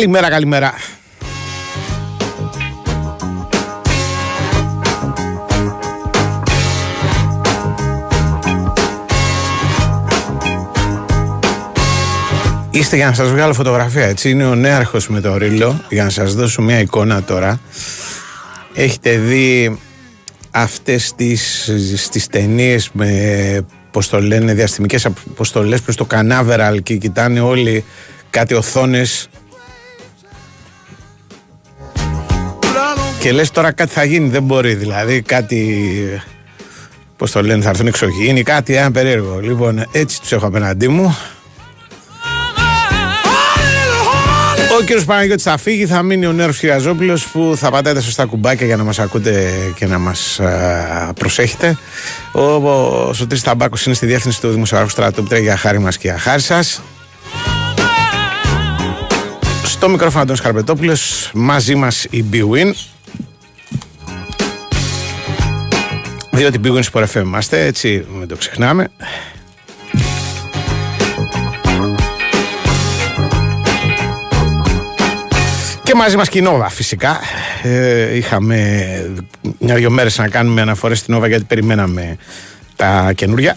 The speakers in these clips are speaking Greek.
Καλημέρα, καλημέρα. Είστε για να σας βγάλω φωτογραφία, έτσι. Είναι ο νέαρχος με το ρίλο, για να σας δώσω μια εικόνα τώρα. Έχετε δει αυτές τις, τις ταινίες με, πώς το λένε, διαστημικές αποστολές προς το Κανάβεραλ και κοιτάνε όλοι κάτι οθόνες και λες τώρα κάτι θα γίνει, δεν μπορεί δηλαδή κάτι πώς το λένε θα έρθουν εξωγήινοι, κάτι ένα περίεργο λοιπόν έτσι τους έχω απέναντί μου Ο κύριος Παναγιώτης θα φύγει, θα μείνει ο νέος Χιαζόπουλο που θα πατάτε σωστά κουμπάκια για να μας ακούτε και να μας προσέχετε. Ο, ο Σωτήρης Ταμπάκος είναι στη διεύθυνση του Δημοσιογράφου Στράτου που τρέχει για χάρη μας και για χάρη σας. Στο μικρόφωνο Αντώνης Καρπετόπουλος μαζί μας η BWIN διότι BWIN Sport FM είμαστε έτσι μην το ξεχνάμε Και μαζί μας και η Νόβα φυσικά. Ε, είχαμε μια-δυο μέρες να κάνουμε αναφορές στην Νόβα γιατί περιμέναμε τα καινούρια.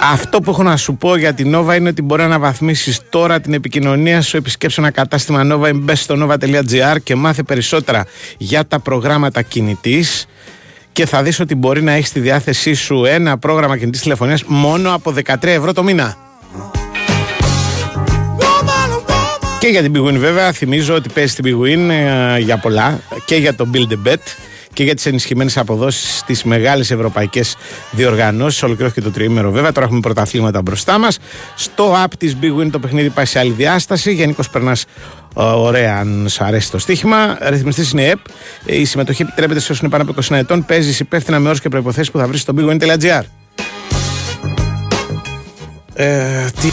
Αυτό που έχω να σου πω για την Nova είναι ότι μπορεί να αναβαθμίσεις τώρα την επικοινωνία σου. Επισκέψε ένα κατάστημα Nova, μπες στο nova.gr και μάθε περισσότερα για τα προγράμματα κινητής. Και θα δεις ότι μπορεί να έχεις στη διάθεσή σου ένα πρόγραμμα κινητής τηλεφωνίας μόνο από 13 ευρώ το μήνα. Και για την Big βέβαια, θυμίζω ότι παίζει την Big ε, για πολλά και για το Build a Bet και για τις ενισχυμένες αποδόσεις στις μεγάλες ευρωπαϊκές διοργανώσεις. Ολοκληρώθηκε το τριήμερο βέβαια. Τώρα έχουμε πρωταθλήματα μπροστά μας. Στο app της Big Win το παιχνίδι πάει σε άλλη διάσταση. Γενικώς περνάς ε, ωραία αν σου αρέσει το στοίχημα. Ρυθμιστής είναι η ΕΠ. Η συμμετοχή επιτρέπεται σε όσους είναι πάνω από 20 ετών. Παίζεις υπεύθυνα με όρους και προποθέσει που θα βρεις στο bigwin.gr. Ε, τι...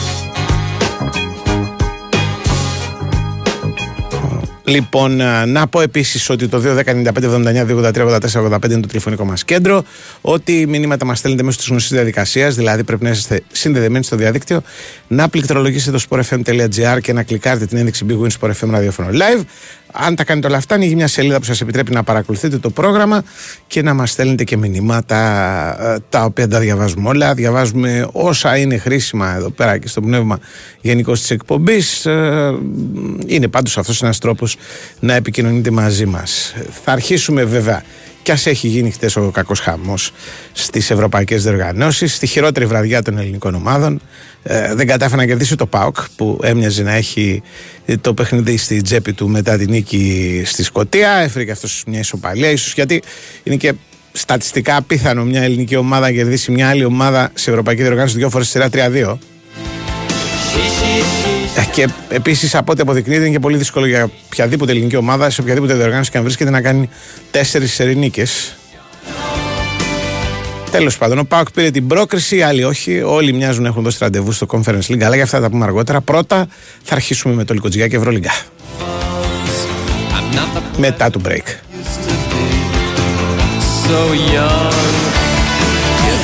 Λοιπόν, να πω επίσης ότι το 2.195.79.283.84.85 είναι το τηλεφωνικό μας κέντρο. Ότι μηνύματα μας στέλνετε μέσω της γνωστή διαδικασίας, δηλαδή πρέπει να είστε συνδεδεμένοι στο διαδίκτυο, να πληκτρολογήσετε το sportfm.gr και να κλικάρετε την ένδειξη Big Win Sport FM ραδιόφωνο live. Αν τα κάνετε όλα αυτά, ανοίγει μια σελίδα που σας επιτρέπει να παρακολουθείτε το πρόγραμμα και να μας στέλνετε και μηνύματα ε, τα οποία τα διαβάζουμε όλα. Διαβάζουμε όσα είναι χρήσιμα εδώ πέρα και στο πνεύμα γενικώς της εκπομπής. Ε, είναι πάντως αυτός ένας τρόπος να επικοινωνείτε μαζί μας. Θα αρχίσουμε βέβαια κι ας έχει γίνει χτες ο κακός χαμός στις ευρωπαϊκές διοργανώσεις, στη χειρότερη βραδιά των ελληνικών ομάδων. Ε, δεν κατάφερε να κερδίσει το ΠΑΟΚ που έμοιαζε να έχει το παιχνίδι στη τσέπη του μετά την νίκη στη Σκωτία. Έφερε και αυτός μια ισοπαλία, ίσως γιατί είναι και στατιστικά απίθανο μια ελληνική ομάδα να κερδίσει μια άλλη ομάδα σε ευρωπαϊκή διοργάνωση δύο φορές σειρά 3-2. Ε, και επίσης από ό,τι αποδεικνύεται είναι και πολύ δύσκολο για οποιαδήποτε ελληνική ομάδα σε οποιαδήποτε διοργάνωση και αν βρίσκεται να κάνει τέσσερις σερινίκε. Τέλος πάντων, ο Πάοκ πήρε την πρόκριση, άλλοι όχι. Όλοι μοιάζουν να έχουν δώσει ραντεβού στο Conference League, αλλά για αυτά θα τα πούμε αργότερα. Πρώτα θα αρχίσουμε με το Λικοτζιά και Ευρωλίγκα. Μετά το break.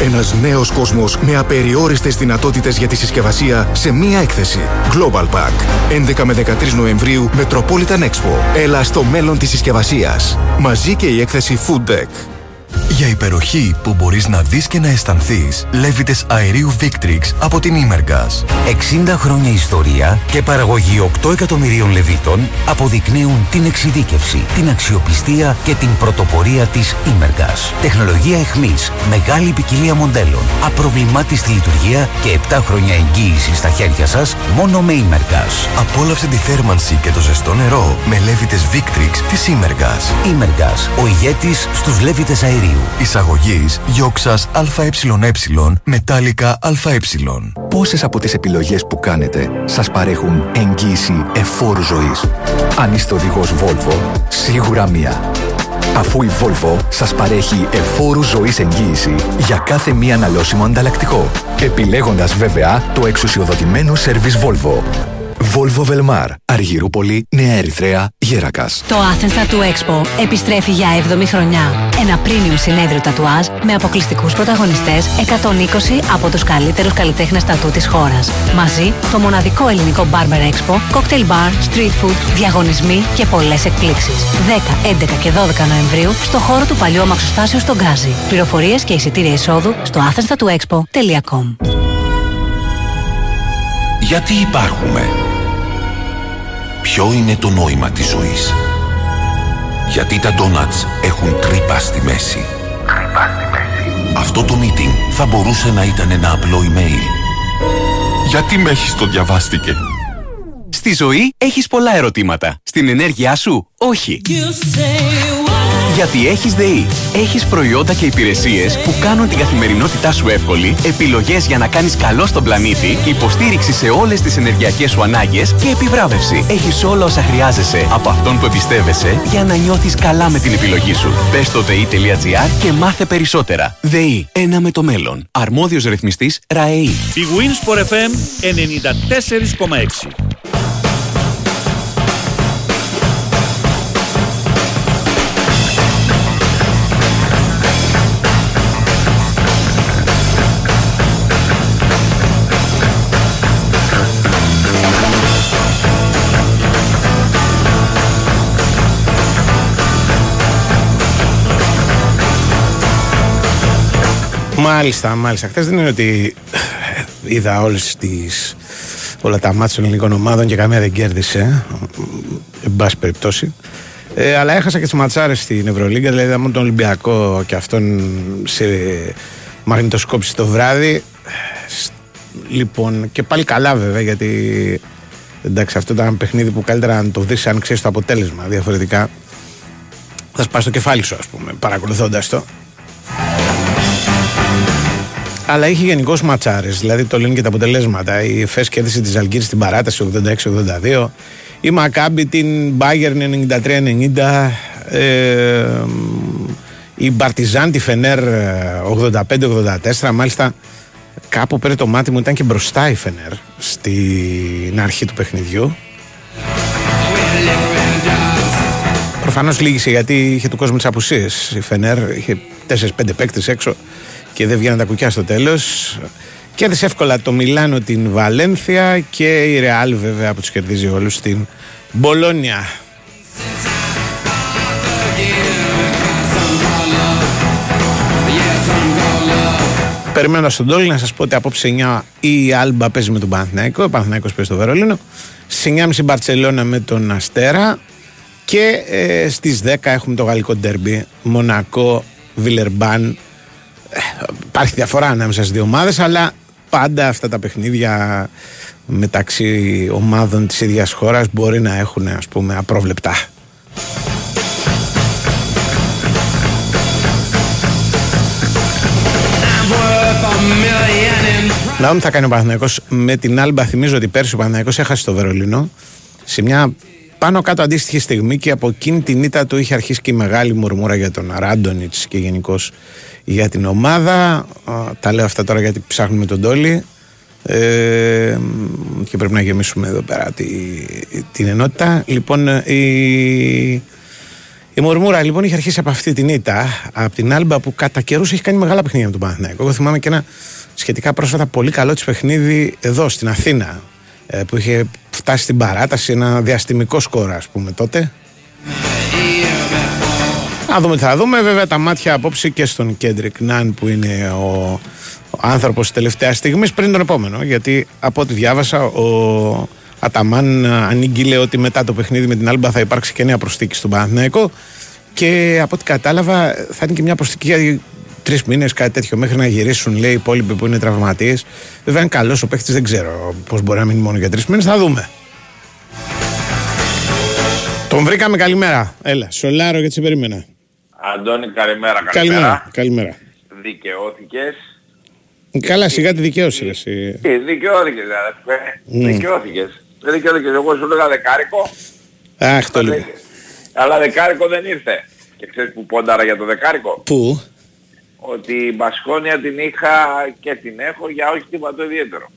Ένας νέος κόσμος με απεριόριστες δυνατότητες για τη συσκευασία σε μία έκθεση. Global Pack. 11 με 13 Νοεμβρίου Metropolitan Expo. Έλα στο μέλλον της συσκευασίας. Μαζί και η έκθεση Food Deck. Για υπεροχή που μπορείς να δεις και να αισθανθείς, λέβητες αερίου Victrix από την Imergas. 60 χρόνια ιστορία και παραγωγή 8 εκατομμυρίων λεβίτων αποδεικνύουν την εξειδίκευση, την αξιοπιστία και την πρωτοπορία της Imergas. Τεχνολογία εχμής, μεγάλη ποικιλία μοντέλων, απροβλημάτιστη λειτουργία και 7 χρόνια εγγύηση στα χέρια σας μόνο με Imergas. Απόλαυσε τη θέρμανση και το ζεστό νερό με λέβητες Victrix της Imergas. Imergas, ο ηγέτης στους λέβητες αερίου. Νοεμβρίου. Εισαγωγής Γιόξας ΑΕ Μετάλλικα ΑΕ. Πόσες από τις επιλογές που κάνετε σας παρέχουν εγγύηση εφόρου ζωής; Αν είστε οδηγός Volvo, σίγουρα μία. Αφού η Volvo σας παρέχει εφόρου ζωής εγγύηση για κάθε μία αναλώσιμο ανταλλακτικό. Επιλέγοντας βέβαια το εξουσιοδοτημένο σερβις Volvo. Volvo Velmar, Αργυρούπολη, Νέα Ερυθρέα, Γέρακας. Το Athens Tattoo Expo επιστρέφει για 7η χρονιά. Ένα premium συνέδριο τατουάζ με αποκλειστικούς πρωταγωνιστές 120 από τους καλύτερους καλλιτέχνες τατού της χώρας. Μαζί το μοναδικό ελληνικό Barber Expo, cocktail bar, street food, διαγωνισμοί και πολλές εκπλήξεις. 10, 11 και 12 Νοεμβρίου στο χώρο του παλιού αμαξοστάσεως στον Γκάζι. Πληροφορίες και εισιτήρια εισόδου στο athenstatuexpo.com Γιατί υπάρχουμε; Ποιο είναι το νόημα της ζωής; Γιατί τα ντόνατς έχουν τρύπα στη μέση; Τρύπα στη μέση. Αυτό το meeting θα μπορούσε να ήταν ένα απλό email. Γιατί με έχεις το διαβάστηκε. Στη ζωή έχεις πολλά ερωτήματα. Στην ενέργειά σου, όχι. Γιατί έχεις ΔΕΗ. Έχεις προϊόντα και υπηρεσίες που κάνουν την καθημερινότητά σου εύκολη, επιλογές για να κάνεις καλό στον πλανήτη, υποστήριξη σε όλες τις ενεργειακές σου ανάγκες και επιβράβευση. Έχεις όλα όσα χρειάζεσαι από αυτόν που εμπιστεύεσαι για να νιώθεις καλά με την επιλογή σου. Μπες στο ΔΕΗ.gr και μάθε περισσότερα. ΔΕΗ. Ένα με το μέλλον. Αρμόδιος ρυθμιστής ΡΑΕΗ. Η Wins for FM 94,6. Μάλιστα, μάλιστα. Χθες δεν είναι ότι είδα όλες τις, όλα τα μάτια των ελληνικών ομάδων και καμία δεν κέρδισε. Εν πάση περιπτώσει. Ε, αλλά έχασα και τις ματσάρες στην Ευρωλίγκα, δηλαδή μόνο τον Ολυμπιακό και αυτόν σε μαγνητοσκόπηση το βράδυ. Λοιπόν, και πάλι καλά βέβαια, γιατί εντάξει, αυτό ήταν ένα παιχνίδι που καλύτερα να το δεις αν ξέρεις το αποτέλεσμα. Διαφορετικά θα σπάσει το κεφάλι σου, ας πούμε, παρακολουθώντας το. Αλλά είχε γενικώς ματσάρες, δηλαδή το λένε και τα αποτελέσματα. Η ΕΦΕΣ κέρδισε τη Ζαλγκύρη στην παράταση 86-82. Η Μακάμπη την Bayern 93-90. Ε, η Μπαρτιζάν τη Φενέρ 85-84. Μάλιστα κάπου πέρα το μάτι μου ήταν και μπροστά η Φενέρ στην αρχή του παιχνιδιού. Προφανώς λύγησε γιατί είχε του κόσμου τις απουσίες. Η Φενέρ είχε 4-5 παίκτες έξω και δεν βγαίνουν τα κουκιά στο τέλος. Κέρδισε εύκολα το Μιλάνο την Βαλένθια και η Ρεάλ βέβαια που τους κερδίζει όλους στην Μπολόνια. Περιμένω στον Τόλι να σας πω ότι απόψε 9 η Άλμπα παίζει με τον Παναθηναϊκό. Ο Παναθηναϊκός παίζει στο Βερολίνο. Στι 9.30 η Μπαρσελόνα με τον Αστέρα. Και ε, στις 10 έχουμε το γαλλικό ντερμπι. Μονακό, Βιλερμπάν, υπάρχει διαφορά ανάμεσα στις δύο ομάδες, αλλά πάντα αυτά τα παιχνίδια μεταξύ ομάδων της ίδιας χώρας μπορεί να έχουν ας πούμε απρόβλεπτα. Να δούμε τι θα κάνει ο Παναθηναϊκός με την Άλμπα. Θυμίζω ότι πέρσι ο Παναθηναϊκός έχασε το Βερολίνο σε μια πάνω κάτω αντίστοιχη στιγμή και από εκείνη την ήττα του είχε αρχίσει και η μεγάλη μουρμούρα για τον Ράντονιτς και γενικώς για την ομάδα. Τα λέω αυτά τώρα γιατί ψάχνουμε τον Τόλι. Ε, και πρέπει να γεμίσουμε εδώ πέρα τη, την ενότητα. Λοιπόν, η, η Μορμούρα λοιπόν είχε αρχίσει από αυτή την ήττα, από την Άλμπα που κατά καιρούς έχει κάνει μεγάλα παιχνίδια με τον Παναθηναϊκό. Εγώ θυμάμαι και ένα σχετικά πρόσφατα πολύ καλό της παιχνίδι εδώ στην Αθήνα, ε, που είχε φτάσει στην παράταση, ένα διαστημικό σκορ, ας πούμε τότε. Να δούμε τι θα δούμε. Βέβαια τα μάτια απόψε και στον Κέντρικ Ναν που είναι ο, ο άνθρωπος τελευταίας στιγμής πριν τον επόμενο. Γιατί από ό,τι διάβασα, ο Αταμάν ανήγγειλε ότι μετά το παιχνίδι με την Άλμπα θα υπάρξει και νέα προσθήκη στον Παναθηναϊκό. Και από ό,τι κατάλαβα, θα είναι και μια προσθήκη για τρεις μήνες, κάτι τέτοιο, μέχρι να γυρίσουν λέει οι υπόλοιποι που είναι τραυματίες. Βέβαια, είναι καλός ο παίχτη, δεν ξέρω πώς μπορεί να μείνει μόνο για τρεις μήνες. Θα δούμε. Τον βρήκαμε, καλημέρα. Έλα, σολάρο γιατί σε περίμενα. Αντώνη, καλημέρα, καλημέρα. Καλημέρα. Καλημέρα. Δικαιώθηκες; Καλά, σιγά τη δικαίωση. ρε, εσύ. Τι, δικαιώθηκες, αδερφέ. Mm. Δικαιώθηκες. Δεν δικαιώθηκες. Εγώ σου έλεγα δεκάρικο, Αχ, το λέω. αλλά δεκάρικο δεν ήρθε. Και ξέρεις που πόνταρα για το δεκάρικο; Πού; Ότι η Μπασκόνια την είχα και την έχω για όχι τίποτα ιδιαίτερο.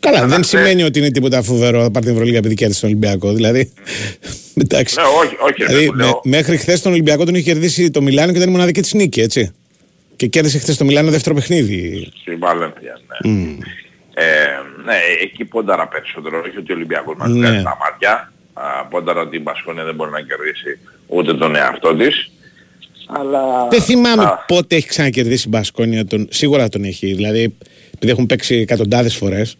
Καλά, δεν χθες- σημαίνει ότι είναι τίποτα φοβερό να πάρει την Ευρωλίγα επειδή κέρδισε τον Ολυμπιακό. Δηλαδή. Εντάξει. Ναι, όχι, όχι, ρε, Δηλαδή, που λέω. με- μέχρι χθες τον Ολυμπιακό τον είχε κερδίσει το Μιλάνο και ήταν η μοναδική της νίκη, έτσι. Και κέρδισε χθες το Μιλάνο δεύτερο παιχνίδι. Στη Βαλένθια, ναι. Ε, ναι, εκεί πόνταρα περισσότερο. Όχι ότι ο Ολυμπιακός μας Ναι. βγάζει τα μάτια. Α, πόνταρα ότι η Μπασκόνια δεν μπορεί να κερδίσει ούτε τον εαυτό της. Αλλά... Δεν θυμάμαι Α, πότε έχει ξανακερδίσει η Μπασκόνια. Τον, σίγουρα τον έχει. Δηλαδή, επειδή έχουν παίξει εκατοντάδες φορές.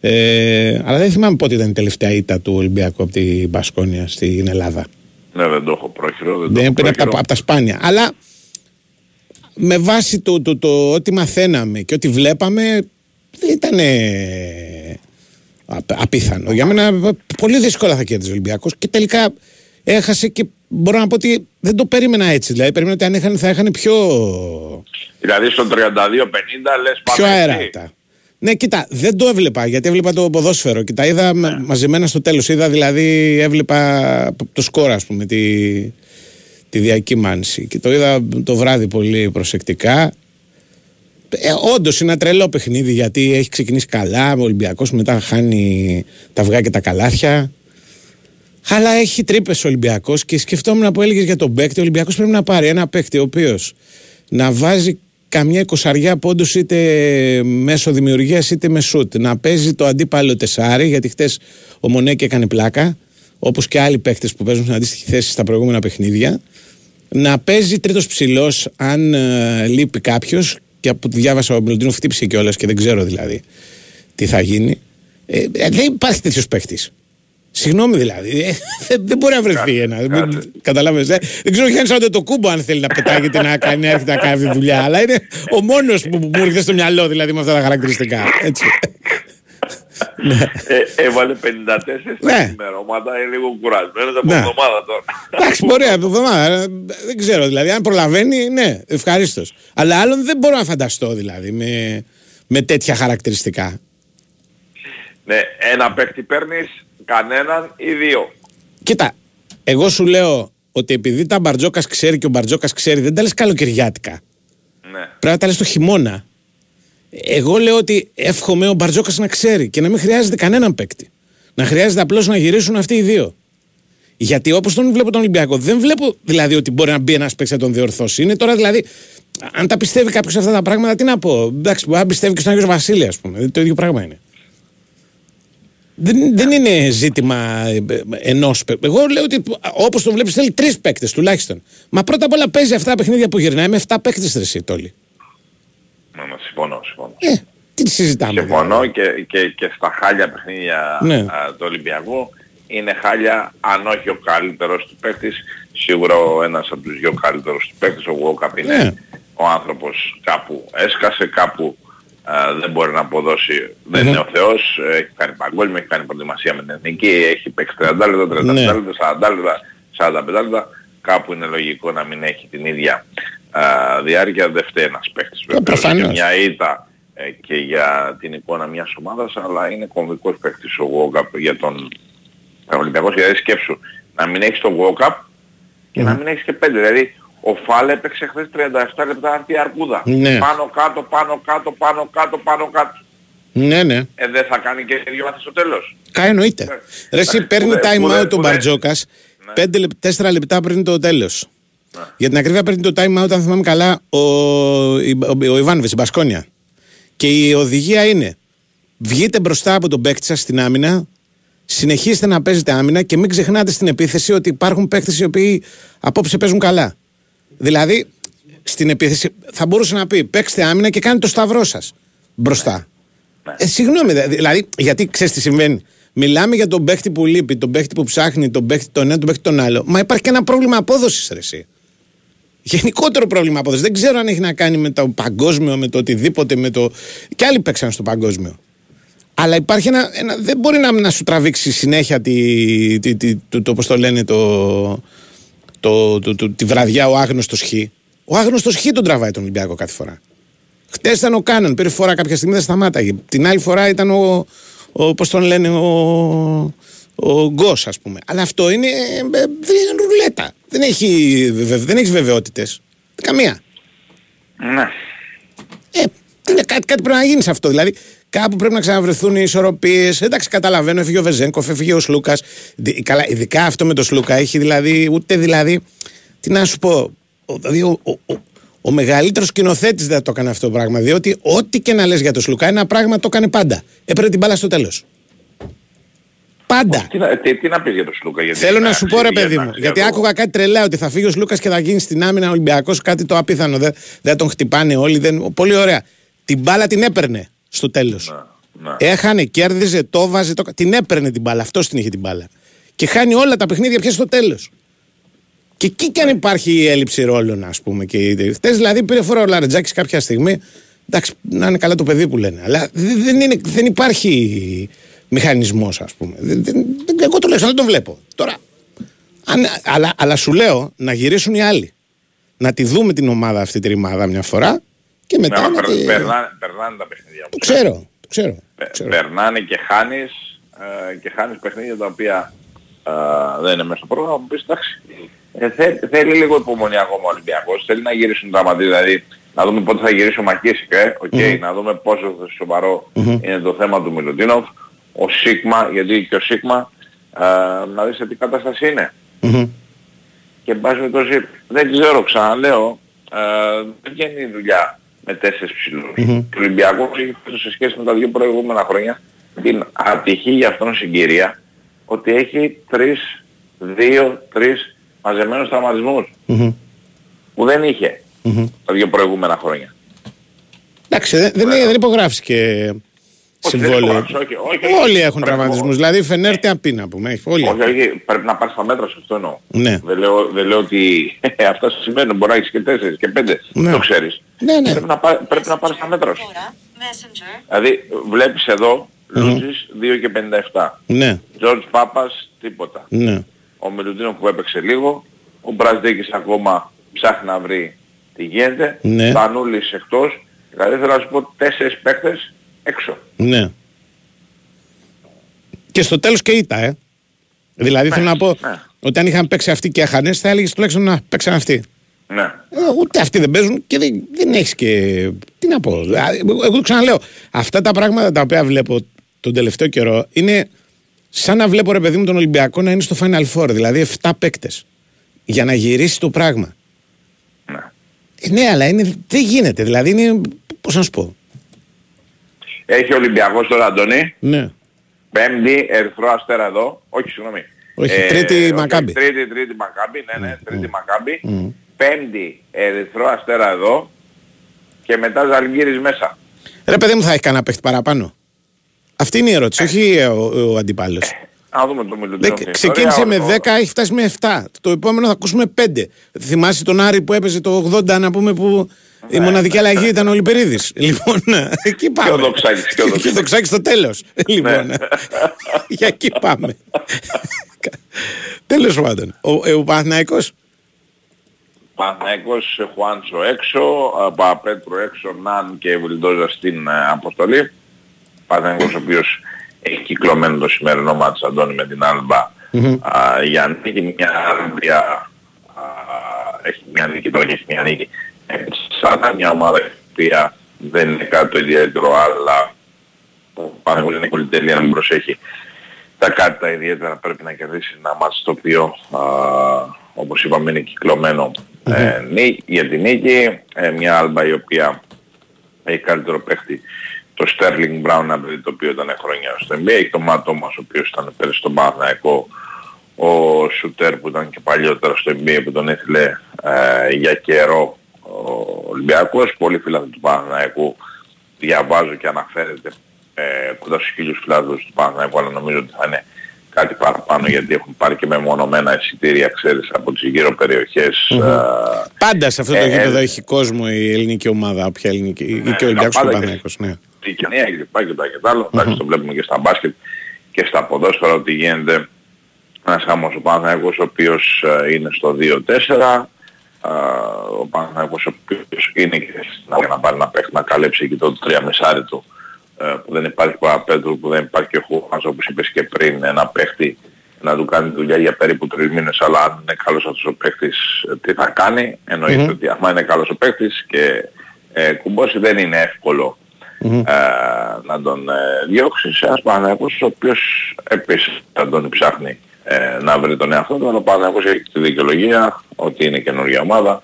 Ε, αλλά δεν θυμάμαι πότε ήταν η τελευταία ήττα του Ολυμπιακού από την Μπασκόνια στην Ελλάδα. Ναι, δεν το έχω πρόχειρο. Δεν το Δεν έχω είναι από τα, πρόχειρο. από τα σπάνια. Αλλά με βάση το, το, το, ό,τι μαθαίναμε και ό,τι βλέπαμε, δεν ήταν απίθανο. Για μένα πολύ δύσκολα θα κέρδιζε ο Ολυμπιακός και τελικά έχασε και μπορώ να πω ότι δεν το περίμενα έτσι. Δηλαδή περίμενα ότι αν είχαν θα είχαν πιο, Δηλαδή στο 32-50 λες πιο πάμε εκεί. αεράτα. Ναι, κοίτα, δεν το έβλεπα γιατί έβλεπα το ποδόσφαιρο και τα είδα Ναι. με- μαζεμένα στο τέλος. Είδα δηλαδή, έβλεπα το σκορ, ας πούμε, τη, τη διακύμανση. Και το είδα το βράδυ πολύ προσεκτικά. Ε, Όντως είναι ένα τρελό παιχνίδι γιατί έχει ξεκινήσει καλά. Ο Ολυμπιακός μετά χάνει τα αυγά και τα καλάθια. Αλλά έχει τρύπες ο Ολυμπιακός και σκεφτόμουν που έλεγες για τον παίκτη. Ο Ολυμπιακός πρέπει να πάρει ένα παίκτη ο οποίος να βάζει καμιά εικοσαριά πόντους είτε μέσω δημιουργίας είτε με σουτ. Να παίζει το αντίπαλο τεσάρι, γιατί χτες ο Μονέκη έκανε πλάκα. Όπως και άλλοι παίκτες που παίζουν στην αντίστοιχη θέση στα προηγούμενα παιχνίδια. Να παίζει τρίτος ψηλός αν ε, λείπει κάποιος. Και από ό,τι διάβασα ο Μιλουτίνο χτύπησε κιόλας και δεν ξέρω δηλαδή τι θα γίνει. Ε, ε, δεν υπάρχει τέτοιος παίκτης. Συγγνώμη δηλαδή. Ε, δεν, δεν μπορεί να βρεθεί ένα. Καταλάβες, ε; Δεν ξέρω Γιάννη σαν το κούμπο αν θέλει να πετάγεται να κάνει, να έρχεται να κάνει αυτή τη δουλειά. Αλλά είναι ο μόνος που, που μου έρχεται στο μυαλό δηλαδή με αυτά τα χαρακτηριστικά. Έτσι. Ε, έβαλε 54 Ναι. στα ημερώματα, είναι λίγο κουρασμένος από Ναι. εβδομάδα τώρα. Εντάξει, μπορεί από εβδομάδα. ε, Δεν ξέρω δηλαδή. Αν προλαβαίνει, ναι, ευχαρίστως. Αλλά άλλον δεν μπορώ να φανταστώ δηλαδή με, με τέτοια χαρακτηριστικά. ναι, ένα παίκτη παίρνεις, κανέναν ή δύο. Κοίτα, εγώ σου λέω ότι επειδή τα Μπαρτζόκας ξέρει και ο Μπαρτζόκας ξέρει, δεν τα λες καλοκαιριάτικα. Ναι. Πρέπει να τα λες το χειμώνα. Εγώ λέω ότι εύχομαι ο Μπαρτζόκας να ξέρει και να μην χρειάζεται κανέναν παίκτη. Να χρειάζεται απλώς να γυρίσουν αυτοί οι δύο. Γιατί όπως τον βλέπω τον Ολυμπιακό, δεν βλέπω δηλαδή ότι μπορεί να μπει ένας παίκτης να τον διορθώσει. Είναι τώρα δηλαδή, αν τα πιστεύει κάποιος αυτά τα πράγματα, τι να πω. Εντάξει, μπορεί να πιστεύει και στον Άγιος Βασίλη, ας πούμε. Το ίδιο πράγμα είναι. Δεν, δεν είναι ζήτημα ενός παίκτη. Εγώ λέω ότι όπως τον βλέπεις θέλει τρεις παίκτες τουλάχιστον. Μα πρώτα απ' όλα παίζει αυτά τα παιχνίδια που γυρνάει με 7 παίκτες τρεσί τόλοι. Ναι, ναι, συμφωνώ, συμφωνώ. Ε, τι συζητάμε. Συμφωνώ και, και, και στα χάλια παιχνίδια Ναι. α, του Ολυμπιακού είναι χάλια αν όχι ο καλύτερος του παίκτης σίγουρα ο ένας από τους δυο καλύτερους του παίκτης ο Γουόκαπ είναι Ναι. ο άνθρωπος κάπου έσκασε κάπου α, δεν μπορεί να αποδώσει δεν Μμμ. είναι ο Θεός έχει κάνει παγκόσμιο, έχει κάνει προετοιμασία με την εθνική έχει παίξει 30 λεπτά, 30 Ναι. λεπτά, 40 λεπτά 45 λεπτά κάπου είναι λογικό να μην έχει την ίδια α, διάρκεια δεν φταίει ένας παίκτης βεβαίως. προφανώς. Και μια ήττα ε, και για την εικόνα μιας ομάδας, αλλά είναι κομβικός παίκτης ο Γουόκαπ για τον Ολυμπιακό. Δηλαδή σκέψου να μην έχεις τον Γουόκαπ και να μην έχεις και πέντε. Δηλαδή ο Φάλε έπαιξε χθες 37 λεπτά αυτή αρκούδα. Ναι. Πάνω κάτω, πάνω κάτω, πάνω κάτω, πάνω κάτω. Ναι, ναι. Ε, δεν θα κάνει και δύο μάθες στο τέλος. Κα εννοείται. Ναι. Ρε, εσύ Εντάξει, παίρνει που δεν- time που δεν- out ο που δεν- Μπαρτζόκας Ναι. 4 λεπτά πριν το τέλος. Για την ακρίβεια παίρνει το time out, αν θυμάμαι καλά, ο, η- ο, ο Ιβάνοβιτς, η Μπασκόνια. Και η οδηγία είναι βγείτε μπροστά από τον παίκτη σας στην άμυνα, συνεχίστε να παίζετε άμυνα και μην ξεχνάτε στην επίθεση ότι υπάρχουν παίκτες οι οποίοι απόψε παίζουν καλά. Δηλαδή, στην επίθεση θα μπορούσε να πει παίξτε άμυνα και κάνετε το σταυρό σας μπροστά. Ε, συγγνώμη, δε- δηλαδή, γιατί ξέρεις τι συμβαίνει. Μιλάμε για τον παίχτη που λείπει, τον παίχτη που ψάχνει, τον παίχτη τον ένα, τον παίχτη τον άλλο. Μα υπάρχει και ένα πρόβλημα απόδοσης, ρε. Εσύ. Γενικότερο πρόβλημα απόδοσης. Δεν ξέρω αν έχει να κάνει με το παγκόσμιο, με το οτιδήποτε, με το. και άλλοι παίξαν στο παγκόσμιο. Αλλά υπάρχει ένα. ένα δεν μπορεί να, να σου τραβήξει συνέχεια τη, τη, τη, το, το, πώς το λένε, το, το, το, το, τη βραδιά ο άγνωστος Χ. Ο άγνωστος Χ τον τραβάει τον Ολυμπιακό κάθε φορά. Χτες ήταν ο Κάναν, πήρε φορά κάποια στιγμή δεν σταμάταγε. Την άλλη φορά ήταν ο, ο πώς τον λένε, ο, ο Γκος, ας πούμε. Αλλά αυτό είναι, ε, δεν είναι ρουλέτα. Δεν έχει, βεβαι- δεν έχεις βεβαιότητες. Καμία. Ναι. Ε, είναι κάτι, κάτι πρέπει να γίνεις σε αυτό. Δηλαδή, κάπου πρέπει να ξαναβρεθούν οι ισορροπίες. Εντάξει, καταλαβαίνω, έφυγε ο Βεζέγκοφ, έφυγε ο Σλούκας. Καλά, ειδικά αυτό με τον Σλούκα έχει δηλαδή, ούτε δηλαδή. Τι να σου πω. Ο, δηλαδή, ο, ο, ο, ο μεγαλύτερος σκηνοθέτης δεν το έκανε αυτό το πράγμα. Διότι ό,τι και να λες για τον Σλούκα, ένα πράγμα το έκανε πάντα. Έπαιρνε την μπάλα στο τέλος. Πάντα. Τι, να- τι, τι να πεις για τον Σλούκα. Γιατί Θέλω να ε, σου πω ρε για παιδί να μου, ξέρω γιατί εγώ. άκουγα κάτι τρελά ότι θα φύγει ο Λούκα και θα γίνει στην άμυνα Ολυμπιακός, κάτι το απίθανο. Δεν, δεν τον χτυπάνε όλοι. Δεν, πολύ ωραία. Την μπάλα την έπαιρνε στο τέλος. Ναι. Έχανε, κέρδιζε, το βάζε, το... την έπαιρνε την μπάλα. Αυτός την είχε την μπάλα. Και χάνει όλα τα παιχνίδια πια στο τέλος. Και εκεί κι αν υπάρχει η έλλειψη ρόλων, ας πούμε. Χθες δηλαδή πήρε φορά ο Λαρετζάκης κάποια στιγμή. Εντάξει, να είναι καλά το παιδί που λένε. Αλλά δεν, δεν, είναι, δεν υπάρχει μηχανισμός, ας πούμε. Δεν, δεν, δεν- εγώ τουλάχιστον δεν το βλέπω. Τώρα, αν, αλλά, αλλά σου λέω να γυρίσουν οι άλλοι. Να τη δούμε την ομάδα αυτή τη ρημάδα μια φορά και μετά. Ναι, να περ- τη- περνάνε, περνάνε τα παιχνίδια. Το μου. ξέρω. Το ξέρω. Πε- ξέρω. Περνάνε και χάνεις ε, και χάνεις παιχνίδια τα οποία ε, δεν είναι μέσα στο πρόγραμμα. Μου πεις εντάξει. Ε, θε- θέλει λίγο υπομονή ακόμα ο Ολυμπιακός. Θέλει να γυρίσουν τα μαντή. Δηλαδή να δούμε πότε θα γυρίσει ο Μακίσικ. Ε, οκ, Να δούμε πόσο σοβαρό είναι το θέμα του Μιλουτίνοφ. Ο Σίγμα, γιατί και ο Σίγμα ε, να δεις σε τι κατάσταση είναι. Μμμ. Και εν πάση περιπτώσει, δεν ξέρω, ξαναλέω, ε, δεν βγαίνει η δουλειά με τέσσερις ψηλούς. Και ο Ολυμπιακός έχει φέτος σε σχέση με τα δύο προηγούμενα χρόνια την ατυχή για αυτόν συγκυρία ότι έχει τρεις, δύο, τρεις μαζεμένους τραυματισμούς Μμμ. που δεν είχε Μμμ. τα δύο προηγούμενα χρόνια. Εντάξει, δεν, δεν, δεν υπογράφεις και Όχι, δεν συμβόλαιο. υπογράφεις, όχι, όχι, όχι. Όλοι έχουν Πρέπει- τραυματισμούς. Δηλαδή, Φενέρ τι να πει να πούμε. έχει- Όλοι. Όχι, όχι, πρέπει να πάρεις τα μέτρα σου, αυτό εννοώ. Ναι. Δεν, λέω, δεν λέω ότι αυτά σου σημαίνουν, μπορεί να έχεις και τέσσερις και πέντε, Ναι. το ξέρεις. Ναι, ναι. Πρέπει, να, πά- πρέπει να πάρεις τα μέτρα σου. Messenger. Δηλαδή βλέπεις εδώ, Λούτζης 2 και 57. Ναι, Τζορτζ Πάπας τίποτα. ναι. Ο Μιλουτίνο που έπαιξε λίγο. Ο Μπραζδίκης ακόμα ψάχνει να βρει τι γίνεται. Ναι. Τανούλης εκτός. Δηλαδή θέλω να σου πω τέσσερις παίκτες έξω. Ναι. Και στο τέλος και ήττα, ε. Δηλαδή θέλω να πω ναι. ότι αν είχαν παίξει αυτοί και έχανε, θα έλεγες τουλάχιστον να παίξαν αυτοί. Ναι. Ε, ούτε αυτοί δεν παίζουν και δεν, δεν έχεις και. Τι να πω. Δηλαδή, Εγώ εγώ το ξαναλέω. Αυτά τα πράγματα τα οποία βλέπω τον τελευταίο καιρό είναι σαν να βλέπω ρε παιδί μου τον Ολυμπιακό να είναι στο Final Four. Δηλαδή 7 παίκτες. Για να γυρίσει το πράγμα. ναι. Ε, ναι, αλλά είναι, δεν γίνεται. Δηλαδή είναι. Πώς να σου πω. Έχει ο Ολυμπιακός τώρα Αντώνη. Ναι. Πέμπτη Ερυθρό Αστέρα εδώ. Όχι, συγγνώμη. Όχι, τρίτη όχι, Μακάμπι. Τρίτη, τρίτη Μακάμπι, ναι, ναι, τρίτη Μακάμπι. Πέμπτη Ερυθρό Αστέρα εδώ. Και μετά Ζαλγκύρης μέσα. Ρε παιδί μου, θα έχει κανένα παίχτη παραπάνω; Αυτή είναι η ερώτηση, όχι ο, ο αντιπάλος. Να δούμε το Μιλουτίνο. Ξεκίνησε με 10, έχει φτάσει με 7. Το επόμενο θα ακούσουμε 5. Θυμάσαι τον Άρη που έπαιζε το 80, να πούμε που η μοναδική αλλαγή ήταν ο Λιπερίδης. Λοιπόν, εκεί πάμε. ο Δοξάκης, και ο Και ο Δοξάκης. Δοξάκης στο τέλος. Λοιπόν, για εκεί πάμε. Τέλος πάντων. Ο, ε, ο Παναθηναϊκός; Παναθηναϊκός Χουάντσο έξω, Παπαπέτρου έξω, Ναν και Βιλντόζα στην ε, αποστολή. Παναθηναϊκός ο οποίος έχει κυκλωμένο το σημερινό μάτς Αντώνη με την Άλμπα α, για νίκη μια Άλμπια α, έχει μια νίκη τώρα και έχει μια νίκη. Ε, σαν μια ομάδα η οποία δεν είναι κάτι το ιδιαίτερο αλλά ο Παναθηναϊκός είναι πολύ τέλεια να μην προσέχει τα κάτι τα ιδιαίτερα πρέπει να κερδίσει ένα μάτς το οποίο α, όπως είπαμε είναι κυκλωμένο ε, νί- για την νίκη. Ε, μια άλμπα η οποία έχει καλύτερο παίχτη το Sterling Brown ένα παιδί το οποίο ήταν χρόνια στο NBA. Έχει το Matt Thomas ο οποίος ήταν πέρυσι στον Παναθηναϊκό ο Σουτέρ που ήταν και παλιότερα στο NBA που τον έθιλε ε, για καιρό ο Ολυμπιακός. Πολύ φίλαθλοι του Παναθηναϊκού διαβάζω και αναφέρεται ε, κοντά στους χίλιους φιλάθλους του Παναθηναϊκού αλλά νομίζω ότι θα είναι κάτι παραπάνω γιατί έχουν πάρει και μεμονωμένα εισιτήρια ξέρεις από τις γύρω περιοχές ε, Πάντα σε αυτό το Ε, γήπεδο ε, έχει κόσμο η ελληνική ομάδα, όποια ελληνική. Ναι, και ο Ολυμπιακός και ο τα πάντα Παναθηναϊκός, ναι. η κοινωνία και λοιπά και τα και τα άλλα. Εντάξει, το βλέπουμε και στα μπάσκετ και στα ποδόσφαιρα ότι γίνεται ένας χαμός ο Παναθηναϊκός ο οποίος ε, είναι στο 2-4 ε, ο Παναθηναϊκός ο οποίος είναι και στην να πάρει ένα παίχτη να καλέψει εκεί το 3 μεσάρι του ε, που δεν υπάρχει Παπαπέτρου, που δεν υπάρχει και ο Χουάνς όπως είπες και πριν ένα παίχτη να του κάνει δουλειά για περίπου τρεις μήνες αλλά αν είναι καλός αυτός ο παίχτης ε, τι θα κάνει εννοείται Μμμ. ότι άμα είναι καλός ο παίχτης και ε, κουμπώσει δεν είναι εύκολο Μμμ. ε, να τον ε, διώξεις σε ένας Παναγιακός ο οποίος επίσης θα τον ψάχνει ε, να βρει τον εαυτό του αλλά ο Παναγιακός έχει τη δικαιολογία ότι είναι καινούργια ομάδα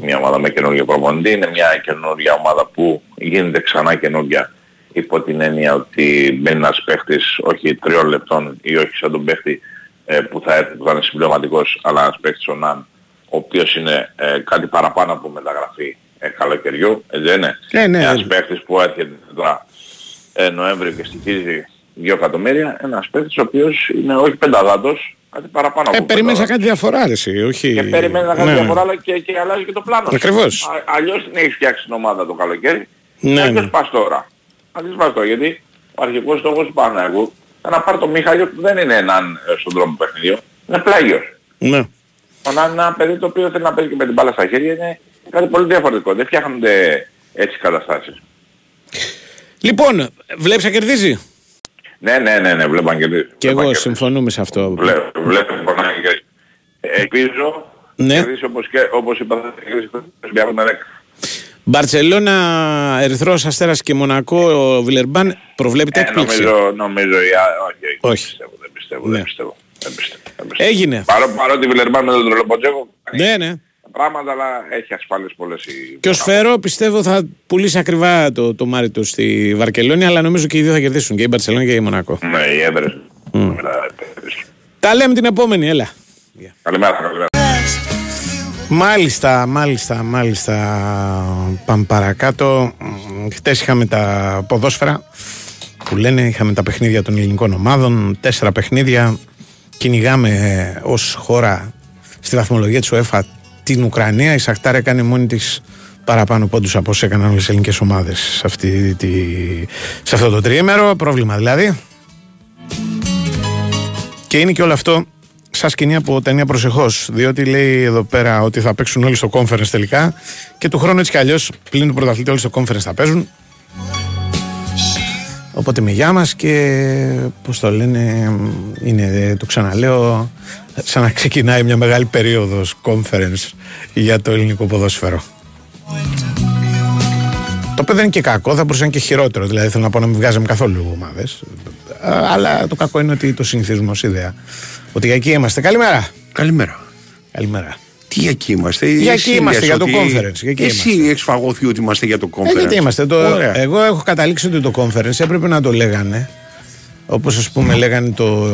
μια ομάδα με καινούργιο προπονητή είναι μια καινούργια ομάδα που γίνεται ξανά καινούργια υπό την έννοια ότι μπαίνει ένας παίχτης όχι τριών λεπτών ή όχι σαν τον παίχτη ε, που θα έρθει που θα είναι συμπληρωματικός αλλά ένας παίχτης ο Ναν ο οποίος είναι ε, κάτι παραπάνω από μεταγραφή ε, καλοκαιριού, έτσι δεν είναι; Ναι, ναι. Ένας παίχτης που έρχεται τώρα ε, Νοέμβριο και στοιχίζει 2 εκατομμύρια, ένας παίχτης ο οποίος είναι όχι πενταδάτος, κάτι παραπάνω Ε, από περιμένεις να πενταδάτος. κάνει διαφορά, ρε, εσύ, όχι... Και περιμένεις να κάνει Ναι. διαφορά αλλά και, και αλλάζει και το πλάνο. σου. Ακριβώς. Α, αλλιώς την έχεις φτιάξει την ομάδα το καλοκαίρι. Ναι, Ναι, ναι. ναι. πας τώρα. Αλλιώς πας τώρα γιατί ο αρχικός στόχος του Παναγού ήταν να πάρει τον Μιχάλιο που δεν είναι έναν ε, στον δρόμο παιχνιδιού. Είναι πλάγιος. Ναι. Ο να είναι ένα παιδί το οποίο θέλει να παίζει και με την μπάλα στα χέρια είναι κάτι πολύ διαφορετικό. Δεν φτιάχνονται έτσι καταστάσεις. Λοιπόν, βλέπεις να κερδίζει; Ναι, ναι, ναι, ναι, βλέπω αν κερδίσει. Και εγώ συμφωνούμε σε αυτό. Βλέπω, βλέπω λοιπόν να κερδίσει. Ελπίζω Ναι. κερδίσει όπως, και, όπως είπα θα κερδίσει το Ολυμπιακό με 10. Μπαρτσελώνα, Ερυθρός Αστέρας και Μονακό, ο Βιλερμπάν προβλέπεται Ε, έκπληξη. νομίζω, νομίζω, η Α- όχι, όχι, Όχι. δεν πιστεύω, δεν πιστεύω, Ναι. δεν πιστεύω. Δεν πιστεύω, δεν πιστεύω. Έγινε. Παρό, παρότι Βιλερμπάν με τον Τρολοποτζέκο κάνει Ναι, ναι. Πράγματα, αλλά έχει ασφάλειες πολλές η... Και ο Σφαίρο πιστεύω θα πουλήσει ακριβά το, το μάρι του στη Βαρκελόνη, αλλά νομίζω και οι δύο θα κερδίσουν, και η Μπαρτσελόνη και η Μονακό. Ναι, οι έδρες. Τα λέμε την επόμενη, έλα. Καλημέρα, καλημέρα. Μάλιστα, μάλιστα, μάλιστα. Πάμε παρακάτω. Χθε είχαμε τα ποδόσφαιρα που λένε, είχαμε τα παιχνίδια των ελληνικών ομάδων. Τέσσερα παιχνίδια. Κυνηγάμε ως χώρα στη βαθμολογία της UEFA την Ουκρανία. Η Σαχτάρ έκανε μόνη της παραπάνω πόντους από όσο έκαναν όλες οι ελληνικές ομάδες σε, αυτή τη- σε αυτό το τριήμερο. Πρόβλημα δηλαδή. Και είναι και όλο αυτό σαν σκηνή από ταινία προσεχώς. Διότι λέει εδώ πέρα ότι θα παίξουν όλοι στο conference τελικά. Και του χρόνου έτσι κι αλλιώς πλην του πρωταθλητή όλοι στο conference θα παίζουν. Οπότε με γεια μας και πώς το λένε, είναι, το ξαναλέω, σαν να ξεκινάει μια μεγάλη περίοδος conference για το ελληνικό ποδόσφαιρο. Το οποίο δεν είναι και κακό, θα μπορούσε να είναι και χειρότερο. Δηλαδή θέλω να πω να μην βγάζαμε καθόλου ομάδες. Αλλά το κακό είναι ότι το συνηθίζουμε ως ιδέα. Ότι για εκεί είμαστε. Καλημέρα. Καλημέρα. Καλημέρα. Τι για εκεί είμαστε; Για Εσύ εκεί είμαστε, λες για το ότι- conference, για εκεί Εσύ έχεις φαγωθεί ότι είμαστε για το conference. Ε, γιατί είμαστε; Το, Ωραία. εγώ έχω καταλήξει ότι το conference έπρεπε να το λέγανε. Όπως ας πούμε λέγανε το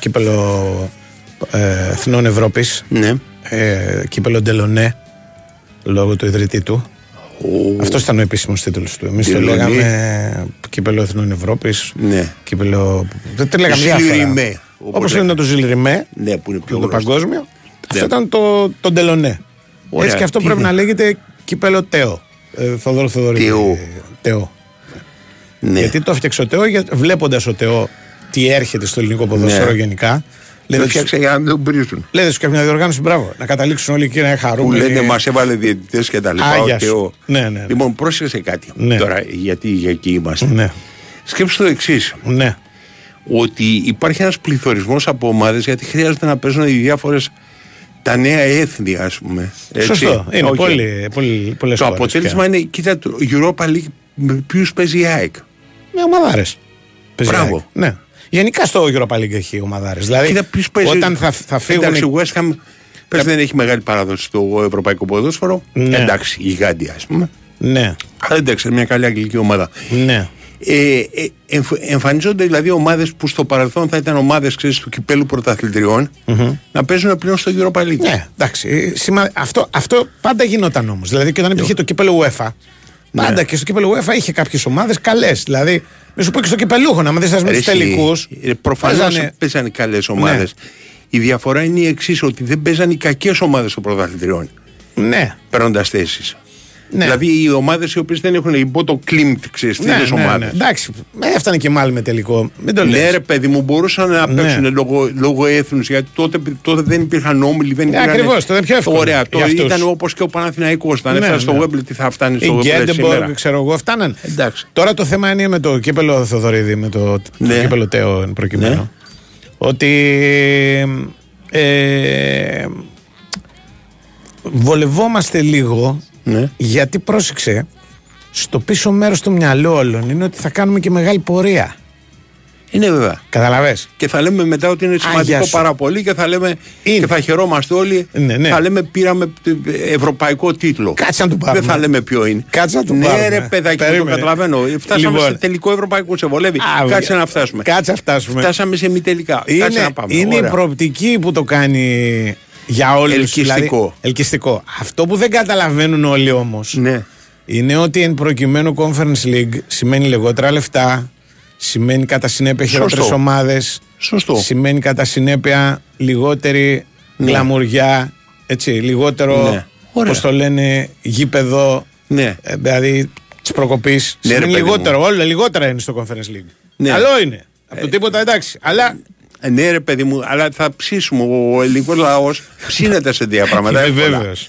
κύπελο ε, Εθνών Ευρώπης. Ναι. Ε, κύπελο Ντελονέ. Λόγω του ιδρυτή του. Αυτός ήταν ο επίσημος τίτλος του. Εμείς το Ντελονέ. λέγαμε κύπελο Εθνών Ευρώπης. Ναι. Κύπελο. Δεν το λέγαμε διάφορα. Ζιλριμέ, όπως Όπως λέγαμε. είναι το Ζιλριμέ. Ναι, που είναι πιο το γνωστό. παγκόσμιο. Αυτό Ναι. ήταν το, το Ντελονέ. Ωραία. Έτσι και αυτό Τι πρέπει είναι; να λέγεται κύπελο Τέο. Ε, Θοδόρο Θοδωρή. Τεό. Τεό. Ναι. Γιατί το έφτιαξε ο Τεό, βλέποντας ο Τεό τι έρχεται στο ελληνικό ποδόσφαιρο Ναι. γενικά. Το Λέτε φτιάξε για να μην τον πρίζουν. Λέτε σου και μια διοργάνωση, μπράβο. Να καταλήξουν όλοι εκεί να είναι Που χαρούμενοι. λένε μας έβαλε διαιτητές και τα λοιπά. Άγιας ο σου. Θεό. Ναι, ναι, ναι. Λοιπόν, πρόσεξε κάτι. Ναι. Τώρα, γιατί για εκεί είμαστε. Ναι, Σκέψτε το εξής. ναι. Ότι υπάρχει ένας πληθωρισμός από ομάδες γιατί χρειάζεται να παίζουν οι διάφορες. τα νέα έθνη, ας πούμε. Έτσι. Σωστό. Είναι Όχι. πολύ, πολύ, πολλές Το χώρες αποτέλεσμα πια. είναι, κοίτα, το Europa League με ποιους παίζει η ΑΕΚ. Με ομαδάρες. Παίζει Μπράβο. ΑΕΚ. Ναι. Γενικά στο Europa League έχει ομαδάρες. Δηλαδή, Κοίτα ποιος παίζει. όταν θα, θα φύγουν. Εντάξει, η West Ham πες δεν έχει μεγάλη παράδοση στο ευρωπαϊκό ποδόσφαιρο. Ναι. Εντάξει, γιγάντια ας πούμε. Ναι, Αλλά εντάξει, είναι μια καλή αγγλική ομάδα. ναι. Ε, ε, εμφ- εμφανίζονται δηλαδή ομάδες που στο παρελθόν θα ήταν ομάδες του κυπέλου πρωταθλητριών να παίζουν πλέον στο Europa League. Ναι, εντάξει. ε, Σημα... Αυτό, αυτό πάντα γινόταν όμως. Δηλαδή και όταν υπήρχε το κύπελο UEFA. Πάντα Ναι. και στο κύπελο UEFA είχε κάποιες ομάδες καλές. Δηλαδή, μη σου πω και στο κυπελούχο, να μην δει με Ρε του εσύ, τελικού. ε, Προφανώς παίζανε καλές ομάδες. Η διαφορά είναι η εξής, ότι δεν παίζανε οι κακές ομάδες των πρωταθλητριών. Ναι. Παίρνοντας θέσεις. Ναι. Δηλαδή οι ομάδες οι οποίες δεν έχουν υπό το κλίμπτ ξέρεις Ναι, τις ναι, ομάδες. ναι. Εντάξει, ε, έφτανε και μάλλον με τελικό. Μην το Ναι, λες. ρε παιδί μου, μπορούσαν να Ναι. παίξουν λόγω, λόγω έθνους γιατί τότε, τότε δεν υπήρχαν όμιλοι. Δεν Ναι, υπήρχαν... ακριβώς, τότε πιο εύκολο Ωραία, για το αυτούς. ήταν όπως και ο Παναθηναϊκός όταν Ναι, έφτανε στο ναι. Wembley, τι θα φτάνει Η στο Wembley σήμερα; Γκέντεμποργκ, ξέρω εγώ, φτάναν. Εντάξει. Τώρα το θέμα είναι με το κύπελο Θοδωρίδη, με το, Ναι. το κύπελο Τέο εν προκειμένου. Ναι. Ότι ε, βολευόμαστε λίγο Ναι. γιατί πρόσεξε στο πίσω μέρος του μυαλό όλων είναι ότι θα κάνουμε και μεγάλη πορεία. Είναι βέβαια. Καταλαβες; Και θα λέμε μετά ότι είναι σημαντικό Άγια σου. πάρα πολύ και θα λέμε Είναι. και θα χαιρόμαστε όλοι. Ναι, ναι. Θα λέμε πήραμε ευρωπαϊκό τίτλο. Κάτσε να του πάρουμε. Δεν θα λέμε ποιο είναι. Κάτσε να του ναι, πάρουμε. ρε παιδάκι, μου, το Περίμενε. καταλαβαίνω. Φτάσαμε Λοιπόν. σε τελικό ευρωπαϊκό, σε βολεύει. Α, Κάτσε β- να φτάσουμε. Κάτσε να φτάσουμε. Φτάσαμε σε μη τελικά. Κάτσε Είναι, να πάμε. είναι η Ωραία. προοπτική που το κάνει για όλους. Ελκυστικό. Δηλαδή, ελκυστικό. Αυτό που δεν καταλαβαίνουν όλοι όμως Ναι. είναι ότι εν προκειμένου Conference League σημαίνει λιγότερα λεφτά, σημαίνει κατά συνέπεια Σωστό. χειρότερες ομάδες, Σωστό. σημαίνει κατά συνέπεια λιγότερη Ναι. γλαμουριά, έτσι, λιγότερο, Ναι. Ωραία. πώς το λένε, γήπεδο, Ναι. ε, δηλαδή της προκοπής. Ναι, ρε σημαίνει παιδί λιγότερο, όλα λιγότερα είναι στο Conference League. Ναι. Καλό είναι. Από το τίποτα εντάξει. Αλλά Ε, Ναι, ρε παιδί μου, αλλά θα ψήσουμε. Ο ελληνικός λαός ψήνεται σε τέτοια πράγματα. είμαι εύκολα. βέβαιος.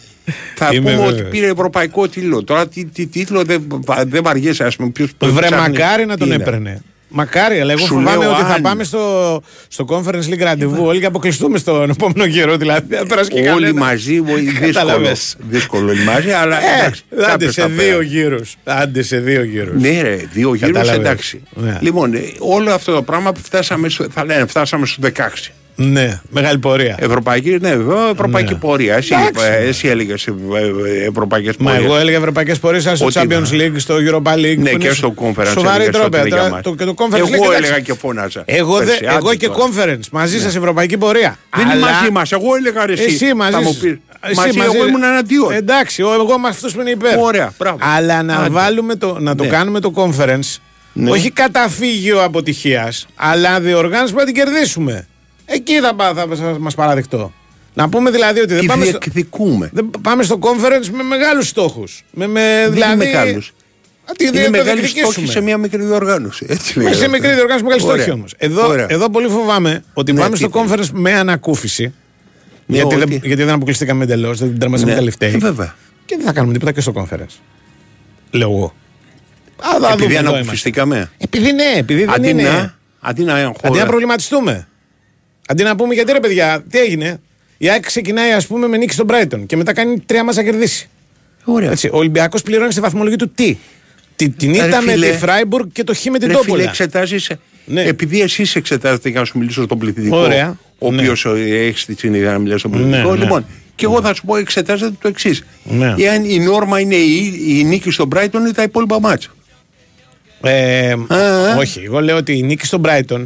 Θα Είμαι πούμε ότι βέβαιος. πήρε ευρωπαϊκό τίτλο. Τώρα τι, τι τίτλο δεν, δεν βαριέσαι, ας πούμε. Ποιος, Βρε ψάχνει. μακάρι να Τι τον είναι; έπαιρνε. Μακάρι, αλλά εγώ Σου φοβάμαι λέω, ότι θα αν- πάμε στο, στο conference league ραντεβού όλοι και αποκλειστούμε στον επόμενο καιρό. Δηλαδή, δεν θα περάσει και Όλοι κανένα. μαζί, βο- δύσκολο. Κατάλαβες. δύσκολο όλοι μαζί, αλλά Ε, εντάξει. άντε κάποιος σε θα δύο πέρασε. γύρους. Άντε σε δύο γύρους. Ναι, ρε, δύο γύρους Κατάλαβες. εντάξει. Ναι. Λοιπόν, ε, όλο αυτό το πράγμα που φτάσαμε, στο- θα λένε, φτάσαμε στου 16. Ναι, μεγάλη πορεία. Ευρωπαϊκή, ναι, βέβαια, ευρωπαϊκή Ναι. πορεία. Εσύ, Εντάξει. ε, εσύ έλεγες ευρωπαϊκές Μα πορείες. εγώ έλεγα ευρωπαϊκές πορείες στο Ότι- Champions League, στο Europa League. Ναι, που και είναι στο conference. Σοβαρή έλεγες τρόπια. ότι είναι για Τώρα μας. το- Και το conference Εγώ League. εντάξει. έλεγα και φώναζα. Εγώ, δε, Πέρσι, εγώ άντε και τώρα. conference. Μαζί σας ευρωπαϊκή πορεία. Δεν είναι Αλλά- μαζί μας. Εγώ έλεγα ρε, εσύ. Εσύ μαζί. Θα μου σου. πεις. Εσύ μαζί, εγώ ήμουν εναντίον. Εντάξει, ο- εγώ με αυτού που είναι υπέρ. Ωραία, μπράβο. Αλλά να, Άντε. βάλουμε το, να το Ναι. κάνουμε το conference Ναι. όχι καταφύγιο αποτυχίας, αλλά διοργάνωση που να την κερδίσουμε. Εκεί θα, πά- θα, θα μας παραδειχτώ. Να πούμε δηλαδή ότι δεν Τι πάμε στο, διεκδικούμε. δεν πάμε στο conference με μεγάλους στόχους. Με, με, Δεν δηλαδή, είναι μεγάλους. Α, τι, Είναι δεν το μεγάλη διεκδικήσουμε. στόχη σε μια μικρή διοργάνωση. Έτσι Μα λέγεται σε αυτό. μικρή διοργάνωση μεγάλη Ωραία. στόχη όμως. Εδώ, Ωραία. εδώ πολύ φοβάμαι ότι Ναι, πάμε τι στο θέλεις. conference με ανακούφιση. Ναι, γιατί, δεν, ότι- γιατί δεν αποκλειστήκαμε εντελώς, δεν τερματίσαμε Ναι. τελευταίοι. Ε, βέβαια. Και δεν θα κάνουμε τίποτα και στο conference. Λέω εγώ. Α, θα δούμε, Επειδή εδώ είμαστε. ανακουφιστήκαμε. Επειδή ναι, επειδή δεν Αντί είναι. να, αντί να Αντί να χώρα. προβληματιστούμε. Αντί να πούμε γιατί ρε παιδιά, τι έγινε; Η ΑΕΚ ξεκινάει ας πούμε με νίκη στον Brighton και μετά κάνει τρία μάτσα να κερδίσει. Ωραία. Έτσι, ο Ολυμπιακός πληρώνει στη βαθμολογία του τι; Τη- Την Ρε ήττα με φίλε. τη Φράιμπουργκ και το χ με την Ρε φίλε, Τόπολα. εξετάζεις, Ναι. επειδή εσύ εξετάζετε για να σου μιλήσω στον πληθυντικό, Ωραία. ο Ναι. οποίος έχει τη συνήθεια να μιλήσει στον πληθυντικό. Ναι, ναι. Λοιπόν, και εγώ θα σου πω, εξετάζετε το εξής. Ναι. Εάν η νόρμα είναι η, η νίκη στον Brighton ή τα υπόλοιπα μάτσα. Ε, Α. όχι, εγώ λέω ότι η νίκη στον Brighton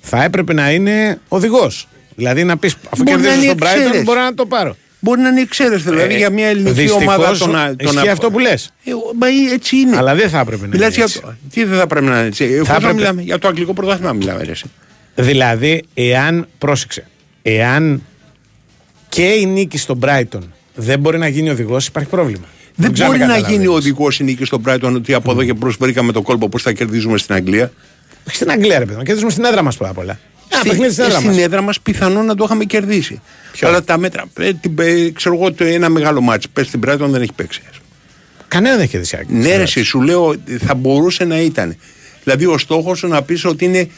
θα έπρεπε να είναι οδηγός. Δηλαδή να πεις, αφού Μπορεί να κερδίζω είναι στον Brighton, εξαίρεση. μπορώ να το πάρω. Μπορεί να είναι εξαίρεση, δηλαδή Ε, για μια ελληνική δυστυχώς, ομάδα. Το να, το ισχύει να- αυτό που λες. Ε, μα έτσι είναι. Αλλά δεν θα έπρεπε να Μιλάς είναι για έτσι. το, τι δεν θα πρέπει να είναι έτσι; Εφόσον έπρεπε- μιλάμε για το αγγλικό πρωτάθλημα, μιλάμε. Ρε, εσύ. Δηλαδή, εάν, πρόσεξε, εάν και η νίκη στον Brighton δεν μπορεί να γίνει οδηγός, υπάρχει πρόβλημα. Δεν ξέρω μπορεί αν να καταλαβαίνεις. γίνει οδηγός η νίκη στον Brighton ότι από εδώ και μπρος βρήκαμε το κόλπο πώς θα κερδίζουμε στην Αγγλία. Στην Αγγλία, ρε παιδί μου, κερδίζουμε στην έδρα μας πρώτα απ' όλα. Ένα Στη- παιχνίδι στην έδρα στην μας. έδρα μας πιθανόν να το είχαμε κερδίσει. Ποιο; Αλλά τα μέτρα. ε, την- ε, ξέρω εγώ το ένα μεγάλο μάτσο. Πες στην Brighton δεν έχει παίξει. Κανένα δεν έχει κερδίσει. η ΑΕΚ. Ναι, ρε, εσύ, σου λέω θα μπορούσε να ήταν. Δηλαδή ο στόχος σου να πεις ότι είναι.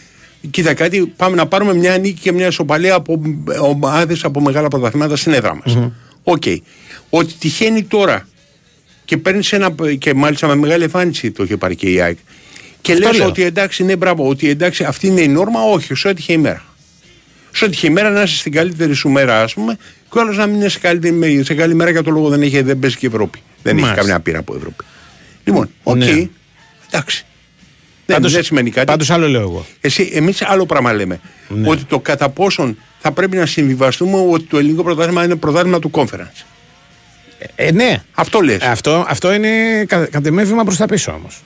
Κοίτα κάτι, πάμε να πάρουμε μια νίκη και μια ισοπαλία από ομάδες από μεγάλα πρωταθλήματα στην έδρα μας. Οκ. Ότι τυχαίνει τώρα και παίρνεις ένα. και μάλιστα με μεγάλη εμφάνιση το είχε πάρει και η ΑΕΚ. Και Αυτό λες λέω. ότι εντάξει, ναι, μπράβο, ότι εντάξει, αυτή είναι η νόρμα, όχι, σου έτυχε η μέρα. Σου έτυχε η μέρα να είσαι στην καλύτερη σου μέρα, ας πούμε, και ο άλλος να μην είναι σε, καλύτερη, σε καλή μέρα για το λόγο δεν, έχει, δεν παίζει και η Ευρώπη. Δεν έχει Μάλιστα. καμιά πείρα από Ευρώπη. Λοιπόν, οκ. Ναι. Εντάξει. Δεν, Πάντως- δεν σημαίνει κάτι. Πάντως άλλο λέω εγώ. Εσύ, εμείς άλλο πράγμα λέμε. Ναι. Ότι το κατά πόσον θα πρέπει να συμβιβαστούμε ότι το ελληνικό πρωτάθλημα είναι πρωτάθλημα του conference. Ε, ναι. Αυτό λες. Αυτό, αυτό είναι κα- κατ' εμέ βήμα προς τα πίσω όμως.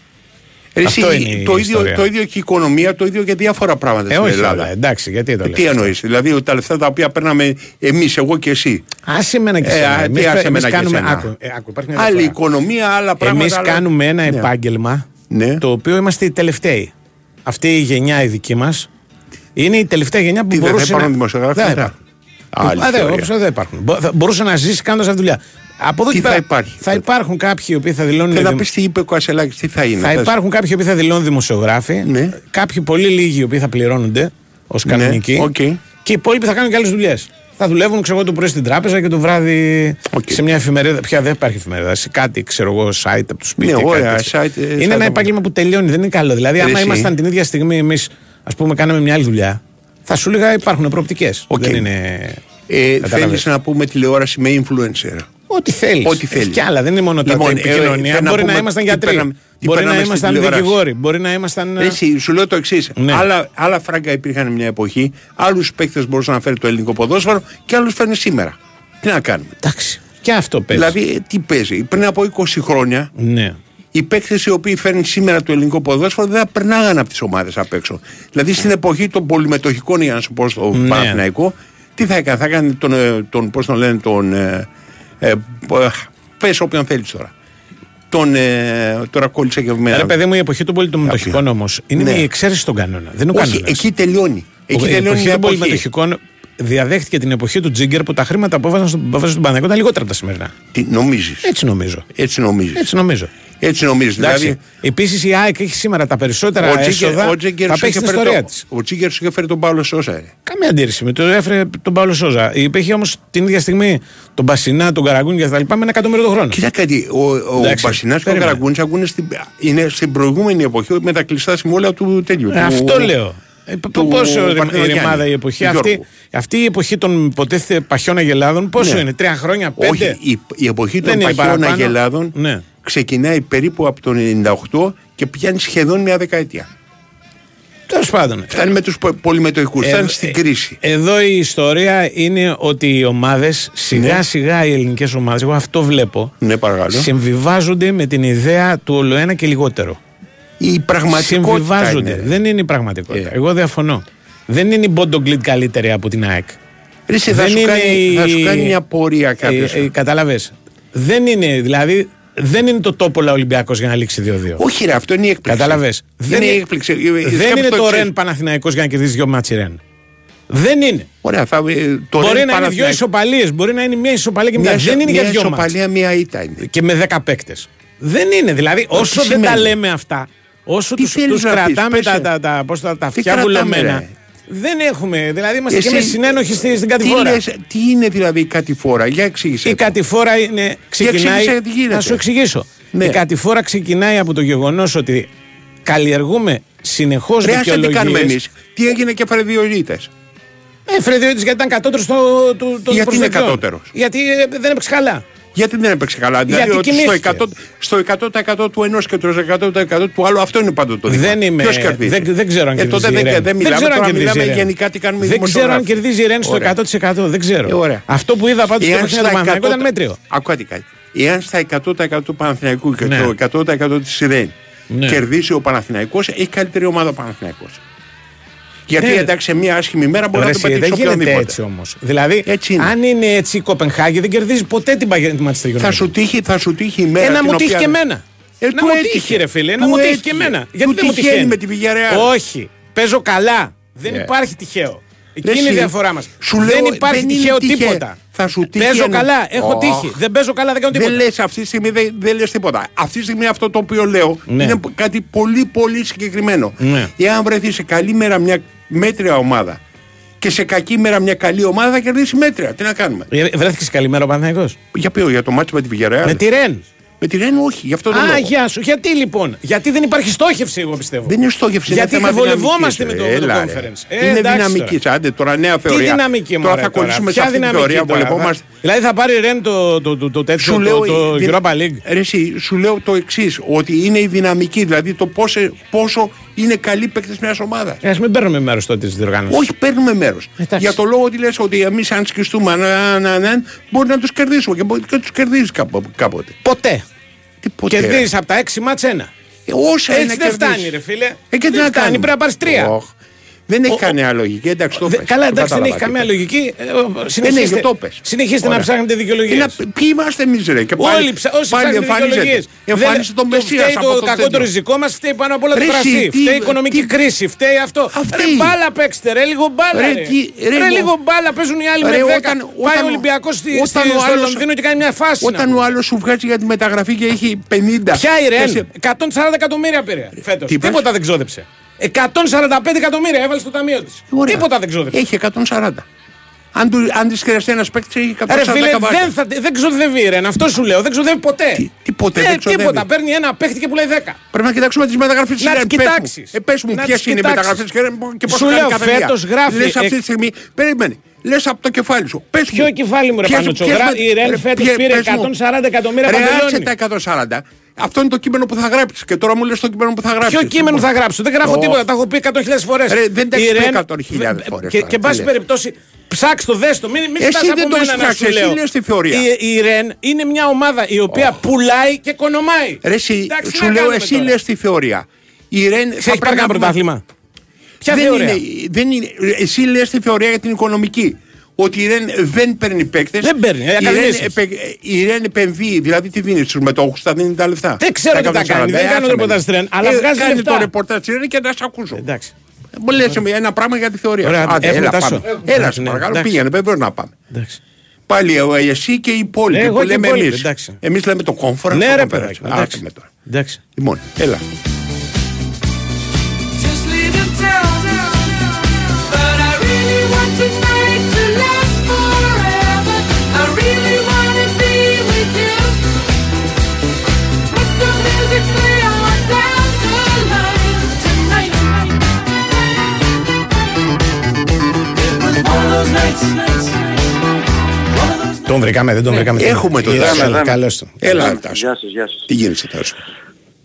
Ρε, εσύ, Αυτό είναι η το, ίδιο, ιστορία. το ίδιο και η οικονομία, το ίδιο και διάφορα πράγματα Ε, στην όχι, Ελλάδα. όλα, εντάξει, γιατί το Ε, λες. Τι εννοείς, δηλαδή τα λεφτά τα οποία παίρναμε εμείς, εγώ και εσύ. Άσε εμένα και Ε, εσένα. α, τι Εμείς, άσε εμείς εμένα και κάνουμε, εσένα. άκου, ε, άκου, υπάρχει μια Άλλη διαφορά. οικονομία, άλλα πράγματα. Εμείς άλλα- κάνουμε ένα Ναι. επάγγελμα Ναι. το οποίο είμαστε οι τελευταίοι. Αυτή η γενιά η δική μας είναι η τελευταία γενιά που Τι, δεν θα μπορούσε υπάρχουν να... δημοσιογράφοι Δεν μετά; υπάρχουν. Άλλη Α, δεν, ιστορία. όπως δεν υπάρχουν. Μπο- θα μπορούσε να ζήσει κάνοντας αυτή τη δουλειά. Από εδώ Τι και θα πέρα υπάρχει, Θα υπάρχουν κάποιοι οι οποίοι θα δηλώνουν. Θέλω να δημο- πεις τι είπε ο Κασελάκης, τι θα είναι. Θα θες. υπάρχουν κάποιοι οι οποίοι θα δηλώνουν δημοσιογράφοι. Ναι. Κάποιοι πολύ λίγοι οι οποίοι θα πληρώνονται ως κανονικοί. οκ. Και οι υπόλοιποι θα κάνουν και άλλες δουλειές. Θα δουλεύουν ξέρω εγώ το πρωί στην τράπεζα και το βράδυ Οκ. σε μια εφημερίδα. Πια δεν υπάρχει εφημερίδα. Σε κάτι, ξέρω εγώ, site από το σπίτι. Ναι, κάτι ωραία, τέτοιο. site, ε, είναι site ένα από- επάγγελμα που τελειώνει, δεν είναι καλό. Δηλαδή, Ε, άμα εσύ. ήμασταν την ίδια στιγμή εμείς, ας πούμε, κάναμε μια άλλη δουλειά, θα σου έλεγα υπάρχουν προοπτικές. Οκ. Δεν είναι. Ε, Κατάλαβες. Θέλεις να πούμε τηλεόραση με influencer; Ό,τι θέλεις. Ό,τι θέλεις. Και άλλα, δεν είναι μόνο τα Λοιπόν, τα ε, επικοινωνία. θέλω να μπορεί να πούμε ήμασταν τι γιατροί. παίρναμε- τι Μπορεί να παίρναμε στην ήμασταν τηλεόραση. δικηγόροι. Μπορεί να ήμασταν. ε, Εσύ, σου λέω το εξής. Ναι. Άλλα, άλλα φράγκα υπήρχαν μια εποχή, άλλους παίκτες μπορούσαν να φέρει το ελληνικό ποδόσφαιρο και άλλους φέρνει σήμερα. Τι να κάνουμε; Εντάξει. Και αυτό παίζει. Δηλαδή, ε, τι παίζει; Πριν από 20 χρόνια, Ναι. οι παίκτες οι οποίοι φέρνουν σήμερα το ελληνικό ποδόσφαιρο δεν θα περνάγαν από τις ομάδες απ' έξω. Δηλαδή, στην εποχή των πολυμετοχικών, για να σου πω στο Ναι. Παναθηναϊκό, τι θα έκανε; Θα έκανε τον, ε, τον πώς τον λένε, τον. Ε, ε, Πες όποιον θέλεις τώρα. Τον. Ε, τώρα κόλλησε και εμένα. Ρε παιδί μου, η εποχή των πολυμετοχικών όμως είναι Ναι. η εξαίρεση στον κανόνα. Δεν είναι ο Όχι, κανόνας. εκεί τελειώνει. Εκεί η τελειώνει εποχή μια των εποχή. πολυμετοχικών διαδέχτηκε την εποχή του Τζίγκερ που τα χρήματα που έβαζαν στον, που έβαζαν στον Παναγιώτο ήταν λιγότερα από τα σημερινά. Τι νομίζεις; Έτσι νομίζω. Έτσι νομίζεις. Έτσι νομίζω. Έτσι νομίζεις. Εντάξει. Δηλαδή, Επίσης η ΑΕΚ έχει σήμερα τα περισσότερα ο Τζίγκερ, έσοδα. ο Τζίγκερ θα σου παίξει είχε την φέρει ιστορία το- της. ο Τζίγκερ σου είχε φέρει τον Παύλο Σόσα. ρε. Καμία αντίρρηση με το έφερε τον Παύλο Σόζα. Υπήρχε όμως την ίδια στιγμή τον Μπασινά, τον Καραγκούνι και τα λοιπά με ένα εκατομμύριο το χρόνο. Κοίτα κάτι, ο, ο Εντάξει, Μπασινάς και ο περίμενε. Καραγκούνης ακούνε στην, είναι στην προηγούμενη εποχή με τα κλειστά συμβόλαια του τέτοιου. Ε, του- αυτό λέω. Ε, π- του πόσο ρη- Παρτενογιάννη, η ρημάδα η εποχή του αυτή, Γιώργου. αυτή η εποχή των υποτίθεται παχιών αγελάδων, πόσο Ναι. είναι, τρία χρόνια, πέντε; Όχι, η, η εποχή Δεν των είναι παχαίων παραπάνω. αγελάδων Ναι. Ξεκινάει περίπου από το 98 και πιάνει σχεδόν μια δεκαετία. Τέλος πάντων. Φτάνει με τους πο- πολυμετοχικούς, Ε, φτάνει ε, στην κρίση. Εδώ η ιστορία είναι ότι οι ομάδες, σιγά Ναι. σιγά οι ελληνικές ομάδες, εγώ αυτό βλέπω, Ναι, παρακαλώ. συμβιβάζονται με την ιδέα του ολοένα και λιγότερο. Η πραγματικότητα Συμβιβάζονται. είναι. Δεν είναι η πραγματικότητα. Ε. Εγώ διαφωνώ. Δεν είναι η Μπόντογκλιτ καλύτερη από την ΑΕΚ. Ρε, εσύ, θα, Δεν σου είναι κάνει, η- θα σου κάνει μια πορεία κάποιος. Ε, ε, Κατάλαβες. Δεν είναι, δηλαδή, δεν είναι το τόπολα Ολυμπιακός για να λήξει 2-2. Όχι, ρε, αυτό είναι η έκπληξη. Κατάλαβες; Δεν είναι η έκπληξη. Ε, Δεν σκέψου είναι το εξής. Ρεν Παναθηναϊκός για να κερδίσει δύο μάτς η Ρεν. Δεν είναι. Ωραία, θα, ε, το μπορεί Ρεν να είναι δύο Παναθηναϊκό- ισοπαλίες, μπορεί να είναι μια ισοπαλία και μια. Μια, δεν είναι μια για δύο μάτς. ισοπαλία, μια ήττα είναι. Και με 10 παίκτες. Δεν είναι. Δηλαδή, όσο δεν τα σημαίνει; λέμε αυτά, όσο Τι τους, θέλεις τους να πεις, κρατάμε πες, τα, ε. τα, τα, πώς τα, τα Τι αυτιά κρατάμε, βουλωμένα. ρε; Δεν έχουμε. Δηλαδή, είμαστε Εσύ- και με συνένοχοι στη- στην Τι, κατηφόρα. λες, τι είναι δηλαδή η κατηφόρα, για εξήγησε. Η κατηφόρα είναι, ξεκινάει. εξήγησε τι γίνεται. Να σου εξηγήσω. Ναι. Η κατηφόρα ξεκινάει από το γεγονός ότι καλλιεργούμε συνεχώς Ρε, άσε τι κάνουμε δικαιολογίε. εμείς. Τι έγινε και φρεδιολίτε. Ε, Φρεδιώτης γιατί ήταν κατώτερος στο, του, των Γιατί είναι προσδοκιών. κατώτερος; Γιατί ε, δεν έπαιξε καλά. Γιατί δεν έπαιξε καλά. Δηλαδή Γιατί ότι στο κοιμήθηκε. 100%, στο 100% του ενός και το 100% του άλλου, αυτό είναι πάντοτε το δικό. Δεν είμαι. Ποιος κερδίζει; Δεν, δεν ξέρω αν ε, κερδίζει. τότε η δεν, Ρεν. δεν μιλάμε, ξέρω αν τώρα κερδίζει η μιλάμε Ρεν. γενικά τι κάνουμε οι Δεν ξέρω αν δημοσιογράφοι. κερδίζει η Ρεν στο Ωραία. 100%. Δεν ξέρω. Ε, ωραία. Αυτό που είδα πάντως στο Εάν παιχνίδι του στα Παναθηναϊκού 100 ήταν μέτριο. Ακούω κάτι κάτι. Εάν στα 100% του Παναθηναϊκού και Ναι. το 100% της ΡΕΝ Ναι. κερδίσει ο Παναθηναϊκός, έχει καλύτερη ομάδα ο Παναθηναϊκός. Γιατί Ναι. εντάξει, σε μια άσχημη μέρα μπορεί Ωραία, να το εσύ, πετύχει δεν γίνεται οποιονδήποτε. έτσι όμως. Δηλαδή, Έτσι είναι. αν είναι έτσι η Κοπενχάγη, δεν κερδίζει ποτέ την Bayern Manchester United. Θα σου τύχει, θα σου τύχει η μέρα. Ε, να την μου τύχει οποία- και εμένα. Ε, να του μου έτυχε. τύχει, ρε φίλε, να Του μου τύχει έτυχε. και εμένα. Του Γιατί δεν μου τυχαίνει τυχαίνει; με τη Villarreal. Όχι. Παίζω καλά. Δεν Ε. υπάρχει τυχαίο. Εκεί Ρε είναι η εσύ, διαφορά μας. σου Δεν λέω, υπάρχει δεν είναι τυχαίο τυχαίο. τίποτα. Θα σου τύχει Παίζω ένα- καλά, έχω Ωχ. τύχη. Δεν παίζω καλά, δεν κάνω Δεν τίποτα. λες αυτή τη στιγμή, δεν, δεν λες τίποτα. Αυτή τη στιγμή αυτό το οποίο λέω Ναι. είναι κάτι πολύ πολύ συγκεκριμένο. Ναι. Εάν βρεθεί σε καλή μέρα μια μέτρια ομάδα και σε κακή μέρα μια καλή ομάδα θα κερδίσει μέτρια. Τι να κάνουμε; Ε, Βρέθηκες καλημέρα ο Παναθηναϊκός; Για ποιο, για το μάτσο με τη Villarreal. Με τη Ρεν. Με τη Ρεν όχι, γι' αυτό το Α, λόγο. γεια σου. Γιατί λοιπόν; Γιατί δεν υπάρχει στόχευση, εγώ πιστεύω. Δεν είναι στόχευση, είναι Γιατί θέμα βολευόμαστε δυναμικής, με το, ρε. με το Έλα, ρε. conference. Ε, είναι εντάξει δυναμικής. τώρα. Άντε τώρα νέα Τι θεωρία. δυναμική Τώρα μωρέ, θα κολλήσουμε σε Ποια αυτή τη δυναμική θεωρία. τώρα, Βολευόμαστε. θα- Δηλαδή θα πάρει η Ρεν το, το, το, το τέτοιο, Σου λέω, το, το η- Europa League; Ρε, εσύ, σου λέω το εξής, ότι είναι η δυναμική, δηλαδή το πόσο, πόσο είναι καλοί παίκτες μιας ομάδας. Ε, ας μην παίρνουμε μέρος τότε τη διοργάνωση. Όχι, παίρνουμε μέρος. Εντάξει. Για το λόγο ότι λες ότι εμείς, αν σκιστούμε, να, να, να, μπορεί να τους κερδίσουμε και, μπορεί και τους κερδίζεις κάποτε. Ποτέ. Τι ποτέ; Κερδίζεις από τα έξι μάτς ένα. Ε, όσα είναι Έτσι να δεν φτάνει, κερδίσεις. ρε φίλε. Ε, και τι δεν να φτάνει, κάνουμε; πρέπει να πάρεις τρία. Ωχ. Δεν έχει Ο- καμία λογική. Εντάξει, το Δε- πες. Καλά, Το εντάξει, δεν έχει κατάλαβα καμία τι λογική. Ε, Δεν Συνεχίστε, έχει, το πες. συνεχίστε να Ωραία. ψάχνετε Τι δικαιολογίες. να- Ποιοι είμαστε εμείς ρε και πάλι, Όλοι ψα... όσοι πάλι ψάχνετε εμφανίζεται. δικαιολογίες. Εμφανίζεται το Δεν- Μεσσίας Φταίει από το το κακό το τέτοιο. ριζικό μας, φταίει πάνω απ' όλα το Ρε, κρασί. εσύ, τι- Φταίει η οικονομική τι- κρίση, φταίει αυτό. Αυτή. Ρε μπάλα παίξτε, ρε λίγο μπάλα. Ρε, Ρε, τι- ρε, Ρε, εγώ- λίγο μπάλα παίζουν οι άλλοι με Ρε, 10. όταν- Πάει όταν ο ο- Ολυμπιακός στη, όταν στη, ο στο άλλος- Λονδίνο και κάνει μια φάση. Όταν να ο πούμε. άλλος σου βγάζει για τη μεταγραφή και έχει 50. Ποια η Ρεν, Και σε- 140 εκατομμύρια πήρε φέτος. Τι είπες; Τίποτα δεν ξόδεψε. 145 εκατομμύρια έβαλε στο ταμείο της. Ωραία. Τίποτα δεν ξόδεψε. Έχει 140. Αν, του, αν της χρειαστεί ένας παίκτης έχει 140 Ρε φίλε, καβάτια. δεν, θα, δεν ξοδεύει η Ρεν, αυτό σου λέω. Δεν ξοδεύει ποτέ. Τι- τι ποτέ Ε, δεν ξοδεύει. Τίποτα. Παίρνει ένα παίχτη και πουλάει 10. Πρέπει να κοιτάξουμε τις μεταγραφές της Να Ρεν. τις Πες μου. κοιτάξεις. Ε, πες μου Να ποιες τις είναι οι κοιτάξεις. μεταγραφές της Ρεν και πώς Σου κάνει λέω, κάθε μία. φέτος γράφει Λες αυτή εκ- τη στιγμή, περίμενε, λες από το κεφάλι σου. Πες Ποιο μου. κεφάλι μου, ρε Ποιες- Πανούτσο, ποιες γρα- με- η Ρεν ρε, φέτος ποιες- πήρε πες μου. 140 εκατομμύρια Ρε, παντελόνι. άσε τα 140. Αυτό είναι το κείμενο που θα γράψεις και τώρα μου λες το κείμενο που θα γράψεις. Ποιο κείμενο θα γράψω, δεν γράφω Ω. τίποτα, τα έχω πει 100.000 φορές. Ρε, δεν τα έχεις πει 100.000 φορές Και, τώρα, και εν πάση τι λες. περιπτώσει, ψάξ το, δες το. Μην, μην Εσύ ζητάς δεν από το μένα έχεις να ψάξει, σου εσύ λέω. λες τη θεωρία. Η, η Ρεν είναι μια ομάδα η οποία πουλάει και κονομάει. Ρε, εσύ, Εντάξει, τι σου να λέω, κάνουμε εσύ τώρα; λες τη θεωρία. Η Ρεν Σε έχει πάρει κανένα πρωτάθλημα. Ποια δεν θεωρία; είναι, δεν είναι, εσύ λες τη θεωρία για την οικονομική. Ότι η Ρεν δεν παίρνει παίκτες. Δεν παίρνει, ε, η, Ρεν, ακαδημίες. επε- η Ρεν επενδύει, δηλαδή τι δίνει στους μετόχους, θα δίνει τα λεφτά; Δεν ξέρω τι τα 140, κάνει, δεν ε, κάνω άσε με. ρεπορτάζ στη Ρεν, αλλά Ε, βγάζει κάνει λεφτά. το ρεπορτάζ της Ρεν και να σε ακούσω. Εντάξει. Μου λες ένα πράγμα για τη θεωρία. Ωραία, Άντε, έχουμε έλα, τάσο. πάμε. Έχουμε Έλα, τάσο, σε ναι, παρακαλώ, εντάξει. πήγαινε, βεβαίως να πάμε. Εντάξει. Πάλι ε, εσύ και οι υπόλοιποι Ναι, εγώ που και οι λέμε υπόλοιποι, εμείς. εντάξει. Εμείς λέμε το conference. Ναι, το ρε conference. παιδάκι. Άσε εντάξει. με τώρα. Εντάξει. Λοιπόν, έλα. Τον βρήκαμε, δεν τον βρήκαμε. Έχουμε τον Yes, Τάσο. Καλώς το. Έλα, Τάσο. Γεια σας, γεια σας. Τι γίνεται, Τάσο;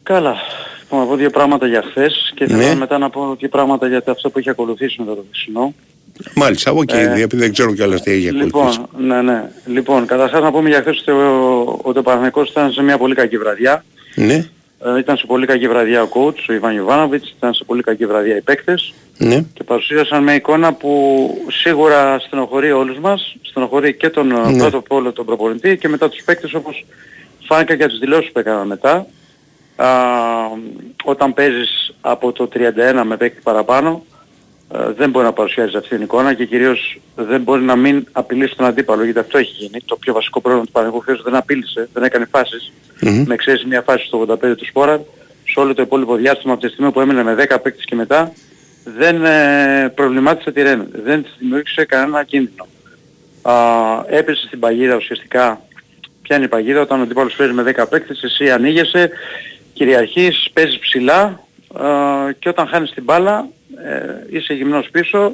Καλά. Λοιπόν, να πω δύο πράγματα για χθες και Ναι. θέλω μετά να πω δύο πράγματα για αυτό που έχει ακολουθήσει μετά το χθεσινό. Μάλιστα, οκ, Ε, επειδή δεν ξέρω κιόλας τι έχει ακολουθήσει. Λοιπόν, ναι, ναι. Λοιπόν, καταρχάς να πούμε για χθες ότι ο, ότι ο Παναθηναϊκός ήταν σε μια πολύ κακή βραδιά. Ναι, Ε, ήταν σε πολύ κακή βραδιά ο coach, ο Ιβάν Ιωβάνοβιτς, ήταν σε πολύ κακή βραδιά οι παίκτες ναι. και παρουσίασαν μια εικόνα που σίγουρα στενοχωρεί όλους μας, στενοχωρεί και τον ε, Ναι. πρώτο απ' όλους τον προπονητή και μετά τους παίκτες όπως φάνηκε και από τις δηλώσεις που έκαναν μετά. Α, όταν παίζεις από το 31 με παίκτη παραπάνω ε, δεν μπορεί να παρουσιάζει αυτή την εικόνα και κυρίως δεν μπορεί να μην απειλήσει τον αντίπαλο γιατί αυτό έχει γίνει. Το πιο βασικό πρόβλημα του Παναγικού χθες δεν απείλησε, δεν έκανε φάσεις. Μμμ. Με εξαίρεση μια φάση στο 85 του Σπόρα, σε όλο το υπόλοιπο διάστημα από τη στιγμή που έμεινε με 10 παίκτες και μετά δεν ε, προβλημάτισε τη Ρεν, δεν της δημιούργησε κανένα κίνδυνο. Α, έπεσε στην παγίδα ουσιαστικά, πιάνει η παγίδα; Όταν ο αντίπαλος παίζει με 10 παίκτες, εσύ ανοίγεσαι, κυριαρχείς, παίζεις ψηλά α, και όταν χάνεις την μπάλα ε, είσαι γυμνός πίσω.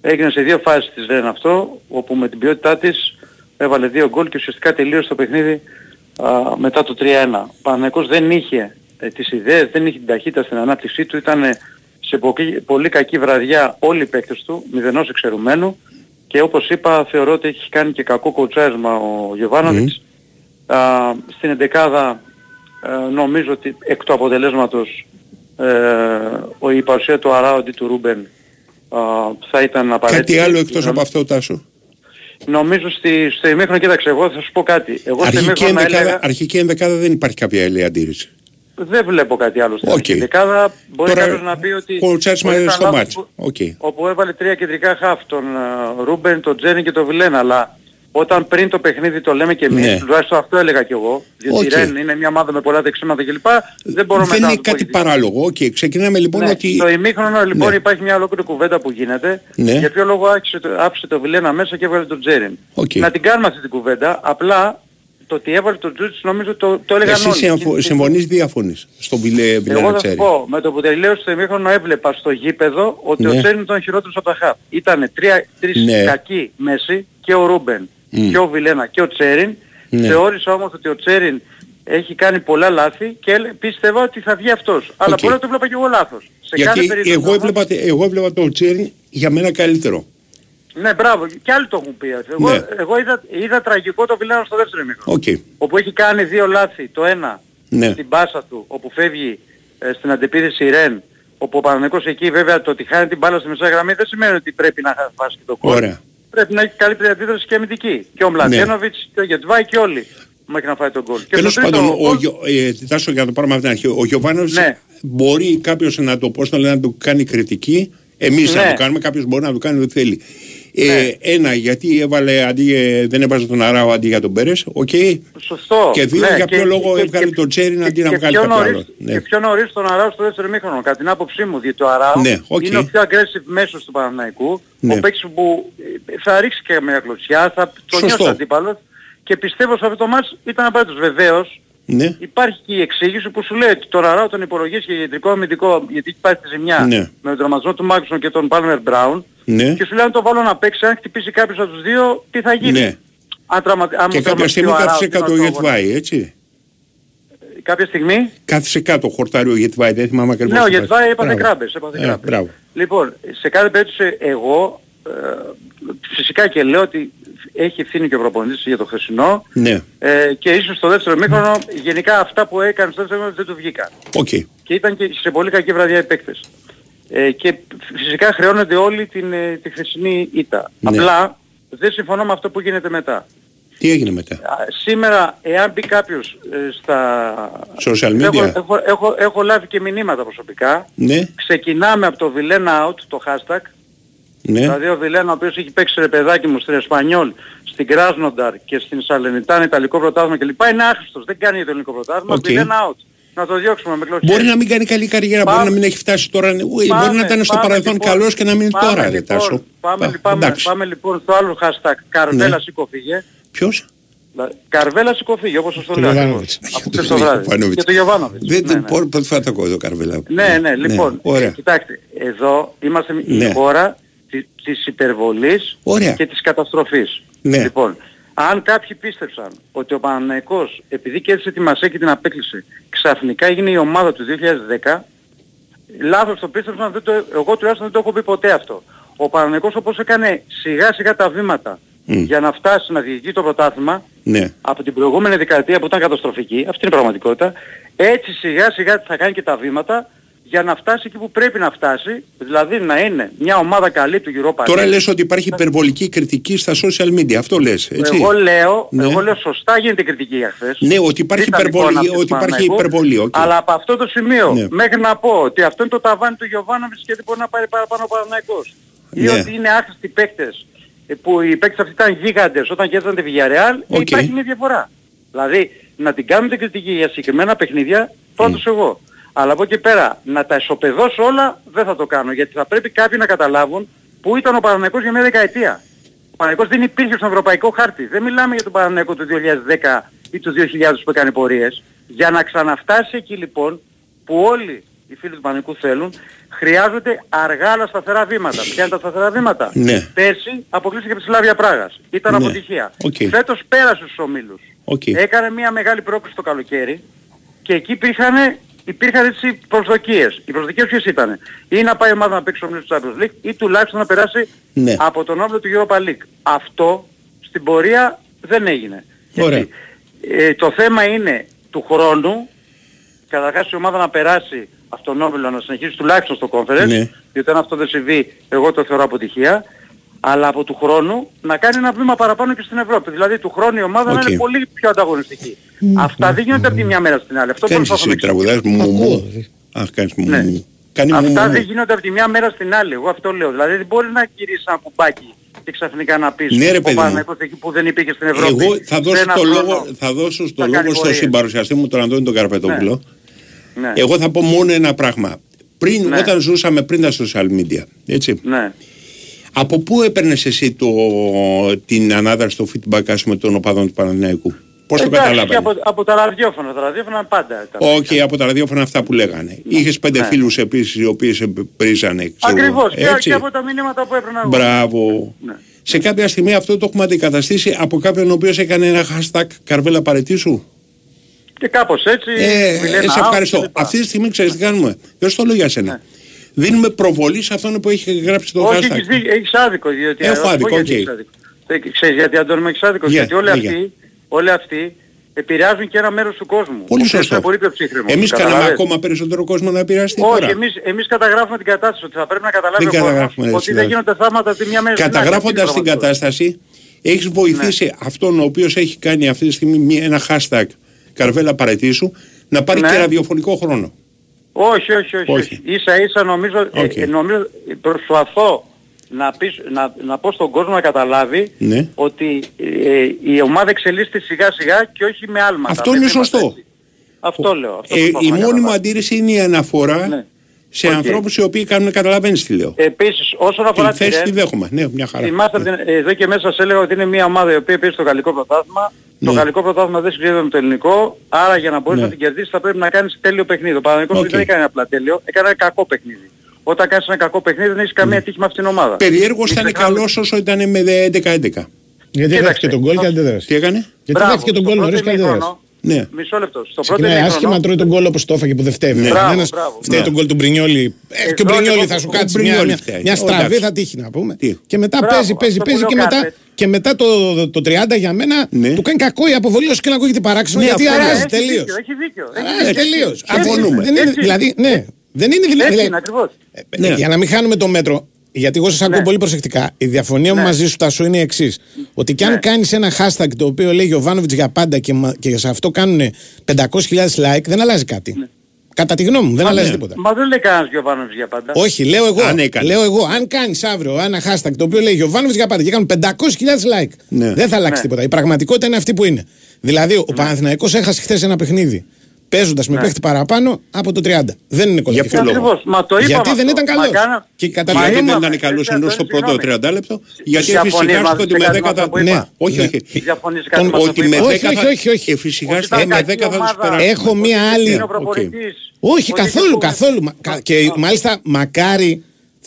Έγινε σε δύο φάσεις της Ρεν αυτό, όπου με την ποιότητά της έβαλε δύο γκολ και ουσιαστικά τελείωσε το παιχνίδι α, μετά το 3-1. Ο Παναθηναϊκός δεν είχε ε, τις ιδέες, δεν είχε την ταχύτητα στην ανάπτυξή του, ήταν σε πολύ, πολύ κακή βραδιά όλοι οι παίκτες του, μηδενός εξαιρουμένου και όπως είπα θεωρώ ότι έχει κάνει και κακό κοουτσάρισμα ο Γιωβάνοβιτς. Α, στην εντεκάδα ε, νομίζω ότι εκ του αποτελέσματος ε, ο- η παρουσία του Αράοντι του Ρούμπεν α, θα ήταν απαραίτητη. Κάτι άλλο εκτός από αυτό, Τάσο; Νομίζω στη, στο ημίχρονο, κοίταξε, εγώ θα σου πω κάτι. Εγώ στο Αρχική ημίχρονο ενδεκάδα, έλεγα, αρχική ενδεκάδα δεν υπάρχει κάποια άλλη αντίρρηση. δεν βλέπω κάτι άλλο στην Οκ. αρχική ενδεκάδα. Μπορεί Τώρα, κάποιος να πει ότι... κοουτσάρισμα ότι είναι ήταν στο λάθος μάτς. που- Οκ. όπου έβαλε τρία κεντρικά χαφ, τον ε, Ρούμπεν, τον Τσέριν και τον Βιλένα, αλλά όταν πριν το παιχνίδι το λέμε και εμείς, Ναι. τουλάχιστον αυτό έλεγα κι εγώ, διότι Οκ. η Ρεν είναι μια ομάδα με πολλά τρεξίματα κλπ. Δεν μπορώ δεν μετά να είναι το πω κάτι γιατί- παράλογο. Οκ, ξεκινάμε λοιπόν ναι, ότι... Στο ημίχρονο λοιπόν Ναι. υπάρχει μια ολόκληρη κουβέντα που γίνεται. Ναι. Για ποιο λόγο άφησε, το- άφησε το Βιλένα μέσα και έβαλε τον Τζέριν. Οκ. Να την κάνουμε αυτή την κουβέντα. Απλά το ότι έβαλε τον Τζούτς νομίζω το, το έλεγαν Εσύ όλοι. συμφω- Και- συμφωνείς ή διαφωνείς στον Βιλέ Εγώ Βιλένα θα σου Τσέρι. πω, με το που τελείωσε το ημίχρονο έβλεπα στο γήπεδο ότι Ναι. ο Τσέριν ήταν ο χειρότερος από τα χαφ. Ήταν τρία, τρεις Ναι. κακοί μέσοι και ο Ρούμπεν Μμ. και ο Βιλένα και ο Τσέριν. Ναι. Θεώρησα όμως ότι ο Τσέριν έχει κάνει πολλά λάθη και έλε- πίστευα ότι θα βγει αυτός. Αλλά Οκ. μπορεί να το βλέπα και εγώ λάθος. Σε κάθε Γιατί περίπτωση εγώ όμως- έβλεπα, εγώ έβλεπα το Τσέρι για μένα καλύτερο. Ναι, μπράβο. Και άλλοι το έχουν πει. Εγώ, Ναι. εγώ είδα, είδα τραγικό το Βιλένα στο δεύτερο ημίχρονο. Οκ. Όπου έχει κάνει δύο λάθη. Το ένα Ναι. στην πάσα του, όπου φεύγει ε, στην αντεπίθεση Ρεν, όπου ο Παναθηναϊκός εκεί βέβαια το ότι χάνει την μπάλα στη μεσαία γραμμή δεν σημαίνει ότι πρέπει να χάσει και το γκολ. Ωραία. Πρέπει να έχει καλύτερη αντίδραση και αμυντική. Και ο Μλαντένοβιτς και ο Γετβάη και όλοι μέχρι να φάει το γκολ. Και Τέλος στο τρίτο πάντων, ο, γκολ- Γιο- ε, Τάσο, για να το πάρουμε από την αρχή, ο Γιωβάνοβιτς Ναι. μπορεί κάποιος να το, πώς το λένε, να του κάνει κριτική. Εμείς να Ναι. το κάνουμε, κάποιος μπορεί να το κάνει ό,τι θέλει. Ε, Ναι. Ένα, γιατί έβαλε αντί, ε, δεν έβαζε τον Αράο αντί για τον Πέρες. Οκ. Σωστό. Και δύο, Ναι, για ποιο λόγο και- έβγαλε και- τον Τσέριν αντί να και βγάλει πιο κάποιο νωρίς- άλλο. Ναι. Και πιο νωρίς τον Αράο στο δεύτερο ημίχρονο, κατά την άποψή μου, διότι ο Αράο Ναι, οκ. είναι ο πιο aggressive μέσος του Παναθηναϊκού, Ναι. ο παίκτης που ε, θα ρίξει και μια κλωτσιά, θα το Σωστό. νιώσει ο αντίπαλος και πιστεύω σε αυτό το ματς ήταν απαραίτητος. Βεβαίως Ναι. υπάρχει και η εξήγηση που σου λέει ότι τον Αράο τον υπολογίζει για κεντρικό αμυντικό γιατί έχει πάει στη ζημιά Ναι. με τον τραυματισμό του Μάγκνουσον και τον Πάλμερ Μπράουν Ναι. και σου λέει αν το βάλω να παίξει, αν χτυπήσει κάποιος από τους δύο, τι θα γίνει; Ναι. Αν τραυμα... αν Και μου κάποια τραυματιστεί στιγμή ο Αράο, κάθισε τι θα κάτω ο το Γέντβαϊ, έτσι. Κάποια στιγμή; Κάθισε κάτω χορτάρι ο Γέντβαϊ, δεν θυμάμαι ακριβώς. Ναι, ο τι πάει. Γέντβαϊ έπαθε Μπράβο. κράμπες, έπαθε Ε, κράμπες. Μπράβο. Λοιπόν, σε κάθε περίπτωση εγώ ε, φυσικά και λέω ότι έχει ευθύνη και ο προπονητής για το χθεσινό Ναι. ε, και ίσως στο δεύτερο ημίχρονο γενικά αυτά που έκανε στο δεύτερο ημίχρονο δεν του βγήκαν. Οκ. Και ήταν και σε πολύ κακή βραδιά οι παίκτες. Ε, και φυσικά χρεώνονται όλοι την, ε, τη χθεσινή ήττα. Ναι. Απλά δεν συμφωνώ με αυτό που γίνεται μετά. Τι έγινε μετά; Α, Σήμερα, εάν μπει κάποιος ε, στα... Social media. Έχω, έχω, έχω, έχω λάβει και μηνύματα προσωπικά. Ναι, Ξεκινάμε από το Vilhena Out, το hashtag. ναι. Δηλαδή ο Βιλένα ο οποίος έχει παίξει ρε παιδάκι μου στην Εσπανιόλ, στην Κράσνονταρ και στην Σαλερνιτάνα, Ιταλικό πρωτάθλημα κλπ. Είναι άχρηστος, δεν κάνει το ελληνικό πρωτάθλημα. OK. Vilhena Out. Να το διώξουμε με κλωτσιά. Μπορεί να μην κάνει καλή καριέρα, μπορεί Πάμε. να μην έχει φτάσει τώρα. Ουι, Μπορεί Πάμε, να ήταν στο πάμε, παρελθόν λοιπόν. καλός και να μην είναι Πάμε, τώρα, ρε λοιπόν, Τάσο. Πάμε, Α, πάμε, εντάξει. πάμε λοιπόν στο άλλο hashtag. Καρβέλα Ναι. σηκωφίγε. Ποιος; Καρβέλα σηκωφίγε όπως σας το Τον λέω. Γιωβάνοβιτς. ακριβώς. Από χθες το βράδυ. Γιωβάνοβιτς. Και το Γιωβάνοβιτς. Δεν Ναι, την ναι. πω- πρώτη φορά το ακούω εδώ, Καρβέλα. Ναι, ναι, λοιπόν, Ωραία. κοιτάξτε, εδώ είμαστε Ναι. η χώρα τη- της υπερβολής Ωραία. και της καταστροφής. Ναι. Λοιπόν, αν κάποιοι πίστεψαν ότι ο Παναθηναϊκός, επειδή κέρδισε τη Μασέ και την απέκλεισε, ξαφνικά έγινε η ομάδα του 2010, λάθος το πίστεψαν, δεν το, εγώ τουλάχιστον δεν το έχω πει ποτέ αυτό. Ο Παναθηναϊκός όπως έκανε σιγά σιγά τα βήματα Μμ. για να φτάσει να διεκδικεί το πρωτάθλημα, Ναι. από την προηγούμενη δεκαετία που ήταν καταστροφική, αυτή είναι η πραγματικότητα, έτσι σιγά σιγά θα κάνει και τα βήματα για να φτάσει εκεί που πρέπει να φτάσει, δηλαδή να είναι μια ομάδα καλή του Europa Τώρα League. λες ότι υπάρχει υπερβολική κριτική στα social media. Αυτό λες, έτσι; Εγώ λέω, Ναι. εγώ λέω σωστά γίνεται κριτική για χθες. Ναι, ότι υπάρχει Ήταν υπερβολή, εικόνα αυτή του ότι υπάρχει Παναθηναϊκού, υπερβολή. οκ. Αλλά από αυτό το σημείο Ναι. μέχρι να πω ότι αυτό είναι το ταβάνι του Γιοβάνοβιτς και δεν μπορεί να πάρει παραπάνω ο Παναθηναϊκός. Ή Ναι. ότι είναι άχρηστοι παίκτες ε, που οι παίκτες αυτοί ήταν γίγαντες όταν κέρδισαν τη Villarreal, ε, Οκ. υπάρχει μια διαφορά. Δηλαδή να την κάνουμε την κριτική για συγκεκριμένα παιχνίδια, πρώτος εγώ. Αλλά από εκεί πέρα να τα ισοπεδώσω όλα δεν θα το κάνω γιατί θα πρέπει κάποιοι να καταλάβουν που ήταν ο Παναθηναϊκός για μια δεκαετία. Ο Παναθηναϊκός δεν υπήρχε στον ευρωπαϊκό χάρτη. Δεν μιλάμε για τον Παναθηναϊκό του 2010 ή του 2000 που έκανε πορείες. Για να ξαναφτάσει εκεί λοιπόν που όλοι οι φίλοι του Παναθηναϊκού θέλουν, χρειάζονται αργά αλλά σταθερά βήματα. Ποια είναι τα σταθερά βήματα; Ναι. Πέρσι αποκλείστηκε από τη Σλάβια Πράγας. Ήταν Ναι. αποτυχία. Οκ. Φέτος πέρασε στους ομίλους. Οκ. Έκανε μια μεγάλη πρόκριση το καλοκαίρι και εκεί υπήρχαν, υπήρχαν έτσι προσδοκίες. Οι προσδοκίες ποιες ήταν; Ή να πάει η ομάδα να παίξει ομίλους του Champions League ή τουλάχιστον να περάσει Ναι. από τον όμιλο του Europa League. Αυτό στην πορεία δεν έγινε. Ωραία. Γιατί, ε, το θέμα είναι του χρόνου καταρχάς η ομάδα να περάσει αυτόν τον όμιλο να συνεχίσει τουλάχιστον στο Conference Ναι. γιατί αν αυτό δεν συμβεί εγώ το θεωρώ αποτυχία αλλά από του χρόνου να κάνει ένα βήμα παραπάνω και στην Ευρώπη. Δηλαδή του χρόνου η ομάδα Οκ. να είναι πολύ πιο ανταγωνιστική. Αυτά δεν γίνονται από τη μια μέρα στην άλλη. Αυτό Κάνεις προσπαθώ εσύ να εξηγήσω. τραγουδάς μου Ακούω, μου. δηλαδή. Αχ, κάνεις μου Ναι. μου. Κάνει μου Αυτά μου. δεν γίνονται από τη μια μέρα στην άλλη. Εγώ αυτό λέω. Δηλαδή δεν μπορεί να γυρίσει ένα κουμπάκι και ξαφνικά να πεις Ναι, ρε, ο παιδί μου. Παναθηναϊκός εκεί που δεν υπήρχε στην Ευρώπη. Εγώ θα σε δώσω ένα το χρόνο λόγο, θα δώσω στο θα κάνει λόγο στο πορείες. συμπαρουσιαστή μου τον Αντώνη τον Καρπετόπουλο. Ναι. Εγώ θα πω μόνο ένα πράγμα. Πριν, Ναι. όταν ζούσαμε πριν τα social media, έτσι. Ναι. Από πού έπαιρνες εσύ το, την ανάδραση, το feedback, ας πούμε, των οπαδών του Παναθηναϊκού; Πώς το Εντάξει, και καταλάβαινες; από, από τα ραδιόφωνα. Τα ραδιόφωνα πάντα ήταν. Όχι, από τα ραδιόφωνα αυτά που λέγανε. Είχες πέντε Ναι. φίλους επίσης οι οποίοι σε βρίζανε. ξέρω, Ακριβώς. Και, έτσι. και από τα μηνύματα που έπαιρνα εγώ. Μπράβο. Ναι. Σε κάποια στιγμή αυτό το έχουμε αντικαταστήσει από κάποιον ο οποίος έκανε ένα hashtag Καρβέλα παραιτήσου; Και κάπως έτσι. Ε, Βιλένα ε, σε out ευχαριστώ. κλπ. Αυτή τη στιγμή ξέρεις τι κάνουμε. Δεν στο λέω για σένα. Δίνουμε προβολή σε αυτόν που έχει γράψει το Ναι. Όχι, hashtag. έχεις, δίκιο, έχεις άδικο. Διότι, Έχω θα σου πω άδικο, γιατί οκ. έχεις άδικο. Ε, Ξέρεις γιατί Αντώνη μου έχεις άδικο. Για, γιατί όλοι για. αυτοί, όλοι αυτοί επηρεάζουν και ένα μέρος του κόσμου. Πολύ Ο οποίος σωστό. Είναι πολύ πιο ψύχρεμος. Εμείς κάναμε Καταλαβες. ακόμα περισσότερο κόσμο να επηρεαστεί Όχι, τώρα. εμείς, εμείς καταγράφουμε την κατάσταση ότι θα πρέπει να καταλάβει Δεν ο κόσμος καταγράφουμε, ρε, ότι δεν συνάδελφε. γίνονται θαύματα από τη μια μέρα στην άλλη. Καταγράφοντας Αυτή την είναι η πραγματικότητα. κατάσταση, έχεις βοηθήσει Ναι. αυτόν ο οποίος έχει κάνει αυτή τη στιγμή μία- ένα hashtag Καρβέλα παραιτήσου να πάρει Ναι. και ραδιοφωνικό χρόνο. Όχι, όχι, όχι. Όχι. όχι. Ίσα ίσα νομίζω, ε, Οκ. ε, νομίζω προσπαθώ να, πεις, να, να πω στον κόσμο να καταλάβει Ναι. ότι ε, η ομάδα εξελίσσεται σιγά σιγά και όχι με άλματα. Αυτό με είναι βήματα, σωστό. έτσι. Αυτό λέω. Αυτό Ε, προσπαθώ η να μόνη μου καταλάβω. αντίρρηση είναι η αναφορά Ναι. Σε Οκ. ανθρώπους οι οποίοι κάνουν καταλαβαίνεις τι λέω. Επίσης, όσον αφορά Την θέση Ρεν, τη δέχομαι. Ναι, μια χαρά. Θυμάστε την- εδώ και μέσα σας έλεγα ότι είναι μια ομάδα η οποία παίζει στο γαλλικό πρωτάθλημα. Το Ναι. γαλλικό πρωτάθλημα δεν συγκρίνεται με το ελληνικό, άρα για να μπορείς Ναι. να την κερδίσεις θα πρέπει να κάνεις τέλειο παιχνίδι. Ο Παναγικός Οκ. δεν έκανε απλά τέλειο, έκανε ένα κακό παιχνίδι. Όταν κάνεις ένα κακό παιχνίδι δεν έχεις καμία τύχη με αυτήν την ομάδα. Περιέργως Μην ήταν ξεχνάμε- καλός όσο ήταν με 11-11. Γιατί Κοίταξε. έχασε και το γκολ και αντέδρασε. Τι έκανε; Γιατί Μπράβο, έχασε και τον στο γκολ πρώτο νωρίς και ημίχρονο- αντέδρασε. Ναι. Μισό λεπτό. Στο πρώτο Ξεκινάει άσχημα, ημίχρονο... τρώει τον γκολ όπως το έφαγε που δεν φταίει. Ναι. Ο Μπράβο, ένας μπράβο. φταίει Ναι. τον γκολ του Μπρινιόλη. Ε, και ο Εδώ Μπρινιόλη λοιπόν, θα σου ο κάτσει Μπρινιόλη μια, μια, φταίει. μια Ο, στραβή εντάξει. θα τύχει να πούμε. Τι; Και μετά Μπράβο, παίζει, παίζει, αυτό παίζει που και λέω μετά, κάθε. και μετά το, το 30 για μένα Ναι. του κάνει κακό η αποβολή όσο και να ακούγεται παράξενο Ναι, γιατί αυτό αράζει Έχει τελείως. δίκιο, Έχει δίκιο. έχει Αράζει δίκιο. τελείως. Έτσι, Συμφωνούμε. Δεν είναι, έτσι. δηλαδή, ναι. Δεν είναι δηλαδή. Έτσι είναι ακριβώς. Ε, Ναι. Για να μην χάνουμε το μέτρο, γιατί εγώ σας ακούω Ναι. πολύ προσεκτικά. Η διαφωνία μου Ναι. μαζί σου, Τάσο, είναι η εξής. Ότι κι αν Ναι. κάνεις ένα hashtag το οποίο λέει Γιωβάνοβιτς για πάντα και, μα- και σε αυτό κάνουν 500.000 like, δεν αλλάζει κάτι. Κατά τη γνώμη μου, δεν αλλάζει ναι. τίποτα. Μα δεν λέει κανένας Γιωβάνοβιτς για πάντα. Όχι, λέω εγώ. Αν έκανε. Λέω εγώ, αν κάνεις αύριο ένα hashtag το οποίο λέει Γιωβάνοβιτς για πάντα και κάνουν 500.000 like, Ναι. δεν θα αλλάξει Ναι. τίποτα. Η πραγματικότητα είναι αυτή που είναι. Δηλαδή, ο Παναθηναϊκός έχασε χθες ένα παιχνίδι παίζοντας με παίχτη παραπάνω από το 30. Δεν είναι κολακή. ποιο λόγο; Ακριβώς. Μα το είπαμε Γιατί δεν αυτό. ήταν Μα καλός. κάνα- Και κατά Μα τη Γιατί γνώμη δεν μου, ήταν καλό Συγγνώμη. ενώ στο πρώτο Συγγνώμη. 30 λεπτό. Γιατί Διαφωνείς εφησυχάστηκε μαζί ότι σε με κάτι 10 με αυτό θα. που είπα. Ναι. Όχι, Ναι. όχι. Διαφωνείς κάτι Τον- με αυτό Ότι που με είπα. Όχι, 10 όχι, θα. όχι, όχι. Εφησυχάστηκε Ότι με ήταν 10 θα κακή του ομάδα. περάσει. Έχω μία Ότι άλλη. είναι ο Οκ. προπονητής. Όχι, Ότι καθόλου, είναι- καθόλου. Μα- κα- Και μάλιστα μακάρι,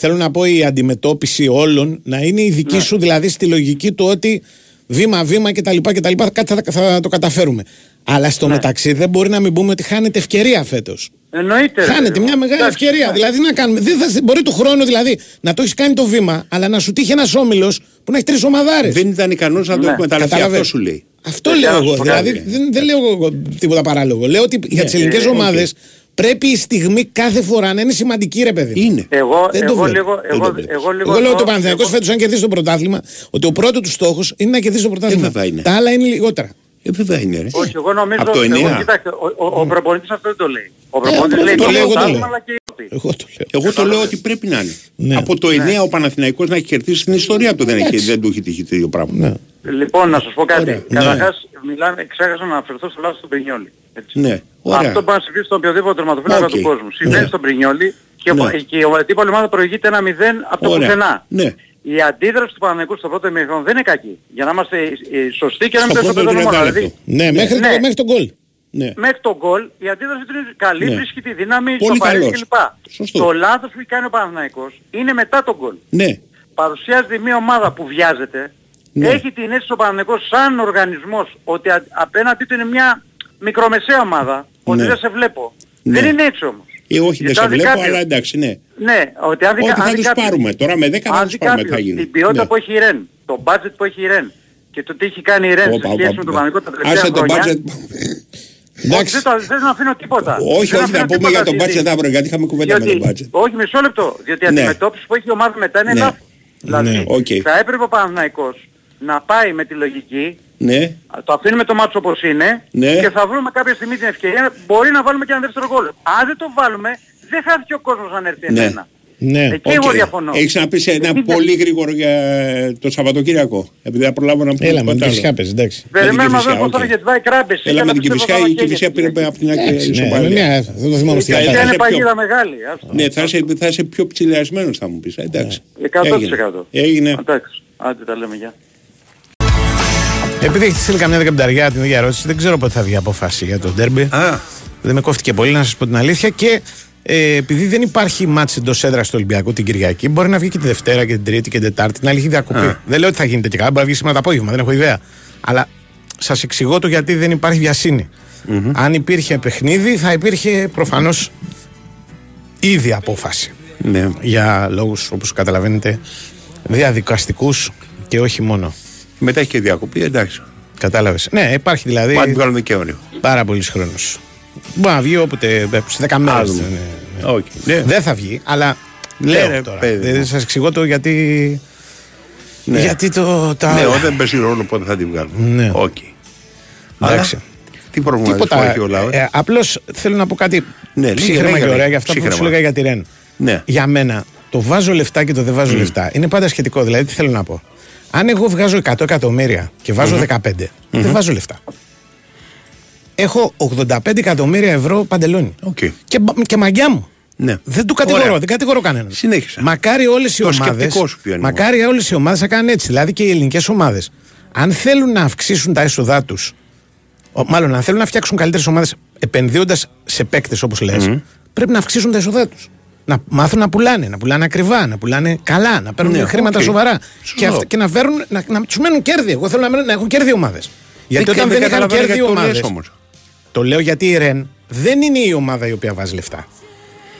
θέλω να πω, η αντιμετώπιση όλων να είναι η δική Ναι. σου, δηλαδή στη λογική του ότι βήμα-βήμα κτλ. κτλ κάτι θα, θα το καταφέρουμε. Αλλά στο Ναι. μεταξύ δεν μπορεί να μην πούμε ότι χάνεται ευκαιρία φέτος. Εννοείται. ρε Χάνεται παιδί μια μου. μεγάλη Εντάξει, ευκαιρία. ναι. Δηλαδή να κάνουμε. Δεν θα, μπορεί του χρόνου δηλαδή να το έχεις κάνει το βήμα, αλλά να σου τύχει ένας όμιλος που να έχει τρεις ομαδάρες. Δεν ήταν ικανός να το Ναι. εκμεταλλευτεί. Καταλαβαίνω. Αυτό σου λέει. Αυτό Ε, λέω να σου εγώ. πω Δηλαδή κάτι. δεν, δεν λέω εγώ τίποτα παράλογο. Λέω ότι για τις ελληνικές ε, ομάδες πρέπει η στιγμή κάθε φορά να είναι σημαντική, ρε παιδί. μου. Είναι. Εγώ, Δεν το εγώ, βλέπω. λίγο, Δεν εγώ, το βλέπεις. εγώ λίγο... Εγώ λέω ότι ο εδώ- Παναθηναϊκός εγώ- φέτος αν κερδίσει το πρωτάθλημα, ότι ο πρώτος του στόχος είναι να κερδίσει το πρωτάθλημα. βέβαια είναι. Τα άλλα είναι λιγότερα. Ε, βέβαια είναι. Ρε. Όχι, εγώ νομίζω... Από το εγώ, 9. κοιτάξτε, ο, ο, ο προπονητής αυτό δεν το λέει. Ο προπονητής Ε, λέει το το λέω, εγώ το πρωτάθλημα, λέω. αλλά και η Ευρώπη. Εγώ το λέω. Εγώ το λέω ότι πρέπει να είναι. Ναι. Από το 9 ο Παναθηναϊκός να έχει κερδίσει την ιστορία του δεν, έχει, δεν του έχει τύχει τέτοιο πράγμα. Ναι. Λοιπόν, να σας πω κάτι. Ωραία. Καταρχάς, μιλάμε, ξέχασα να αναφερθώ στο λάθος του Μπρινιόλι. Έτσι. Ναι. Ωραία. Αυτό μπορεί να συμβεί στον οποιοδήποτε τερματοφύλακα Οκ. του κόσμου. Συμβαίνει Ναι. στον Μπρινιόλι και, Ναι. και η αντίπαλη ομάδα προηγείται ένα 0 από το Ωραία. πουθενά. Ναι. Η αντίδραση του Παναθηναϊκού στο πρώτο ημίχρονο δεν είναι κακή. Για να είμαστε ε, σωστοί και να μην Στο πέσουμε πρώτο πέντε μόνο. 30 Δηλαδή, λεπτό. Ναι, μέχρι, Ναι. Το, μέχρι το γκολ. Ναι. μέχρι το γκολ η αντίδραση του είναι καλή, Ναι. βρίσκει τη δύναμη, Πολύ στο παρέλθον καλός. κλπ. Σωστό. Το λάθος που έχει κάνει ο Παναθηναϊκός είναι μετά τον γκολ. Ναι. Παρουσιάζεται μια ομάδα που βιάζεται, Ναι. έχει την αίσθηση ο Παναθηναϊκός σαν οργανισμός ότι α- απέναντί του είναι μια μικρομεσαία ομάδα, ότι Ναι. δεν σε βλέπω. Ναι. Δεν είναι έτσι όμως. Ε, όχι, δεν Γιατί σε αν δει βλέπω, κάποιος- αλλά εντάξει, ναι. Ναι, ότι αν δει, Ότι αν θα δει τους κάποιος- πάρουμε. Τώρα με 10 θα αν τους δει πάρουμε, τι κάποιος θα γίνει. Την ποιότητα Ναι. που έχει η Ρεν, το budget που έχει η Ρεν και το τι έχει κάνει η Ρεν σε Όπα, σχέση όπα, με τον όπα. Παναγικό τα τελευταία Άσε το χρόνια. budget. Όχι, Εντάξει. δεν, το, δεν αφήνω τίποτα. Όχι, Δεν όχι, να αφήνω πούμε για τίποτα το γιατί- budget αύριο, γιατί είχαμε κουβέντα με διότι- το budget. Όχι, μισό λεπτό. Διότι η Ναι. αντιμετώπιση που έχει η ομάδα μετά είναι Ναι. λάθος. Δηλαδή, Ναι, οκ. θα έπρεπε ο Παναθηναϊκός να πάει με τη λογική, Ναι. το αφήνουμε το μάτσο όπως είναι Ναι. και θα βρούμε κάποια στιγμή την ευκαιρία, μπορεί να βάλουμε και ένα δεύτερο γκολ. Αν δεν το βάλουμε, δεν χάθηκε ο κόσμος αν έρθει Ναι. εμένα. Ναι. Εκεί εγώ διαφωνώ. Έχεις να πεις ένα Είναι- πολύ γρήγορο για το Σαββατοκύριακο. Επειδή θα προλάβω να πω Έλα, με τίποτα την άλλο. φυσικά παίζει, εντάξει. Περιμένουμε να Κηφισιά, δούμε πώς θα οκ. είναι γιατί βάει κράμπες. Έλα με την Κηφισιά, η Κηφισιά πήρε από την άκρη Εντάξει, ναι, ισοπαλία. ναι, θα το θυμόμαστε. Καλή. για Είναι πάντα. σε πιο- παγίδα μεγάλη. άστο. Ναι, θα είσαι, θα είσαι πιο ψηλιασμένος θα μου πεις. ε, Εντάξει. 100%. Έγινε. Εντάξει. Άντε τα λέμε, γεια. Επειδή έχεις στείλει καμιά δεκαπενταριά την ίδια ερώτηση, δεν ξέρω πότε θα βγει η απόφαση για το ντέρμπι. Α, Δεν με κόφτηκε πολύ, να σας πω την αλήθεια. Και ε, επειδή δεν υπάρχει μάτς εντός έδρας του Ολυμπιακού την Κυριακή, μπορεί να βγει και τη Δευτέρα και την Τρίτη και την Τετάρτη. Την άλλη έχει διακοπή. Δεν λέω ότι θα γίνεται και καλά, μπορεί να βγει σήμερα το απόγευμα, δεν έχω ιδέα. Αλλά σας εξηγώ το γιατί δεν υπάρχει βιασύνη. Αν υπήρχε παιχνίδι, θα υπήρχε προφανώς ήδη απόφαση. ναι. Για λόγους, όπως καταλαβαίνετε, διαδικαστικούς και όχι μόνο. Μετά έχει και διακοπή, εντάξει. Κατάλαβες. Ναι, υπάρχει δηλαδή. Μα την βγάλουμε και όριο. Πάρα πολλοί χρόνο. Μπορεί να βγει όποτε. σε 10 μέρες. Θα δούμε. Όχι. Ναι. Δεν θα βγει, αλλά. Ναι, λέω ρε, τώρα. παιδί μου. Δεν σας εξηγώ το γιατί. Ναι. Γιατί το. Τα... Ναι, όταν παίζει ρόλος πότε θα την βγάλουμε. Ναι. Οκ. Εντάξει. Αλλά Τι προβληματισμό Τίποτα. έχει ο λαός; Ε, Απλώς θέλω να πω κάτι Ναι, λέγε, ψύχραιμα λέγε, και ωραία λέγε. για αυτά που Ψύχραιμα. σου έλεγα για τη Ρεν. Ναι. Για μένα, το βάζω λεφτά και το δεν βάζω λεφτά είναι πάντα σχετικό. Δηλαδή, τι θέλω να πω. Αν εγώ βγάζω 100 εκατομμύρια και βαζω 15, δεν βάζω λεφτά. Έχω 85 εκατομμύρια ευρώ παντελόνι. Οκ. Και, μπα- και μαγκιά μου. Ναι. Δεν του κατηγορώ, Ωραία. δεν κατηγορώ κανέναν. Συνέχισε. Μακάρι όλες οι Το ομάδε. σκεπτικό σου ποιο είναι Μακάρι όλες οι ομάδες να κάνουν έτσι. Δηλαδή και οι ελληνικές ομάδες. Αν θέλουν να αυξήσουν τα έσοδά τους, μάλλον αν θέλουν να φτιάξουν καλύτερες ομάδες επενδύοντας σε παίκτες όπως λες, πρέπει να αυξήσουν τα έσοδά τους. Να μάθουν να πουλάνε, να πουλάνε ακριβά, να πουλάνε καλά, να παίρνουν Ναι, χρήματα οκ. σοβαρά. Σωστό. Και, αυτά- και να, φέρουν, να, να τους μένουν κέρδη. Εγώ θέλω να, μένουν- να έχουν κέρδη ομάδες. Γιατί Δεν- όταν δεν δεν είχαν καταλαβαίνω κέρδη γιατί το λες ομάδε. όμως. Το λέω γιατί η Ρεν δεν είναι η ομάδα η οποία βάζει λεφτά.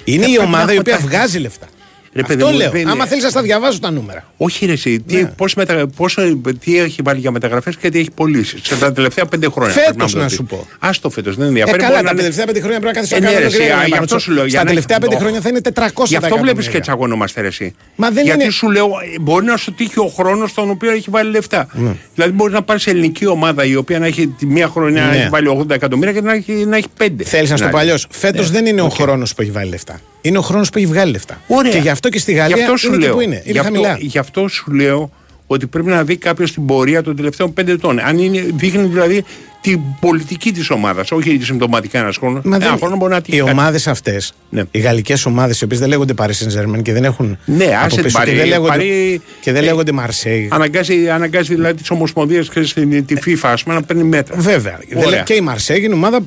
Είναι Δεν η πρέπει ομάδα να η έχω οποία τα- βγάζει λεφτά. Ρε παιδί Αυτό μου, λέω. δεν είναι- Άμα θέλεις να στα διαβάζω τα νούμερα. Όχι, ρε, εσύ, τι, Ναι. πώς μετα, πώς, τι έχει βάλει για μεταγραφές και τι έχει πωλήσει σε τα τελευταία πέντε χρόνια. Φέτος, πρέπει μου να το σου πει. πω. Ας το φέτος, δεν Ε, ενδιαφέρει. καλά, μπορεί τα να είναι- τελευταία πέντε χρόνια πρέπει να κάθεσαι Ε, να ναι, κάνεις ρε, το εσύ, γρήγορα α, να γι' αυτό πάρεις. σου λέω, για Στα να- τελευταία πέντε το- χρόνια θα είναι 400 Γι' αυτό βλέπεις εκατομμύρια. και τσακωνόμαστε ρε, εσύ. Μα δεν Γιατί είναι- σου λέω, ε, μπορεί να σου τύχει ο χρόνος στον οποίο έχει βάλει λεφτά. Ναι. Δηλαδή, μπορείς να πάρεις ελληνική ομάδα η οποία να έχει τη μία χρονιά Ναι. να έχει βάλει 80 εκατομμύρια και να έχει, να έχει 5. Θέλεις να στο παλιό. Φέτο Ναι. δεν είναι ο Οκ. χρόνος που έχει βάλει λεφτά. Είναι ο χρόνος που έχει βγάλει λεφτά. Ωραία. Και γι' αυτό και στη Γαλλία Γι' αυτό σου είναι εκεί λέω, που είναι. Είναι γι, αυτό, χαμηλά. γι' αυτό σου λέω ότι πρέπει να δει κάποιος την πορεία των τελευταίων πέντε ετών. Αν είναι, δείχνει δηλαδή την πολιτική της ομάδας, όχι συμπτωματικά ένας χρόνος. Μα Ένα δεν- χρόνο μπορεί να τύχει. οι κάτι. ομάδες αυτές, Ναι. οι γαλλικές ομάδες, οι οποίες δεν λέγονται Paris Saint-Germain και δεν έχουν. Ναι, από άσε την πίσω και Paris. δεν λέγονται, Paris- και δεν ε, λέγονται Marseille. Αναγκάζει, αναγκάζει δηλαδή τις ομοσπονδίες και στην- τη FIFA ας πούμε, να παίρνει μέτρα. Βέβαια. Δεν Ωραία. λέ- Και η Marseille είναι ομάδα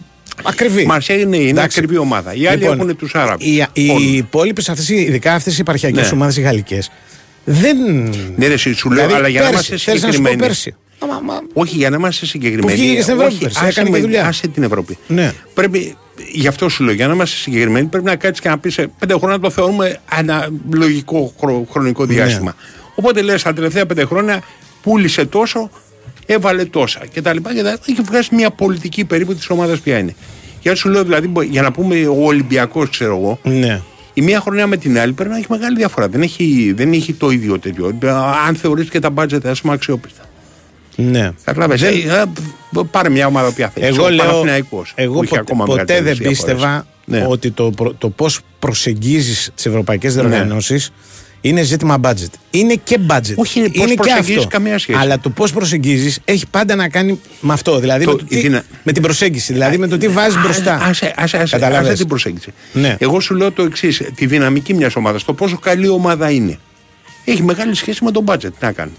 ακριβή. Μαρσέγ ναι, είναι Εντάξει. ακριβή ομάδα. Οι άλλοι Λοιπόν, έχουν τους Άραβους. Οι, οι υπόλοιπες αυτές, ειδικά αυτές οι επαρχιακές Ναι. ομάδες οι γαλλικές, δεν. Ναι, ρε, εσύ, σου λέω, Δηλαδή, αλλά για να πέρσι, είμαστε θέλεις να σου πω συγκεκριμένοι. πέρσι. Άμα- άμα- Όχι, για να είμαστε συγκεκριμένοι. Που βγήκε στην Ευρώπη Όχι, πέρσι, άσε έκανε και με- δουλειά. Άσε την Ευρώπη. Ναι. Πρέπει, γι' αυτό σου λέω, για να είμαστε συγκεκριμένοι, πρέπει να κάτσεις και να πεις σε πέντε χρόνια το θεωρούμε ένα λογικό χρο- χρονικό Ναι. διάστημα. Οπότε λες, τα τελευταία πέντε χρόνια πούλησε τόσο, έβαλε τόσα κτλ. Και έχει βγάσει μια πολιτική περίπου της ομάδας ποια είναι. Για σου λέω δηλαδή, μπο- για να πούμε ο Ολυμπιακός, ξέρω εγώ, Ναι. η μία χρονιά με την άλλη πρέπει να έχει μεγάλη διαφορά. Δεν έχει, δεν έχει το ίδιο τέτοιο. Αν θεωρείς και τα μπάτζετ, ας πούμε, αξιόπιστα. ναι. Κατάλαβε. Δεν- πάρε μια ομάδα που θέλει. Εγώ λέω, Παναθηναϊκός, εγώ που είχε ποτέ, ακόμα ποτέ μεγαλύτερες δεν πίστευα διαφορές. Ναι. ότι το, προ- το πώς προσεγγίζεις τις ευρωπαϊκές διοργανώσεις είναι ζήτημα budget. Είναι και budget. Όχι, είναι πώς και προσεγγίζεις αυτό. καμία σχέση. Αλλά το πώς προσεγγίζεις έχει πάντα να κάνει με αυτό. Δηλαδή Το- με, το τι- η δυνα- με την προσέγγιση. Δηλαδή με το τι βάζεις μπροστά. Άσε, άσε, άσε, Καταλάβες. άσε την προσέγγιση. Ναι. Εγώ σου λέω το εξής: τη δυναμική μιας ομάδας, το πόσο καλή ομάδα είναι. Έχει μεγάλη σχέση με τον budget. Τι να κάνουμε.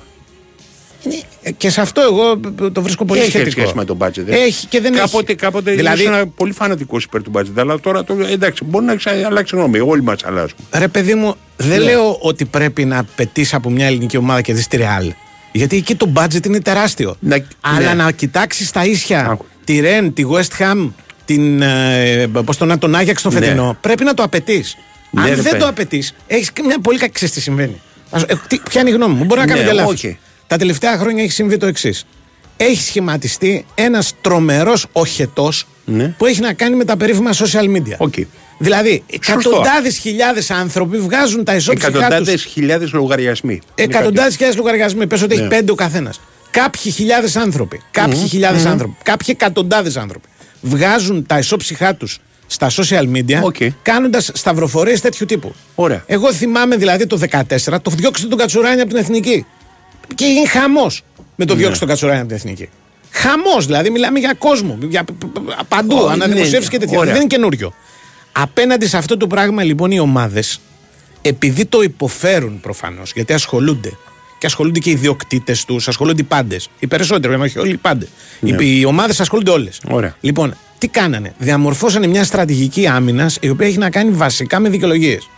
Ε, Και σε αυτό εγώ το βρίσκω πολύ έχει σχετικό. σχέση με τον budget. ε. Έχει και δεν κάποτε, έχει. Κάποτε Δηλαδή- ήσουν πολύ φανατικό υπέρ του budget. Αλλά τώρα το, εντάξει, μπορεί να ξα- αλλάξει γνώμη. Όλοι μας αλλάζουμε. Ρε παιδί μου, δεν Ναι. λέω ότι πρέπει να πετύσει από μια ελληνική ομάδα και δεις τη Ρεάλ. Γιατί εκεί το budget είναι τεράστιο. Να- Αλλά ναι. να κοιτάξεις τα ίσια Άκου. τη Ρεν, τη West Ham, την, ε, πώς το, να- τον Άγιαξ τον Ναι. φετινό, πρέπει να το απαιτείς. Ναι, Αν ρε δεν παιδί. το απαιτείς, έχεις μια πολύ κακή ξέρεις τι συμβαίνει. Ας- ε, τι- Ποια είναι η γνώμη μου, μπορεί να Ναι, κάνω και λάθος. Όχι. Τα τελευταία χρόνια έχει συμβεί το εξής. Έχει σχηματιστεί ένας τρομερός οχετός Ναι. που έχει να κάνει με τα περίφημα social media. Οκ. Δηλαδή, Σωστό. εκατοντάδες χιλιάδες άνθρωποι βγάζουν τα εσώψυχά τους. Εκατοντάδε χιλιάδες λογαριασμοί. Εκατοντάδες χιλιάδες λογαριασμοί. Πες ότι Ναι. έχει πέντε ο καθένας. Κάποιοι χιλιάδες άνθρωποι. Κάποιοι χιλιάδες άνθρωποι. Κάποιοι εκατοντάδες άνθρωποι. Βγάζουν τα εσώψυχά τους στα social media Οκ. κάνοντας σταυροφορίες τέτοιου τύπου. Ωραία. Εγώ θυμάμαι δηλαδή το 2014 το διώξτε τον Κατσουράνη από την εθνική. Και είναι χαμός με το διώξτε τον Κατσουράνη από την εθνική. Χαμός δηλαδή, μιλάμε για κόσμο. Για π- π- π- παντού, Ω, αναδημοσιεύσεις ναι, και τέτοια. ωραία. Δεν είναι καινούριο. Απέναντι σε αυτό το πράγμα λοιπόν οι ομάδες, επειδή το υποφέρουν προφανώς, γιατί ασχολούνται και ασχολούνται και οι ιδιοκτήτες τους, ασχολούνται οι πάντες. Οι περισσότεροι, αν όχι όλοι οι πάντες. Οι, οι ομάδες ασχολούνται όλες. Ναι. Ωραία. Λοιπόν, τι κάνανε; Διαμορφώσανε μια στρατηγική άμυνας η οποία έχει να κάνει βασικά με δικαιολογίες.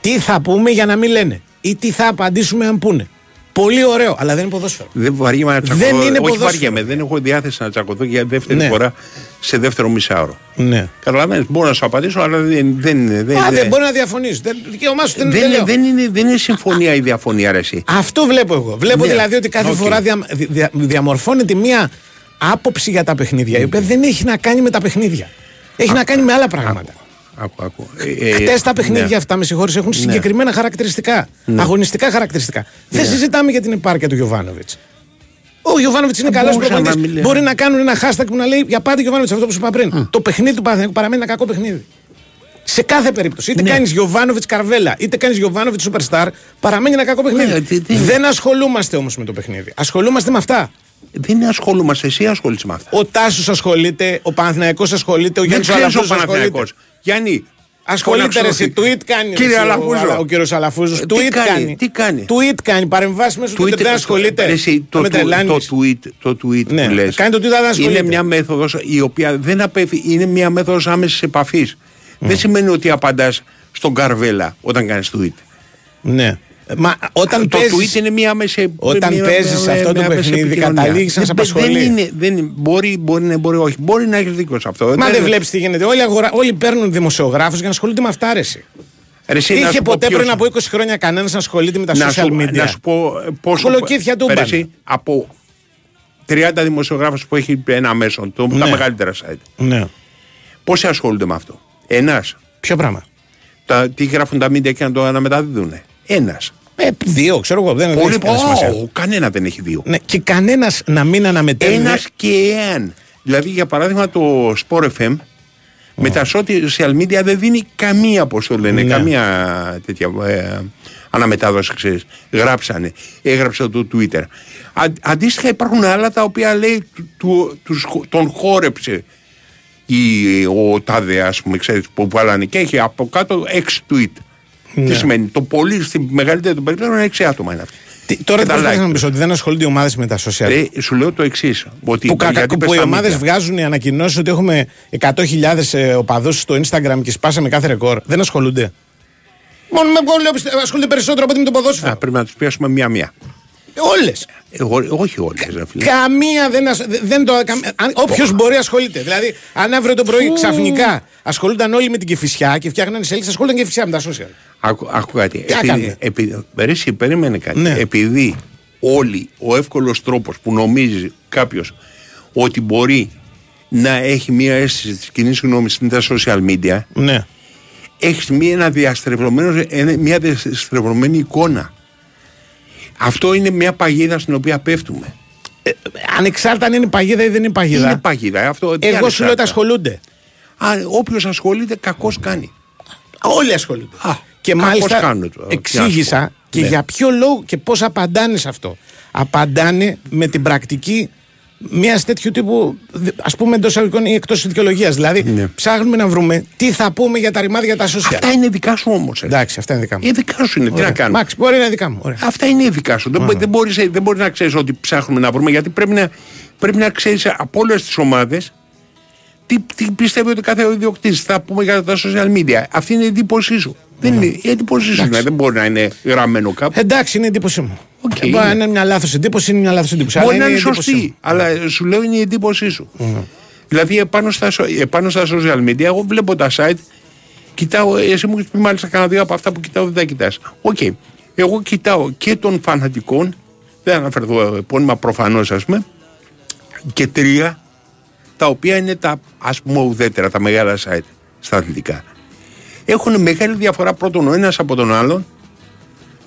Τι θα πούμε για να μην λένε ή τι θα απαντήσουμε αν πούνε. Πολύ ωραίο, αλλά δεν είναι ποδόσφαιρο. Δεν βαριέμαι να τσακωθώ. Δεν είναι Όχι ποδόσφαιρο. βαριέμαι, δεν έχω διάθεση να τσακωθώ για δεύτερη Ναι. φορά σε δεύτερο μισάωρο. Ναι. Καταλαβαίνεις, μπορώ να σου απαντήσω, αλλά δεν, δεν, δεν, Α, δεν δεν, μπορεί να διαφωνήσει. Δεν, δικαίωμά σου δεν, δεν, δεν είναι, λέω. δεν, είναι, δεν είναι συμφωνία η διαφωνία, ρε, εσύ. Αυτό βλέπω εγώ. Βλέπω Ναι. δηλαδή ότι κάθε Οκ. φορά δια, δια- διαμορφώνεται μία άποψη για τα παιχνίδια, η οποία δεν έχει να κάνει με τα παιχνίδια. Έχει να κάνει με άλλα πράγματα. Άκου, άκου. Ε, ε, Χτες τα παιχνίδια ναι. αυτά, με συγχωρείς, έχουν Ναι. συγκεκριμένα χαρακτηριστικά. Ναι. Αγωνιστικά χαρακτηριστικά. Δεν συζητάμε για την επάρκεια του Γιοβάνοβιτς. Ο Γιωβάνοβιτς είναι Θα καλός μπορούσα να προπονητής. μιλάω. Μπορεί να κάνουν ένα hashtag που να λέει για πάντα Γιωβάνοβιτς αυτό που σου είπα πριν. Το παιχνίδι του Παναθηναϊκού παραμένει ένα κακό παιχνίδι. Σε κάθε περίπτωση. Είτε Ναι. κάνεις Γιωβάνοβιτς Καρβέλα, είτε κάνεις Γιωβάνοβιτς Superstar, παραμένει ένα κακό παιχνίδι. Ναι, τι- τι- Δεν ασχολούμαστε όμως με το παιχνίδι. Ασχολούμαστε με αυτά. Δεν ασχολούμαστε, εσύ ασχολείσαι με αυτά. Ο Τάσος ασχολείται, ο Παναθηναϊκός ασχολείται, ο Δεν Γιάννης ξέρεις ο Αλαφούζο ασχολείται. Παναθηναϊκός. Γιάννη, Ασχολείται ρε, φωνάξω- εσύ, tweet κάνει. Κύριε ρε, εσύ, Αλαφούζο. Ο, ο κύριος Αλαφούζος, Ε, τι tweet κάνει, κάνει. τι κάνει. Tweet κάνει, παρεμβάσεις μέσα στο Tweet- Twitter, δεν ασχολείται. Ρε, εσύ, το, με το, το, τρελάνεις. tweet, το tweet Ναι, που λες κάνει το tweet, αλλά δεν ασχολείται. είναι μια μέθοδος η οποία δεν απέφυ, είναι μια μέθοδος άμεσης επαφής. Δεν σημαίνει ότι απαντάς στον Καρβέλα όταν κάνεις tweet. Ναι. Μα όταν το παίζεις, tweet είναι μια άμεση όταν μια- παίζεις μια- αυτό το μια άμεση παιχνίδι, επικοινωνία. καταλήγεις να σε Δεν- απασχολεί. Δεν είναι, δεν είναι, μπορεί, μπορεί, ναι, μπορεί, όχι. Μπορεί να έχεις δίκιο σε αυτό. Μα δεν βλέπεις τι γίνεται. Όλοι, αγορα... Όλοι παίρνουν δημοσιογράφους για να ασχολούνται με αυτά, ρε, εσύ. Ρε, εσύ, να Είχε σου πω ποτέ ποιος- πριν από 20 χρόνια κανένας να ασχολείται με τα να social σου, media; Να σου πω ε, πόσο. Κολοκύθια του Πέρυσι, μπάνε. από 30 δημοσιογράφους που έχει ένα μέσο, το, τα Ναι. μεγαλύτερα site. Ναι. Πόσοι ασχολούνται με αυτό; Ένας. Ποιο πράγμα; Τα, τι γράφουν τα media και να το αναμεταδίδουν. Ένας. Ε, δύο, ξέρω εγώ. Δεν δεν Πολύ έχει κανένα σημασία. Ω, Κανένα δεν έχει δύο. Ναι, και κανένας να μην αναμετέχει. Ένας και εάν. Δηλαδή, για παράδειγμα, το Sport FM με τα social media δεν δίνει καμία, πώς το λένε, Ναι. καμία τέτοια ε, αναμετάδοση, ξέρεις. Γράψανε, έγραψε το Twitter. Α, αντίστοιχα υπάρχουν άλλα τα οποία λέει του, του- τους χω- τον χόρεψε η, ο Τάδε, ας πούμε, ξέρεις, που βάλανε και έχει από κάτω εξ tweet. Ναι. Τι σημαίνει, το πολύ, στη μεγαλύτερη των περιπτώσεων, έξι άτομα είναι αυτή. Τι- Τώρα Και τι τα προσπαθείς like να μου τους. πεις ότι δεν ασχολούνται οι ομάδες με τα social. Ε, σου λέω το εξής. Ότι που, κακα- γιατί που πες οι τα ομάδες media. βγάζουν οι ανακοινώσεις ότι έχουμε 100.000 ε, οπαδούς στο Instagram και σπάσαμε κάθε ρεκόρ. Δεν ασχολούνται. Μόνο με γκολ λέω, πιστε- ασχολούνται περισσότερο από ότι με το ποδόσφαιρο. Α, πρέπει να τους πιάσουμε μία-μία. Όλες. Εγώ, όχι όλες, ρε φίλε. Καμία δεν, ασ... δεν το. Όποιος μπορεί ασχολείται. Δηλαδή, αν αύριο το πρωί ξαφνικά ασχολούνταν όλοι με την κεφισιά και φτιάχναν σελίδες, ασχολούνταν και φυσιά με τα social. Άκου, άκου κάτι. Τι έκανε; επειδή, ρε, εσύ, περίμενε κάτι. Ναι. Επειδή όλοι, ο εύκολος τρόπος που νομίζει κάποιος ότι μπορεί να έχει μία αίσθηση της κοινής γνώμης στην τα social media, Ναι. έχεις μία, ένα διαστρεβλωμένο, ένα- μία διαστρεβλωμένη εικόνα. Αυτό είναι μια παγίδα στην οποία πέφτουμε. Ανεξάρτητα αν είναι παγίδα ή δεν είναι παγίδα. Είναι παγίδα. Αυτό, τι Εγώ σου λέω ανεξάρτητα. ότι ασχολούνται. Όποιος ασχολείται, κακώ κάνει. Όλοι ασχολούνται. Α, και κακώς μάλιστα κάνω τώρα, τι να σου εξήγησα πω. και Ναι. για ποιο λόγο και πώς απαντάνε σε αυτό. Απαντάνε με την πρακτική μια τέτοιου τύπου, ας πούμε εντός εισαγωγικών ή εκτός δικαιολογία. Δηλαδή, Ναι. ψάχνουμε να βρούμε τι θα πούμε για τα ρημάδια τα social. Αυτά είναι δικά σου όμως. Εντάξει, αυτά είναι δικά μου. Ε, δικά σου είναι. Τι Ωραία. να κάνουμε; Μάξ, μπορεί να είναι δικά μου. Ωραία. Αυτά είναι δικά σου. Δεν, μπο- δεν, μπορείς, δεν μπορείς να ξέρεις ότι ψάχνουμε να βρούμε, γιατί πρέπει να, πρέπει να ξέρεις από όλες τις ομάδες τι, τι πιστεύει ότι κάθε ιδιοκτήτης θα πούμε για τα social media. Αυτή είναι η εντύπωσή σου. Δεν είναι η εντύπωσή σου. είναι, Δεν μπορεί να είναι γραμμένο κάπου. Εντάξει, είναι η εντύπωσή μου. Οκ, Μπορεί να είναι. είναι μια λάθος εντύπωση, είναι μια λάθος εντύπωση. Μπορεί αλλά να είναι η εντύπωσή σωστή, μου. αλλά σου λέω είναι η εντύπωσή σου. Δηλαδή επάνω στα, so- επάνω στα social media, εγώ βλέπω τα site, κοιτάω, εσύ μου έχεις πει μάλιστα κανένα δύο από αυτά που κοιτάω δεν τα κοιτάς. Οκ. Εγώ κοιτάω και των φανατικών, δεν αναφερθώ επώνυμα προφανώς ας πούμε, και τρία, τα οποία είναι τα ας πούμε ουδέτερα, τα μεγάλα site στα αθλητικά. Έχουν μεγάλη διαφορά πρώτον ο ένας από τον άλλον,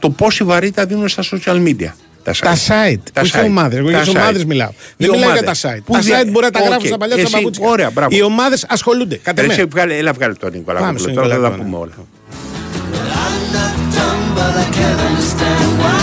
το πόση βαρύτητα δίνουν στα social media. Τα site. Τα site, Τα όχι site. ομάδες. Εγώ Τα για τις site. ομάδες μιλάω. Οι Δεν μιλάω για τα ομάδες. site. Που τα δια- site μπορεί να τα Οκ. γράψουν στα παλιά του Εσύ, παπούτσια. Ωραία, μπράβο. Οι ομάδες ασχολούνται. Κατ' Ρε, εμέ. σε βγάλε, έλα βγάλε τον Νικόλα Πάμε Κόπουλο, στον τώρα θα Νικόλα τα Κόπουλο. πούμε όλα.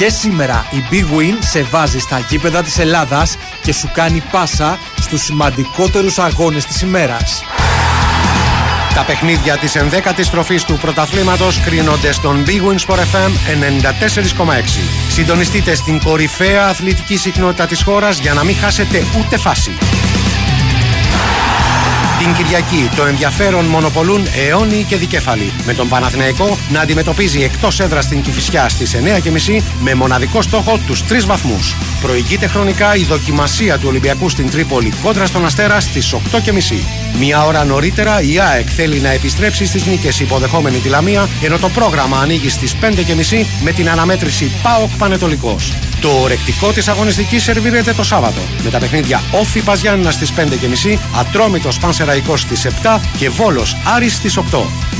Και σήμερα η Big Win σε βάζει στα γήπεδα της Ελλάδας και σου κάνει πάσα στους σημαντικότερους αγώνες της ημέρας. Τα παιχνίδια της 11ης τροφής του πρωταθλήματος κρίνονται στον Big Win Sport FM 94,6. Συντονιστείτε στην κορυφαία αθλητική συχνότητα της χώρας για να μην χάσετε ούτε φάση. Την Κυριακή το ενδιαφέρον μονοπολούν αιώνιοι και δικέφαλοι. Με τον Παναθηναϊκό να αντιμετωπίζει εκτός έδρας στην Κηφισιά στις 9.30 με μοναδικό στόχο τους 3 βαθμούς. Προηγείται χρονικά η δοκιμασία του Ολυμπιακού στην Τρίπολη κόντρα στον Αστέρα στις 8.30. Μία ώρα νωρίτερα η ΑΕΚ θέλει να επιστρέψει στις νίκες υποδεχόμενη τη Λαμία ενώ το πρόγραμμα ανοίγει στις 5.30 με την αναμέτρηση ΠΑΟΚ Πανετολικός. Το ορεκτικό της αγωνιστικής σερβίρεται το Σάββατο με τα παιχνίδια Όφη Παζιάννα στις 5.30, Ατρόμητος Πανσεραϊκός στις 7 και Βόλος Άρης στις 8.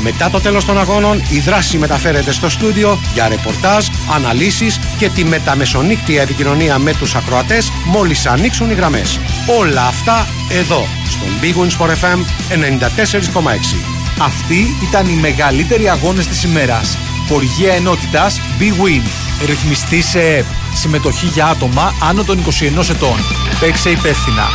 Μετά το τέλος των αγώνων η δράση μεταφέρεται στο στούντιο για ρεπορτάζ, αναλύσεις και τη μεταμεσονύκτια επικοινωνία με τους ακροατές μόλις ανοίξουν οι γραμμές. Όλα αυτά εδώ στον Big Win Sport FM 94,6. Αυτοί ήταν οι μεγαλύτεροι αγώνες της ημέρας. Χοργία ενότητας Big Win. Ρυθμιστή σε ΕΠ. Συμμετοχή για άτομα άνω των 21 ετών. Παίξε υπεύθυνα.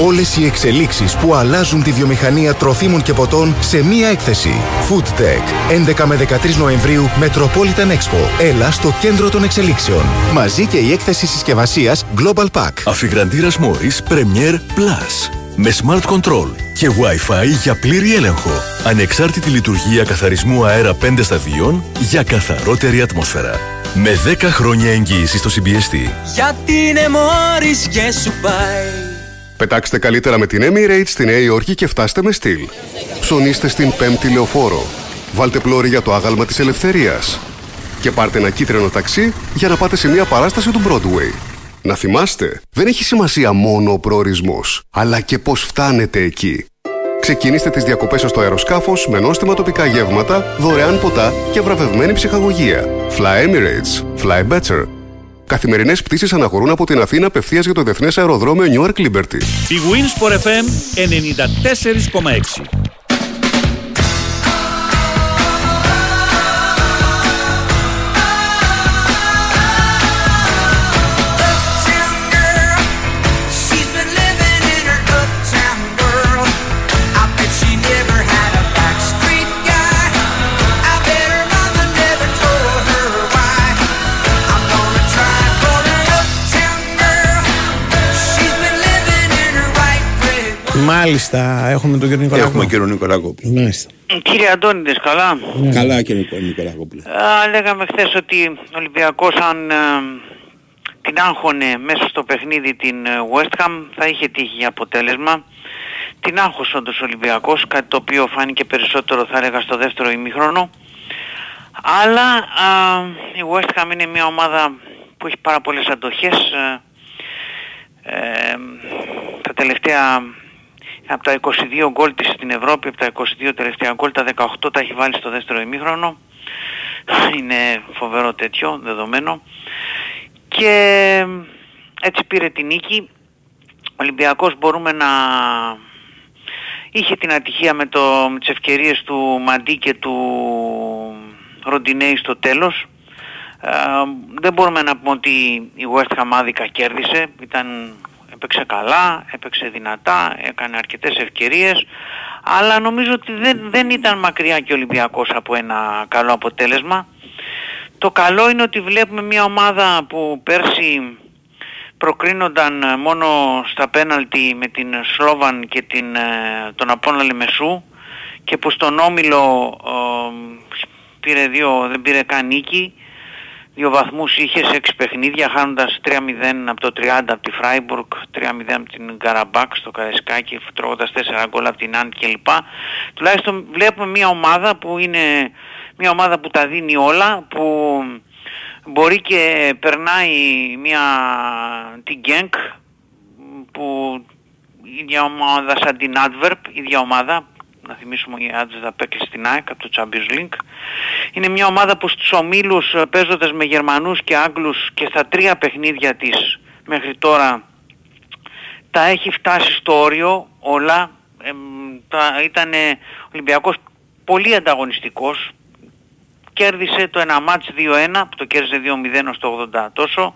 Όλες οι εξελίξεις που αλλάζουν τη βιομηχανία τροφίμων και ποτών σε μία έκθεση. Food Tech. 11 με 13 Νοεμβρίου Metropolitan Expo. Έλα στο κέντρο των εξελίξεων. Μαζί και η έκθεση συσκευασίας Global Pack. Αφιγραντήρας Morris Premier Plus. Με Smart Control και Wi-Fi για πλήρη έλεγχο. Ανεξάρτητη λειτουργία καθαρισμού αέρα 5 σταδίων για καθαρότερη ατμόσφαιρα. Με 10 χρόνια εγγύηση στο CBST. Γιατί είναι μόρις και σου πάει. Πετάξτε καλύτερα με την Emirates στη Νέα Υόρκη και φτάστε με στυλ. Ψωνίστε στην πέμπτη λεωφόρο. Βάλτε πλώρη για το άγαλμα της ελευθερίας. Και πάρτε ένα κίτρινο ταξί για να πάτε σε μια παράσταση του Broadway. Να θυμάστε, δεν έχει σημασία μόνο ο προορισμός, αλλά και πώς φτάνετε εκεί. Ξεκινήστε τις διακοπές σας στο αεροσκάφος με νόστιμα τοπικά γεύματα, δωρεάν ποτά και βραβευμένη ψυχαγωγία. Fly Emirates. Fly better. Καθημερινές πτήσεις αναχωρούν από την Αθήνα απευθείας για το Διεθνές Αεροδρόμιο Newark Liberty. Η Wins for FM 94,6. Μάλιστα, έχουμε τον κύριο Νικολάκο. Έχουμε κύριο Νικολάκοπουλο. Μάλιστα. Κύριε Αντώνιδες, καλά; Καλά κύριε Νικο- Νικολάκοπουλο. Α, λέγαμε χθες ότι ο Ολυμπιακός αν ε, την άγχωνε μέσα στο παιχνίδι την ε, West Ham θα είχε τύχει για αποτέλεσμα. Την άγχωσε όντως ο Ολυμπιακός, κάτι το οποίο φάνηκε περισσότερο θα έλεγα στο δεύτερο ημίχρονο. Αλλά α, η West Ham είναι μια ομάδα που έχει πάρα πολλές αντοχές. ε, ε, τα τελευταία από τα 22 γκολ της στην Ευρώπη, από τα 22 τελευταία γκολ, τα 18 τα έχει βάλει στο δεύτερο ημίχρονο. Είναι φοβερό τέτοιο δεδομένο. Και έτσι πήρε την νίκη. Ο Ολυμπιακός μπορούμε να... Είχε την ατυχία με, το, με τις ευκαιρίες του Μαντί και του Ροντινέη στο τέλος. Ε, δεν μπορούμε να πούμε ότι η West Ham άδικα κέρδισε. Ήταν, έπαιξε καλά, έπαιξε δυνατά, έκανε αρκετές ευκαιρίες. Αλλά νομίζω ότι δεν, δεν ήταν μακριά και ο Ολυμπιακός από ένα καλό αποτέλεσμα. Το καλό είναι ότι βλέπουμε μια ομάδα που πέρσι προκρίνονταν μόνο στα πέναλτι με την Σλόβαν και την, ε, τον Απόλλωνα Λεμεσού και που στον Όμιλο ε, πήρε δύο, δεν πήρε καν νίκη. Δύο βαθμούς είχες σε έξι παιχνίδια χάνοντας 3-0 από το 30 από τη Φράιμπουργκ, 3-0 από την Γκαραμπάκ στο Καρεσκάκι, τρώγοντας 4 γκολ από την Άντ κλπ. Τουλάχιστον βλέπουμε μια ομάδα που είναι μια ομάδα που τα δίνει όλα, που μπορεί και περνάει μια την Γκένκ που η ίδια ομάδα σαν την Adverb, η ίδια ομάδα να θυμίσουμε η Adverb απέκλεισε στην ΑΕΚ από το Champions League είναι μια ομάδα που στους ομίλους ε, παίζοντας με Γερμανούς και Άγγλους και στα τρία παιχνίδια της μέχρι τώρα τα έχει φτάσει στο όριο όλα εμ, τα, ήταν ο Ολυμπιακός πολύ ανταγωνιστικός κέρδισε το ένα μάτς 2-1 που το κέρδισε 2-0 στο 80 τόσο.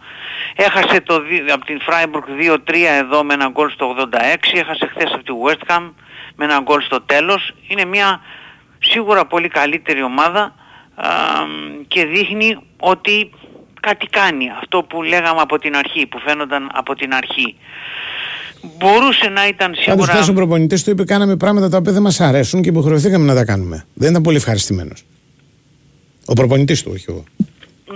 Έχασε το, δι- από την Φράιμπουργκ 2-3 εδώ με ένα γκολ στο 86. Έχασε χθες από τη West Ham με ένα γκολ στο τέλος. Είναι μια σίγουρα πολύ καλύτερη ομάδα α, και δείχνει ότι κάτι κάνει. Αυτό που λέγαμε από την αρχή, που φαίνονταν από την αρχή. Μπορούσε να ήταν Πάντως, σίγουρα... χθες ο προπονητής του είπε: Κάναμε πράγματα τα οποία δεν μας αρέσουν και υποχρεωθήκαμε να τα κάνουμε. Δεν ήταν πολύ ευχαριστημένος. Ο προπονητής του, όχι εγώ.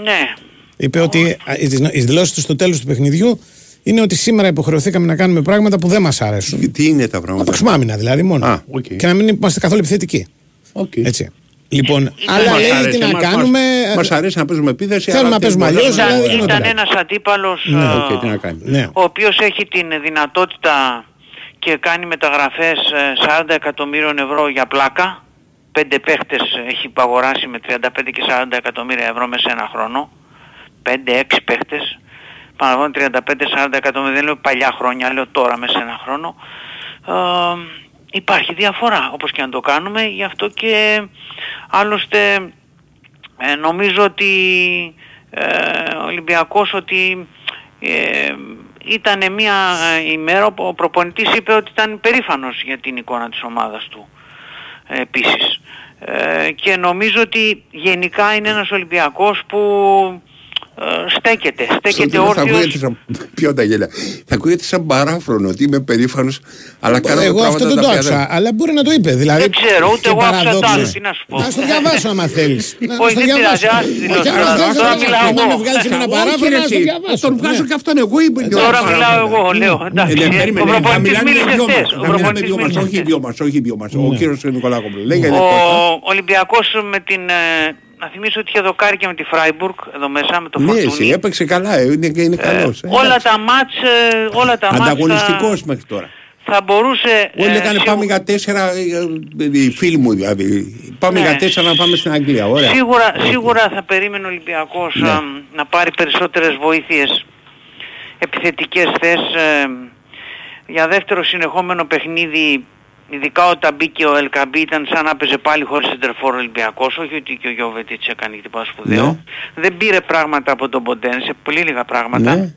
Ναι, Είπε ότι α, οι δυσνο- οι δηλώσεις του στο τέλος του παιχνιδιού είναι ότι σήμερα υποχρεωθήκαμε να κάνουμε πράγματα που δεν μας αρέσουν. Τι είναι τα πράγματα; Όπως άμυνα δηλαδή μόνο. Α, οκ. Και να μην είμαστε καθόλου επιθετικοί. Οκ. Έτσι. Λοιπόν, αλλά Μας λέει αρέσει, τι να μας- κάνουμε; Μας, μας αρέσει να παίζουμε επίθεση. Θέλουμε αλλά να παίζουμε δεν αλλιώς, μπορούμε αλλά να- δεν ήταν γινόταν. ένας αντίπαλος Ναι, ε, οκ, τι να κάνει. Ναι. ο οποίος έχει την δυνατότητα και κάνει μεταγραφές ε, 40 εκατομμύριων ευρώ για πλάκα. Πέντε παίχτες έχει αγοράσει με 35 και 40 εκατομμύρια ευρώ μέσα σε ένα χρόνο. 5-6 παίχτες. Παναγώνει 35-40 εκατομμύρια, δεν λέω παλιά χρόνια, λέω τώρα μέσα σε ένα χρόνο. Ε, υπάρχει διαφορά όπως και αν το κάνουμε, γι' αυτό και άλλωστε ε, νομίζω ότι ε, ο Ολυμπιακός ότι ε, ήταν μια ε, ημέρα που ο προπονητής είπε ότι ήταν περήφανος για την εικόνα της ομάδας του ε, επίσης. Ε, και νομίζω ότι γενικά είναι ένας Ολυμπιακός που ε, στέκεται, Στο στέκεται τέλος θα ακούγεται όρθιος. σαν... Ποιο τα γέλια. Θα ακούγεται σαν παράφρονο ότι είμαι περήφανος, αλλά κάνω Εγώ πράγματα αυτό δεν τα το οποία άκουσα, αλλά μπορεί να το είπε. Δηλαδή, Δεν ξέρω, ούτε και εγώ άκουσα παραδόξως. το άλλο, τι να σου πω. Να στο διαβάσω άμα θέλεις. Να Όχι, στο δεν πειράζει, διαβάσω. ας τη Όχι, δηλώσω. άμα θες, Τώρα να- μιλάω να εγώ. με βγάλεις ένα Όχι, παράφρονο, ρε, να στο εσύ, διαβάσω. Τον βγάζω Ναι. και αυτόν εγώ είμαι. Τώρα μιλάω εγώ, λέω. Εντάξει, Ε, ε, ναι, ο περίμενε, θα προπονητής μιλάμε μίλησε δυο μας. χθες. Ο Θα μιλάμε προπονητής δυο μας, μίλησε όχι χθες. δυο μας, όχι δυο μας. Ο Ναι. κύριος Νικολάκοπουλος. Λέγε, Ο Νικόλα. Ολυμπιακός με την... ε, Να θυμίσω ότι είχε δοκάρει και με τη Φράιμπουργκ εδώ μέσα με το Ναι, εσύ Φορτούνι. έπαιξε καλά, ε, είναι, είναι καλός. ε. Όλα τα μάτς, ε, όλα τα μάτς θα, Ανταγωνιστικός μέχρι τώρα. θα μπορούσε... Όλοι ε, λέγανε σίγου- πάμε για τέσσερα, ε, ε, οι φίλοι μου δηλαδή. Πάμε Ναι. για τέσσερα να πάμε στην Αγγλία. Ωραία. Σίγουρα, σίγουρα θα περίμενε ο Ολυμπιακός Ναι. α, να πάρει περισσότερες βοήθειες επιθετικές θες ε, για δεύτερο συνεχόμενο παιχνίδι ειδικά όταν μπήκε ο Ελκαμπή ήταν σαν να παίζει πάλι χωρίς σεντερφόρ ο Ολυμπιακός όχι ότι και ο Γιώβετιτς έκανε και τίποτα σπουδαίο Ναι. δεν πήρε πράγματα από τον Ποντένσε πολύ λίγα πράγματα Ναι.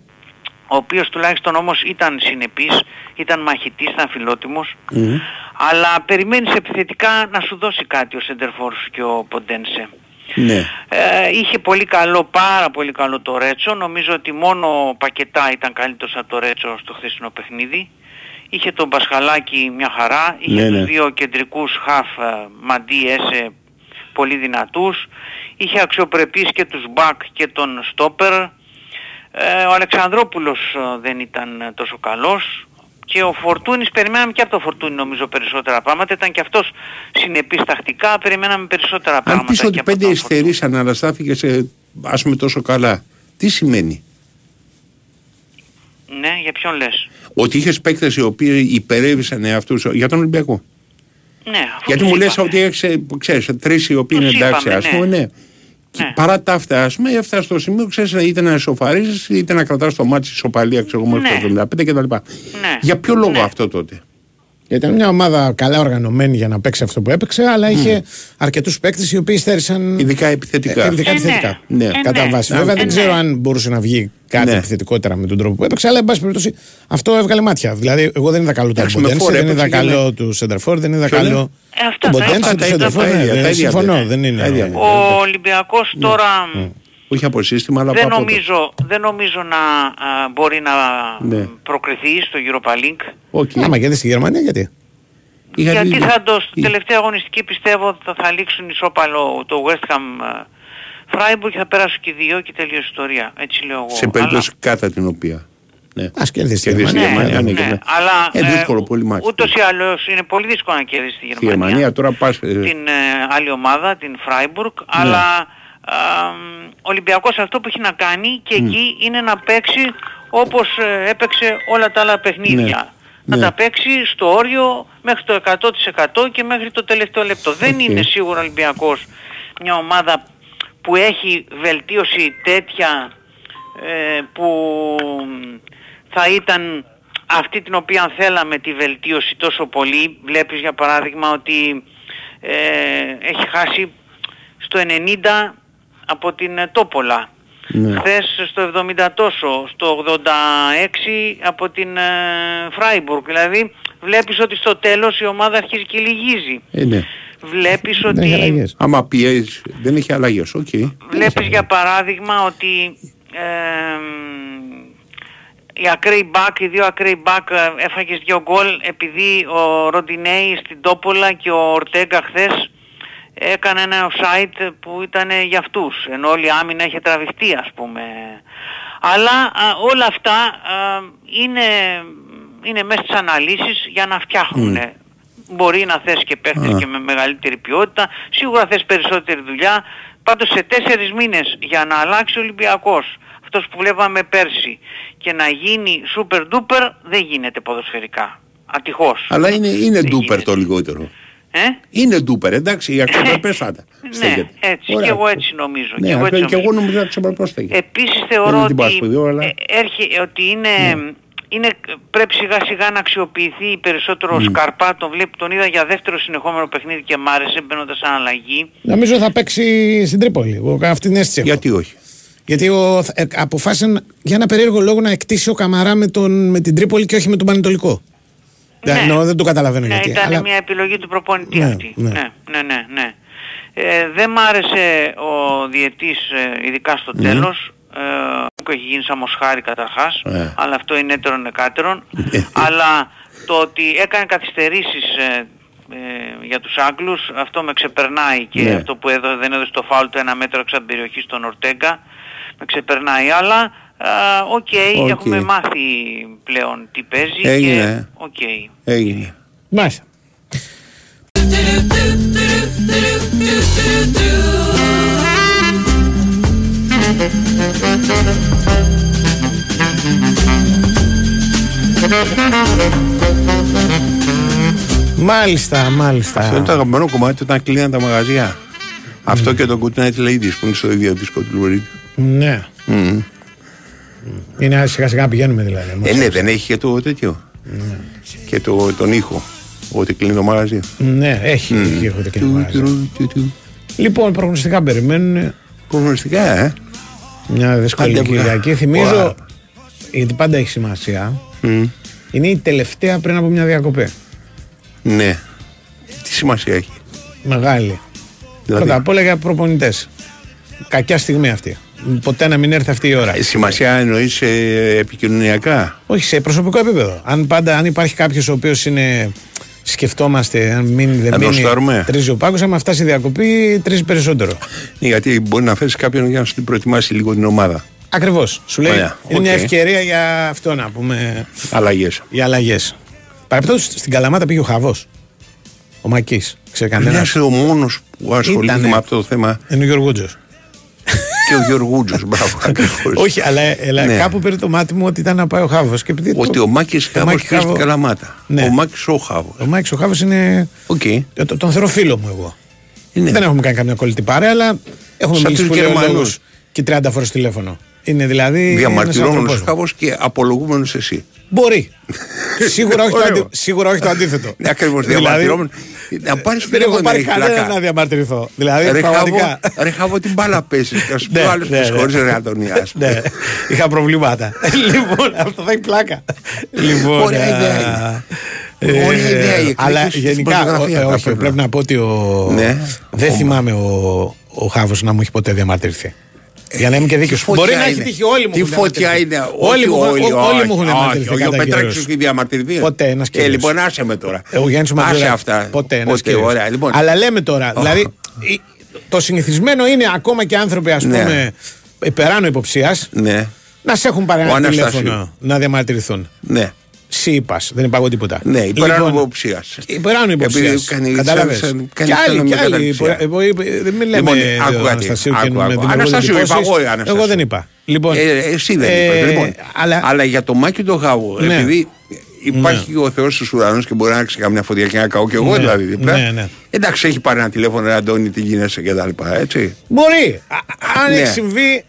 ο οποίος τουλάχιστον όμως ήταν συνεπής ήταν μαχητής, ήταν φιλότιμος Μμμ. αλλά περιμένεις επιθετικά να σου δώσει κάτι ο σεντερφόρ σου και ο Ποντένσε Ναι. ε, είχε πολύ καλό, πάρα πολύ καλό το Ρέτσο. Νομίζω ότι μόνο ο Πακετά ήταν καλύτερος από το Ρέτσο στο χθεσινό παιχνίδι. Είχε τον Πασχαλάκη μια χαρά. Είχε Ναι, τους ναι. δύο κεντρικούς χαφ ε, Μαντί Έσε πολύ δυνατούς. Είχε αξιοπρεπείς και τους Μπακ και τον Στόπερ. Ε, ο Αλεξανδρόπουλος ε, δεν ήταν ε, τόσο καλός. Και ο Φορτούνης, περιμέναμε και από το Φορτούνη νομίζω περισσότερα πράγματα. Ήταν και αυτός συνεπής τακτικά, περιμέναμε περισσότερα Αν πράγματα. πεις ότι και από πέντε τον υστερήσαν αλλά στάθηκε σε ας πούμε τόσο καλά, τι σημαίνει; Ναι, για ποιον λες; Ότι είχες παίκτες οι οποίοι υπερέβησαν εαυτούς για τον Ολυμπιακό. Ναι, αφού Γιατί τους μου λες είπαμε. ότι έχεις, ε, ξέρεις, τρεις οι οποίοι είναι Τους εντάξει, είπαμε, ας πούμε, ναι. ναι. Και Παρά τα αυτά, ας πούμε, έφτασες στο σημείο, ξέρεις, είτε να ισοφαρίζεις, είτε να κρατάς το μάτι ισοπαλία, ξέρω εγώ, μέχρι το 75 κτλ. Ναι. Για ποιο λόγο αυτό τότε; Ήταν μια ομάδα καλά οργανωμένη για να παίξει αυτό που έπαιξε, αλλά είχε αρκετούς παίκτες οι οποίοι στέρισαν. Ειδικά επιθετικά. Ε, ειδικά Ε, επιθετικά. ναι. Ναι. Κατά Ε, βάση. ναι. Βέβαια Ε, δεν ναι. ξέρω αν μπορούσε να βγει κάτι Ναι. επιθετικότερα με τον τρόπο που έπαιξε, αλλά εν πάση περιπτώσει αυτό έβγαλε μάτια. Δηλαδή, εγώ δεν είδα καλό του Εντάξει, με Μποντένσε, φόρ δεν είδα έπαιξε και καλό με- του Σεντερφόρ, δεν είδα Ποιο καλό. λέει; Ε, αυτά Τον τα Μποντένσε, είπα, του τα είπα, Σεντερφόρ, τα ναι, ίδια, δεν τα ίδια συμφωνώ, δεν- δεν είναι. τα ίδια δεν- Ο Ολυμπιακός τώρα Όχι από σύστημα, αλλά δεν, από απότο. νομίζω, δεν νομίζω να α, μπορεί να Ναι. προκριθεί στο Europa League. Οκ. Άμα γιατί στη Γερμανία, γιατί; Γιατί- Γιατί θα το, στην τελευταία αγωνιστική πιστεύω θα, θα λήξουν ισόπαλο το West Ham ε, Freiburg και θα περάσουν και οι δύο και τελείωσε η ιστορία. Έτσι λέω εγώ. Σε περίπτωση κατά την οποία. Ναι. Ας κερδίσει τη Κερδίσει τη Γερμανία. Γερμανία. Ναι, ναι, Αλλά, και ναι. ναι. αλλά Ε, δύσκολο πολύ μάτι. ούτως ή άλλως είναι πολύ δύσκολο να κερδίσει τη Στη Γερμανία. Γερμανία τώρα πας... ε, την ε, άλλη ομάδα, την Freiburg, αλλά α, ο Ολυμπιακός αυτό που έχει να κάνει και Μμ. εκεί είναι να παίξει όπως ε, έπαιξε όλα τα άλλα παιχνίδια. Να Ναι. τα παίξει στο όριο μέχρι το 100% και μέχρι το τελευταίο λεπτό. Δεν Οκ. είναι σίγουρα ο Ολυμπιακός μια ομάδα που έχει βελτίωση τέτοια ε, που θα ήταν αυτή την οποία θέλαμε τη βελτίωση τόσο πολύ. Βλέπεις για παράδειγμα ότι ε, έχει χάσει στο στο 90 από την ε, Τόπολα. Ναι. Χθες στο 70 τόσο, στο 86 από την ε, Φράιμπουργκ. Δηλαδή βλέπεις ότι στο τέλος η ομάδα αρχίζει και λυγίζει. Ε, ναι. Βλέπεις Δεν έχει ότι... αλλαγές. Άμα πιέζεις, δεν έχει αλλαγές. Οκ. Βλέπεις για παράδειγμα ότι ε, οι ακραίοι μπακ, οι δύο ακραίοι μπακ ε, έφαγες δύο γκολ επειδή ο Ροντινέι στην Τόπολα και ο Ορτέγκα χθες έκανε ένα οφσάιντ που ήταν για αυτούς ενώ όλη η άμυνα είχε τραβηχτεί ας πούμε. Αλλά α, όλα αυτά α, είναι, είναι μέσα στις αναλύσεις για να φτιάχνουν μπορεί να θες και παίχτες Α. και με μεγαλύτερη ποιότητα σίγουρα θες περισσότερη δουλειά. Πάντως σε τέσσερις μήνες για να αλλάξει ο Ολυμπιακός αυτός που βλέπαμε πέρσι και να γίνει super duper δεν γίνεται ποδοσφαιρικά. Ατυχώς. Αλλά είναι, είναι ντούπερ το λιγότερο. Ε; Είναι ντούπερ, εντάξει, η αξιοπρεπές πάντα. Ναι, έτσι. Ωραία. Και εγώ έτσι νομίζω. Ναι, και εγώ έτσι και εγώ νομίζω. νομίζω ότι αξιοπρεπώς στέκεται. Επίσης Δεν θεωρώ είναι την ότι, Πασπουδίου, αλλά- ε, έρχε, ότι είναι, είναι, πρέπει σιγά σιγά να αξιοποιηθεί περισσότερο ο Μμ. Σκαρπά. Τον, βλέπω, τον είδα για δεύτερο συνεχόμενο παιχνίδι και μ' άρεσε μπαίνοντας σαν αλλαγή. Νομίζω θα παίξει στην Τρίπολη. Εγώ αυτή την αίσθηση έχω. Γιατί όχι; Γιατί ο, ε, αποφάσισε για ένα περίεργο λόγο να εκτίσει ο Καμαρά με, τον, με την Τρίπολη και όχι με τον Πανετολικό. Ναι. Εννοώ, δεν το καταλαβαίνω Ναι, γιατί. ήταν αλλά- μια επιλογή του προπονητή Ναι, αυτή. ναι. Ναι, ναι, ναι. ναι. Ε, δεν μ' άρεσε ο διαιτητής ε, ειδικά στο Μμμ. τέλος. Ε, που έχει γίνει σαν μοσχάρι καταρχάς, Ε. αλλά αυτό είναι έτερον εκάτερον. αλλά το ότι έκανε καθυστερήσεις ε, ε, για τους Άγγλους, αυτό με ξεπερνάει και Ναι. αυτό που έδω, δεν έδωσε το φάουλ του ένα μέτρο έξω από την περιοχή στον Ορτέγκα, με ξεπερνάει. Αλλά, α, οκ, Οκ. έχουμε μάθει πλέον τι παίζει Έγινε. και οκ. Έγινε. Μάλιστα. Μάλιστα, μάλιστα. Αυτό είναι το αγαπημένο κομμάτι όταν κλείναν τα μαγαζιά. Αυτό και το Good Night Ladies που είναι στο ίδιο δίσκο του Λουρίδη. Ναι. Μμμ. Είναι σιγά σιγά πηγαίνουμε δηλαδή. Ε, ναι, δεν έχει και το τέτοιο. Και το, τον ήχο. Ότι κλείνει το μαγαζί. Ναι, έχει. Μμ. έχει έχω τέτοια Του, μαγαζιά. του, του, του. Λοιπόν, προγνωστικά περιμένουν Προγνωστικά, ε. μια δύσκολη Άντε, Κυριακή. Ωα. Θυμίζω, γιατί πάντα έχει σημασία, Μμ. είναι η τελευταία πριν από μια διακοπή. Ναι. Τι σημασία έχει. Μεγάλη. Δηλαδή; Πρώτα απ' όλα για προπονητές. Κακιά στιγμή αυτή. Ποτέ να μην έρθει αυτή η ώρα. Ε, Σημασία εννοείς επικοινωνιακά; Όχι, σε προσωπικό επίπεδο. Αν πάντα αν υπάρχει κάποιος ο οποίος είναι. Σκεφτόμαστε, αν μείνει, δεν Να τον μείνει. στάρουμε. Τρίζει ο πάγκος, άμα φτάσει η διακοπή, τρίζει περισσότερο. Ναι, γιατί μπορεί να θέσει κάποιον για να σου την προετοιμάσει λίγο την ομάδα. Ακριβώς. Σου λέει Ωραία, είναι μια οκ. ευκαιρία για αυτό να πούμε. Αλλαγές. Για αλλαγές. Παρεπτόντω στην Καλαμάτα πήγε ο Χαβός. Ο Μακής. Ξέρει κανένας. Είσαι ο μόνος που ασχολείται Ήτανε. με αυτό το θέμα Είναι ο Γιώργο και ο Γιωργούτζο. Μπράβο, ακριβώς. Όχι, αλλά, αλλά Ναι. κάπου πήρε το μάτι μου ότι ήταν να πάει ο Χάβος. Ότι ο Μάκης Χάβος Μάκης πήγε στην Χάβο- Καλαμάτα. Ναι. Ο Μάκης ο Χάβος. Ο Μάκης ο Χάβος είναι. Okay. Τον θεωρώ φίλο μου εγώ. Είναι. Δεν έχουμε κάνει καμιά κολλητή παρέα, αλλά έχουμε Σαν μιλήσει τους πολύ Γερμανούς. λόγους και 30 φορές τηλέφωνο. Είναι δηλαδή. ένας Διαμαρτυρόμενο άνθρωπός μου. Χάβο και απολογούμενος εσύ. Μπορεί. σίγουρα, όχι το Ωραίο. αντι... σίγουρα όχι το αντίθετο. Ναι, ακριβώς. Δηλαδή, Διαμαρτυρόμενος. Να πάρεις Δεν έχω πάρει κανένα να διαμαρτυρηθώ. Δηλαδή, Ρε πραγματικά. Χάβο, ρε Χάβο την μπάλα πέσεις. Και α Ναι, πούμε άλλος ναι, της ναι. χωρίς ρε Αντωνία. ναι, είχα προβλήματα. λοιπόν, αυτό θα έχει πλάκα. λοιπόν, Ωραία α, ιδέα ε, Ωραία ιδέα η Αλλά εκκλήση στην γενικά, πορνογραφία ε, θα όχι, πρέπει πρέπει να- να πω ότι ο... Ναι. δεν θυμάμαι ο, ο Χάβος να μου έχει ποτέ διαμαρτυρηθεί. Για να είμαι και δίκαιος. φωτιά Μπορεί να έχει είναι. τύχει όλοι μου. Τι έχουν φωτιά διαμαρτυρηθεί. είναι. Όλοι μου, όχι, όλοι, όλοι μου έχουν όχι, διαμαρτυρηθεί. όχι, Ο κατά Πετράκης καιρούς. σου έχει διαμαρτυρηθεί. Ποτέ ένας Ε, κύριος. λοιπόν, άσε με τώρα. Ε, Ο Γιάννης ο Άσε Ματζουράκης. αυτά. Ποτέ ένας Ποτέ, κύριος. ωραία. Λοιπόν, Αλλά λέμε τώρα, δηλαδή η- το συνηθισμένο είναι ακόμα και άνθρωποι ας Ναι. πούμε υπεράνω υποψίας ναι, να σε έχουν πάρει Ο ένα Αναστάσιο. τηλέφωνο να διαμαρτυρηθούν. ναι. Σύ είπας, δεν είπα εγώ τίποτα. Ναι, υπεράνω Λοιπόν, υποψίας. Υπεράνω υποψίας. κάνει Κατάλαβες; σαν- κάνει Κι άλλοι, σαν κι μια άλλοι. καταξία. Εγώ- εγώ- Δεν μιλάμε Λοιπόν, για άκου τον κάτι. Αναστασίου και Άκου, με άκου. δημιουργούνται Αναστάσιο είπα εντυπώσεις. εγώ, Αναστάσιο. Εγώ δεν είπα. Λοιπόν, Ε, εσύ δεν ε, είπατε. Λοιπόν, αλλά- αλλά για το Μάκη το Γάβο, Ναι. επειδή υπάρχει και ο Θεός στους ουρανούς και μπορεί να ρίξει καμιά φωτιά και να καώ και εγώ Ναι, δηλαδή δίπλα. ναι, ναι. Εντάξει, έχει πάρει ένα τηλέφωνο, ρε Αντώνη, τι γίνεσαι και τα λοιπά, έτσι. Μπορεί. Α- Αν Ναι. έχει συμβεί,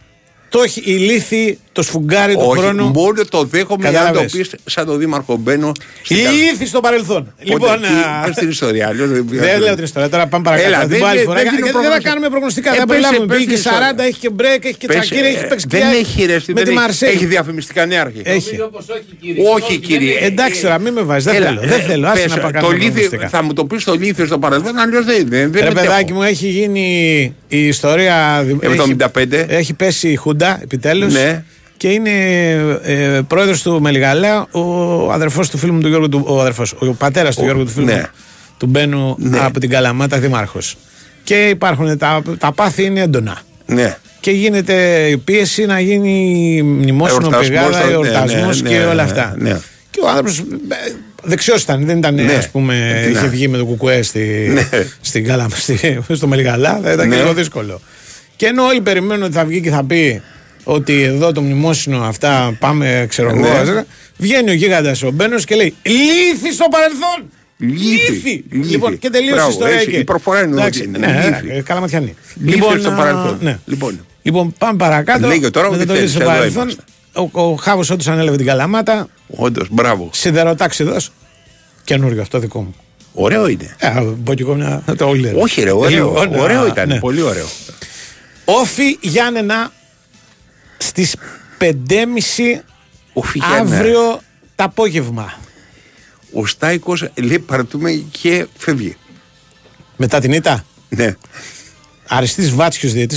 το έχει, η λύθη το σφουγγάρι του Όχι, χρόνου. μόνο το δέχομαι αν το Κατάλαβες. πεις σαν τον Δήμαρχο Μπαίνο. στην κα- Ήθη στο παρελθόν. Λοιπόν, Πότε, τι, α, πες την ιστορία. αλλιώς δεν λέω την ιστορία, τώρα πάμε παρακάτω. Έλα, Την δεν- πω άλλη δεν- φορά. δεν Γιατί δίνω δεν θα προγνωστικά. κάνουμε προγνωστικά. Ε, Δεν πες- προλάβουμε. πες Πήγε την και ιστορία. 40, έχει και μπρέκ, έχει και Πες, τσακίρι, έχει ε, παίξει Δεν και έχει ρε, με δεν τη έχει- Μαρσέη. Έχει διαφημιστικά νέαρχη. Έχει. Όχι κύριε. Εντάξει τώρα, μην με βάζεις. Δεν Έλα, θέλω. Δεν ε, θέλω. Άσε πες, να πάω το κάνω λίθι- προγνωστικά. Θα μου το πεις το λίθιο στο παρελθόν, αλλιώς δεν δεν- δεν Ρε μετέχω. παιδάκι μου, έχει γίνει η ιστορία. έχει- 75. Έχει, πέσει η Χούντα επιτέλους. Ναι. Και είναι ε, πρόεδρος του Μελιγαλέα ο αδερφός του φίλου μου του Γιώργου. Του, ο αδερφός, ο πατέρας του Ο- Γιώργου του φίλου ναι. μου του Μπένου Ναι. από την Καλαμάτα δήμαρχο. Και υπάρχουν τα, τα πάθη είναι έντονα. Ναι. Και γίνεται η πίεση να γίνει μνημόσυνο, Εορτασμός, πηγάδα, ναι, εορτασμός ναι, και ναι, όλα ναι, αυτά. ναι. Και ο άνθρωπος δεξιός ήταν, δεν ήταν Ναι. ας πούμε, Τι να. είχε βγει με το κουκουέ στη, Ναι. στην Καλα, στη, στο Μελιγαλά, θα ήταν Ναι. και λίγο δύσκολο. Και ενώ όλοι περιμένουν ότι θα βγει και θα πει ότι εδώ το μνημόσυνο αυτά πάμε, ξέρω εγώ, Ναι. ας- βγαίνει ο γίγαντας ο Μπένος και λέει Λύθη στο παρελθόν! Λύθη. Λύθη. Λοιπόν, και τελείωσε η Μπράβο, ιστορία έτσι, εκεί. η προφορά είναι Εντάξει, ότι είναι. Ναι, Λύθη. ναι, καλαματιανή. Λύθη στο α, παρελθόν. Ναι. Λοιπόν. Λοιπόν, πάμε παρακάτω. Λέγε τώρα Μετά ό,τι το θέλεις, λύθη στο εδώ παρελθόν. είμαστε. Ο, ο Χάβος όντως ανέλαβε την Καλαμάτα. Όντως, μπράβο. Σιδεροτάξιδο. Καινούριο αυτό δικό μου. Ωραίο είναι. Ε, πω κι εγώ μια. Το όλοι λένε. Όχι, ρε, ωραίο. Λοιπόν, ωραίο α, ήταν. ναι. Πολύ ωραίο. Όφη Γιάννενα στις 5.30 Όφη Γιάννενα. αύριο το απόγευμα. Ο Στάικος λέει παρτούμε και φεύγει. Μετά την ήττα; Ναι. Αριστή Βάτσιο διαιτή.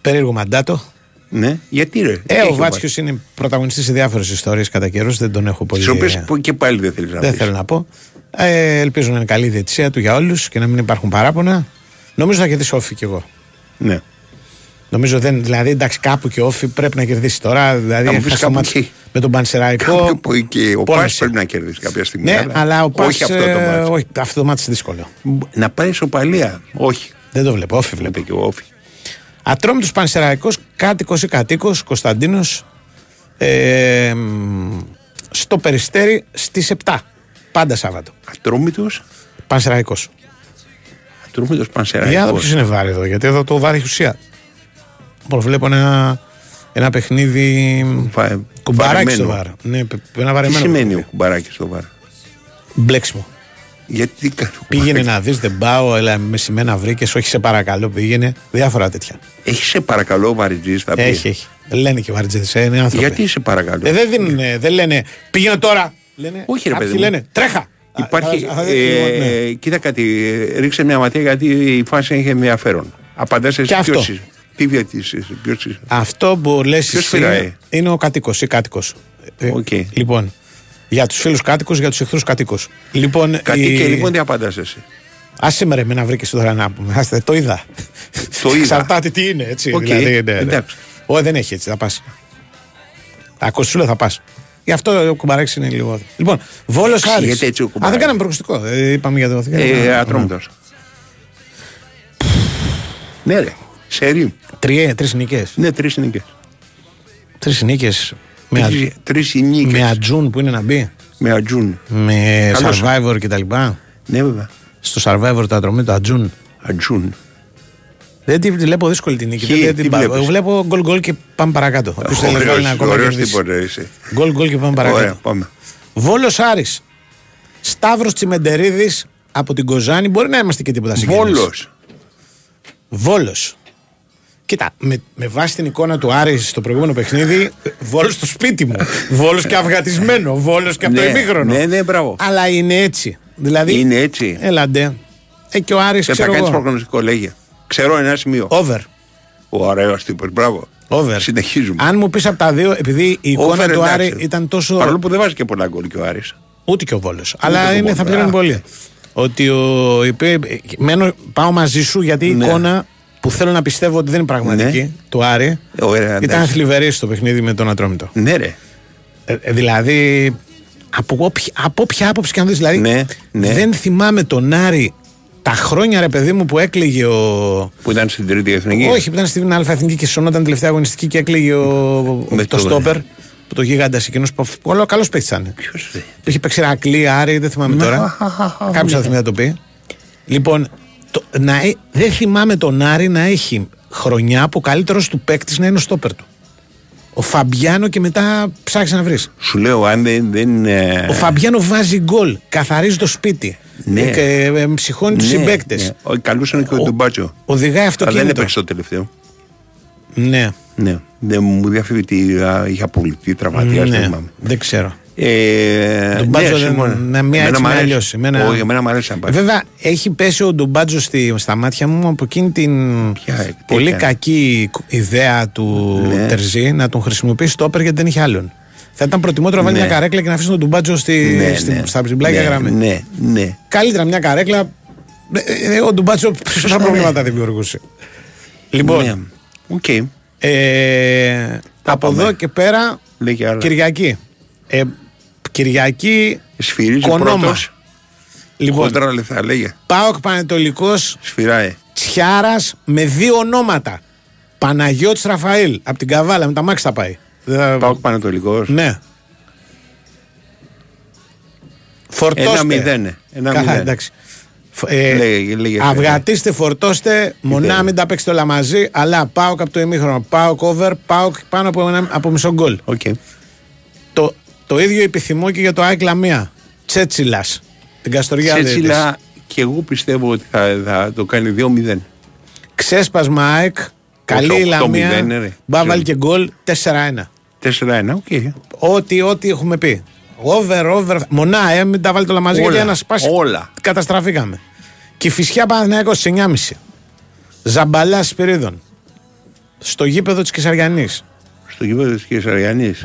Περίεργο μαντάτο. Ναι. Γιατί ρε; Ε, ο Βάτσιο είναι πρωταγωνιστής σε διάφορες ιστορίες κατά καιρούς. Δεν τον έχω πολύ. Τις οποίες και πάλι δεν θέλεις να Δεν πεις. θέλω να πω. Ε, ελπίζω να είναι καλή η διαιτησία του για όλους και να μην υπάρχουν παράπονα. Νομίζω θα κερδίσει όφη κι εγώ. Ναι. Νομίζω δεν. Δηλαδή, εντάξει, κάπου και όφη πρέπει να κερδίσει τώρα. Δηλαδή, Θα μου πεις έχασε το κάπου μάτς και- με τον Πανσεραϊκό. Κάποιο που και ο Πας πόνεσε. πρέπει να κερδίσει κάποια στιγμή. Ναι, αλλά ο Πας, Όχι αυτό το ε, μάτι. όχι, αυτό το μάτι είναι δύσκολο. Να πάει σοπαλία. Όχι. Δεν το βλέπω. Όφη βλέπω. και ο Όφη. Ατρόμητος Πανσεραϊκός, κάτοικος ή κατοίκος, Κωνσταντίνος, ε, μ, στο Περιστέρι στις 7. Πάντα Σάββατο. Ατρόμητος; Πανσεραϊκός. Ατρόμητος Για να δω Πανσεραϊκός. ποιος είναι βάρη εδώ, γιατί εδώ το βάρη έχει ουσία. Λοιπόν, βλέπω ένα, ένα παιχνίδι Βα- κουμπαράκι στο βαρεμένο. βάρ. Ναι, π- ένα Τι βαρεμένο. σημαίνει ο κουμπαράκι στο βάρο; Μπλέξιμο. Γιατί κα- Πήγαινε να δεις, δεν πάω, έλα με σημαίνα βρήκες, όχι σε παρακαλώ, πήγαινε. Διάφορα τέτοια. Έχεις σε παρακαλώ ο Βαριτζής θα πει. Έχει, έχει. Λένε και βάρτζες, είναι άνθρωποι. Γιατί σε παρακαλώ; Ε, δεν, δίνουνε, δεν λένε πήγαινε τώρα. Λένε, Όχι, ρε κάποιοι παιδί μου. λένε τρέχα. Υπάρχει. Α, α, α, ε, ναι. Κοίτα κάτι, ε, ρίξε μια ματιά γιατί η φάση έχει ενδιαφέρον. Απαντάς εσύ Και αυτό. ποιος είσαι. Τι διατήσεις είσαι, ποιος είσαι; Αυτό που λες Ποιος εσύ φυλάει; είναι ο κατοίκος ή κάτοικος. Ε, Λοιπόν, για τους φίλους κάτοικους, για τους εχθρούς κατοίκους. Λοιπόν, Κατοίκε η- λοιπόν τι απαντάς εσύ; Άσε με ρε με να βρήκες τώρα να πούμε. Άστε, το είδα. Το είδα. Εξαρτάται τι είναι, έτσι. Οκ, δηλαδή, ναι, ναι. εντάξει. Ω, δεν έχει έτσι, θα πας. Ακούσουλα θα πας. Γι' αυτό ο κουμπαρέξ είναι λίγο. Λοιπόν, Βόλος Άρης. Εξηγείται έτσι ο Α, δεν κουμπαρέξ. κάναμε προγνωστικό. Ε, είπαμε για το. Ε, ατρόμητος. Ναι ρε, σερί. Τρία, τρεις νίκες. Ναι, τρεις νίκες. Τρεις νίκες. Με, α- Τρεις- Τρεις νίκες. με ατζούν που είναι να μπει. Με ατζούν. Με Καλώς. survivor κτλ. Ναι βέβαια. Στο survivor το ατρομή το ατζούν. Ατζούν. Δεν τη βλέπω δύσκολη την νίκη. Ποιοι, δεν τι την πάω. βλέπεις; Βλέπω γκολ γκολ και πάμε παρακάτω. Όποιος θέλει να βάλει ένα ακόμα Ωραίος κερδίσει. τίποτα είσαι. Γκολ γκολ και πάμε παρακάτω. Ωραία, πάμε. Βόλος Άρης. Σταύρος Τσιμεντερίδης από την Κοζάνη. Μπορεί να είμαστε και τίποτα συγκεκριμένοι. Βόλος. Βόλος. Κοίτα, με, με βάση την εικόνα του Άρη στο προηγούμενο παιχνίδι, Βόλος στο σπίτι μου. Βόλος και αυγατισμένο. Βόλος και από το Ναι, ημίχρονο. Ναι, ναι, μπράβο. Αλλά είναι έτσι. Δηλαδή. Είναι έτσι. Έλαντε. Ε, και ο Άρης Και θα ξέρω κάνεις εγώ. προγνωστικό, λέγε. Ξέρω ένα σημείο. Over. Ο ωραίος τύπος, μπράβο. Over. Συνεχίζουμε. Αν μου πεις από τα δύο, επειδή η εικόνα Over, του εντάξει. Άρη ήταν τόσο. Παρόλο που δεν βάζει και πολλά γκολ και ο Άρης. Ούτε και ο Βόλος. Αλλά και ο είναι, Βόλος. θα πληρώνει Α. πολύ. Ότι ο, είπε, μένω, πάω μαζί σου γιατί η Ναι. εικόνα που θέλω να πιστεύω ότι δεν είναι πραγματική Ναι. του Άρη Ωραία, ήταν εντάξει. θλιβερή στο παιχνίδι με τον Ατρόμητο. Ναι, ρε. Ε, ε, δηλαδή, από, όποια- από όποια άποψη και αν δεις, δηλαδή, Ναι, ναι. δεν θυμάμαι τον Άρη τα χρόνια ρε παιδί μου που έκλειγε ο. Που ήταν στην τρίτη εθνική. Όχι, που ήταν στην Α Εθνική και σωνόταν τελευταία αγωνιστική και έκλειγε ο, Με το, το- στόπερ. Που το γίγαντα εκείνο που καλό καλός παίκτης ήταν. Ποιος, Το είχε παίξει Ρακλή, Άρη, δεν θυμάμαι τώρα. Κάποιος θα θυμηθεί να το πει. Λοιπόν, το, να, ε- δεν θυμάμαι τον Άρη να έχει χρονιά που ο καλύτερος του παίκτη να είναι ο στόπερ του. Ο Φαμπιάνο και μετά ψάξει να βρεις. Σου λέω, αν δεν. δεν ε, Ο Φαμπιάνο βάζει γκολ, καθαρίζει το σπίτι. Ναι. Ε, και, ε, ψυχώνει τους ναι, συμπαίκτες. ναι. Ο- Καλούσαν και ο Ντουμπάτσο. Οδηγάει Αλλά δεν αυτοκίνητο. έπαιξε το τελευταίο. Ναι. Ναι. Δεν μου διαφεύγει ότι α, είχε απολυθεί τραυματία. Ναι, δεν θυμάμαι. δεν ξέρω. Ε, Τον Μπάτζο ναι, δεν- συμφωνώ. ναι, μία Εμένα έτσι, μ' μία αρέσει. αλλιώς. Εμένα- Όχι, εμένα μου αρέσει να πάει. Βέβαια, έχει πέσει ο Ντουμπάτζο στη, στα μάτια μου από εκείνη την πολύ έκανε; κακή ιδέα του Ναι. Τερζή να τον χρησιμοποιήσει τον Όπερ γιατί δεν είχε άλλον. Θα ήταν προτιμότερο να βάλει Ναι. μια καρέκλα και να αφήσει τον Ντουμπάτσο στη, Ναι, στη, ναι. στα πλάγια Ναι, γραμμή. Ναι, ναι. Καλύτερα μια καρέκλα. Ε, ε, Ο Ντουμπάτσο περισσότερα προβλήματα δημιουργούσε. Λοιπόν, Ναι. Οκ. ε, από πάμε. εδώ και πέρα Λέγε άλλα. Κυριακή. Ε, Κυριακή Σφυρίζει κονόμα. πρώτος. Λοιπόν, Χοντρά λεφτά, λέγε. ΠΑΟΚ Παναιτωλικός Σφυράει. Τσιάρας με δύο ονόματα. Παναγιώτης Ραφαήλ. Από την Καβάλα, με τα μάξι θα πάει. Πάοκ Πανετολικός. Ναι. Φορτώστε. Ένα μηδέν, ε. Ένα Καθα- μηδέν. εντάξει. Φ- ε, Λέγε, λέγε, αυγατίστε, φορτώστε, μονά μην τα παίξετε όλα μαζί, αλλά πάω από το ημίχρονο. Πάω over, πάω πάνω από, ένα, από μισό γκολ. Okay. Το, το ίδιο επιθυμώ και για το ΑΕΚ Λαμία. Τσέτσιλας. Την Καστοριά Τσέτσιλα και εγώ πιστεύω ότι θα, θα το κάνει 2-0. Ξέσπασμα ΑΕΚ. Καλή η 8-0, Λαμία. ρε. Μπα να βάλει και γκολ 4-1. 4-1, οκ. Ό,τι, ό,τι έχουμε πει. Over, over. Μονά, ε, μην τα βάλετε όλα μαζί Όλα, γιατί ένας σπάσει. όλα. Καταστραφήκαμε. Και η φυσιά Παναθηναϊκός στις 9.30. Ζαμπαλά Σπυρίδων. Στο γήπεδο της Κεσαριανής. Στο γήπεδο της Κεσαριανής.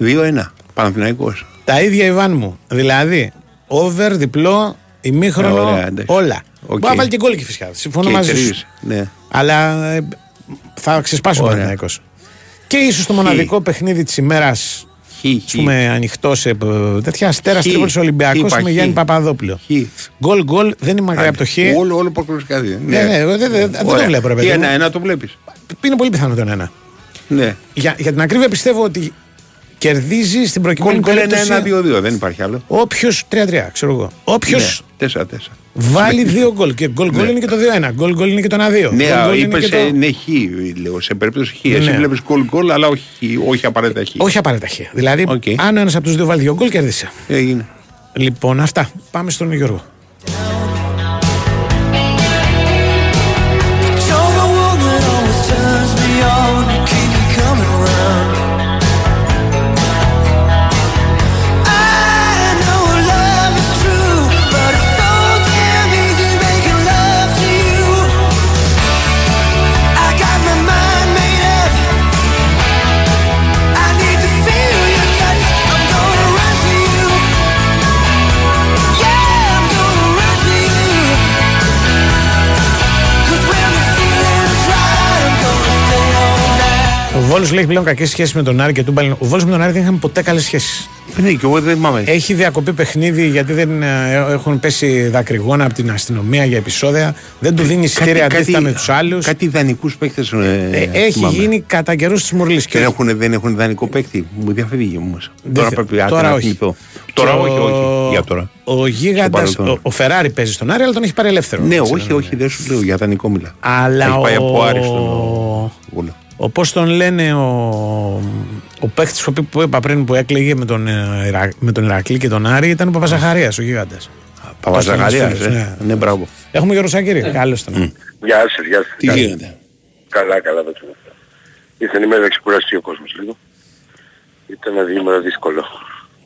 2-1. Παναθηναϊκός. Τα ίδια Ιβάν μου. Δηλαδή, over, διπλό, ημίχρονο, Ε, ωραία, εντάξει. όλα. Οκ. Μπορεί να βάλει και γκολ και φυσικά. Συμφωνώ Και μαζί σου. τρεις, Ναι. Αλλά ε, θα ξεσπάσει ο Ωραία. Παναθηναϊκός. Και ίσως το μοναδικό παιχνίδι της ημέρας. Α πούμε ανοιχτό σε ε, τέτοια αστέρα Χ. Τρίπολης Ολυμπιακός Είπα, με χ. Γιάννη Παπαδόπουλο. Γκολ γκολ δεν είμαι μακριά από το χ. Όλο, όλο προκλητικά δει. Ναι, ναι, εγώ δεν- δεν- δεν το Ωραία. βλέπω, ρε παιδί Τι μου. ένα-ένα το βλέπεις. Είναι πολύ πιθανό το ένα. Ναι. Για, για την ακρίβεια πιστεύω ότι κερδίζει στην προκειμένη Γκολ γκολ περίπτωση. 1-2-2, δεν υπάρχει άλλο. Όποιος 3-3, ξέρω εγώ. Όποιος Ναι, 4-4. βάλει δύο γκολ. Και γκολ γκολ είναι και το 2-1. Γκολ γκολ είναι και το 1-2. Ναι, Γκολ γκολ είναι είπε και το- ναι, χ, λέω, σε περίπτωση χ. Εσύ Ναι. βλέπεις γκολ γκολ, αλλά όχι, όχι απαραίτητα χ. Όχι απαραίτητα χ. Δηλαδή, αν ένας από τους δύο βάλει δύο γκολ, κέρδισε. Έγινε. Λοιπόν, αυτά. Πάμε στον Γιώργο. Βόλος λέει πλέον κακές σχέσεις με τον Άρη και τον Μπαλιν. Ο Βόλος με τον Άρη δεν είχαν ποτέ καλές σχέσεις. Ναι, και εγώ δεν θυμάμαι. Έχει διακοπεί παιχνίδι γιατί δεν ε, έχουν πέσει δακρυγόνα από την αστυνομία για επεισόδια. Δεν του δίνει εισιτήρια αντίθετα με τους άλλους. Κάτι ιδανικούς παίκτες. έχει γίνει κατά καιρούς της μουρλής. Δεν έχουν, δεν έχουν ιδανικό παίκτη. Μου διαφεύγει όμω. Δεν Τώρα θε- πρέπει άντε τώρα να όχι. θυμηθώ. Τώρα Και όχι, ο- όχι. Για τώρα. Ο γίγαντα, Στο παρελθόν. ο, ο Φεράρι παίζει στον Άρη, αλλά τον έχει πάρει ελεύθερο. Ναι, Έτσι, όχι, να- όχι, δεν σου λέω για δανεικό μιλά. Αλλά Έχει πάει ο- από άριστον ο Γούλα. Ο πώ τον λένε, ο, ο παίχτης που, που είπα πριν που έκλαιγε με τον, ε, Ιρα- με τον Ηρακλή και τον Άρη ήταν ο Παπαζαχαρίας, ο γίγαντας. Παπαζαχαρίας, ε. Ναι, μπράβο. Έχουμε Γιώργο Σάκηρη. Καλώς τον. Γεια σας, γεια σας. Τι Καλά. γίνεται; Καλά, καλά, δεν ξέρω. Ήρθε η μέρα να ξεκουραστεί ο κόσμος λίγο. Ήταν ένα διήμερο δύσκολο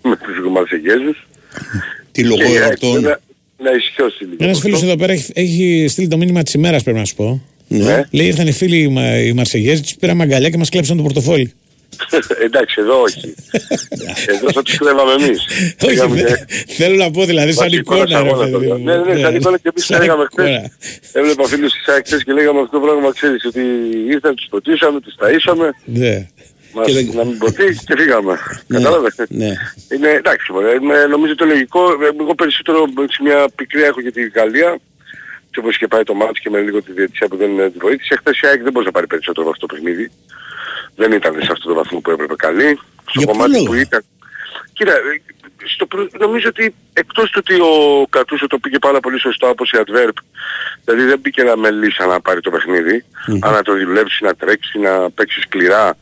με τους Μαρσεγγέζους. Τι Και λογό η ΑΕΚ αυτό. βέβαια Να ισχυώσει λίγο. Ένας φίλος εδώ πέρα έχει, έχει στείλει το μήνυμα της ημέρας, πρέπει να σου πω. Ναι. Λέει ήρθαν οι φίλοι οι, Μα- οι Μαρσεγέζοι, τους πήραμε αγκαλιά και μας κλέψαν το πορτοφόλι. Εντάξει, εδώ όχι. εδώ θα τους κλέβαμε εμείς. Όχι, Είχαμε- θε- θέλω να πω δηλαδή σαν Βασικό εικόνα. ρε αγώνα παιδί τώρα. μου. Ναι, ναι, σαν εικόνα και εμείς σαν λέγαμε εικόνα. χθες. Έβλεπα φίλους της ΑΕΚ χθες και λέγαμε αυτό το πράγμα, ξέρεις, ότι ήρθαν, τους ποτίσαμε, τους ταΐσαμε, Ναι. μας, να μην ποτεί και φύγαμε. Κατάλαβες. Ναι. Είναι εντάξει, μωρέ, είμαι- νομίζω το λογικό. Ε, Εγώ περισσότερο έτσι, μια πικρία έχω για τη Γαλλία. Και όπως είχε πάει το μάτς και με λίγο τη διαιτησία που δεν ε, τη βοήθησε. Χθες η ΑΕΚ δεν μπορούσε να πάρει περισσότερο από αυτό το παιχνίδι. Δεν ήταν σε αυτό το βαθμό που έπρεπε καλή. Στο κομμάτι που ήταν. Κοίτα, ε, στο, προ- νομίζω ότι εκτός του ότι ο Κατούσο το πήγε πάρα πολύ σωστά όπως η Adverb, δηλαδή δεν μπήκε να μελίσει να πάρει το παιχνίδι, αλλά να το δουλέψει, να τρέξει, να παίξει σκληρά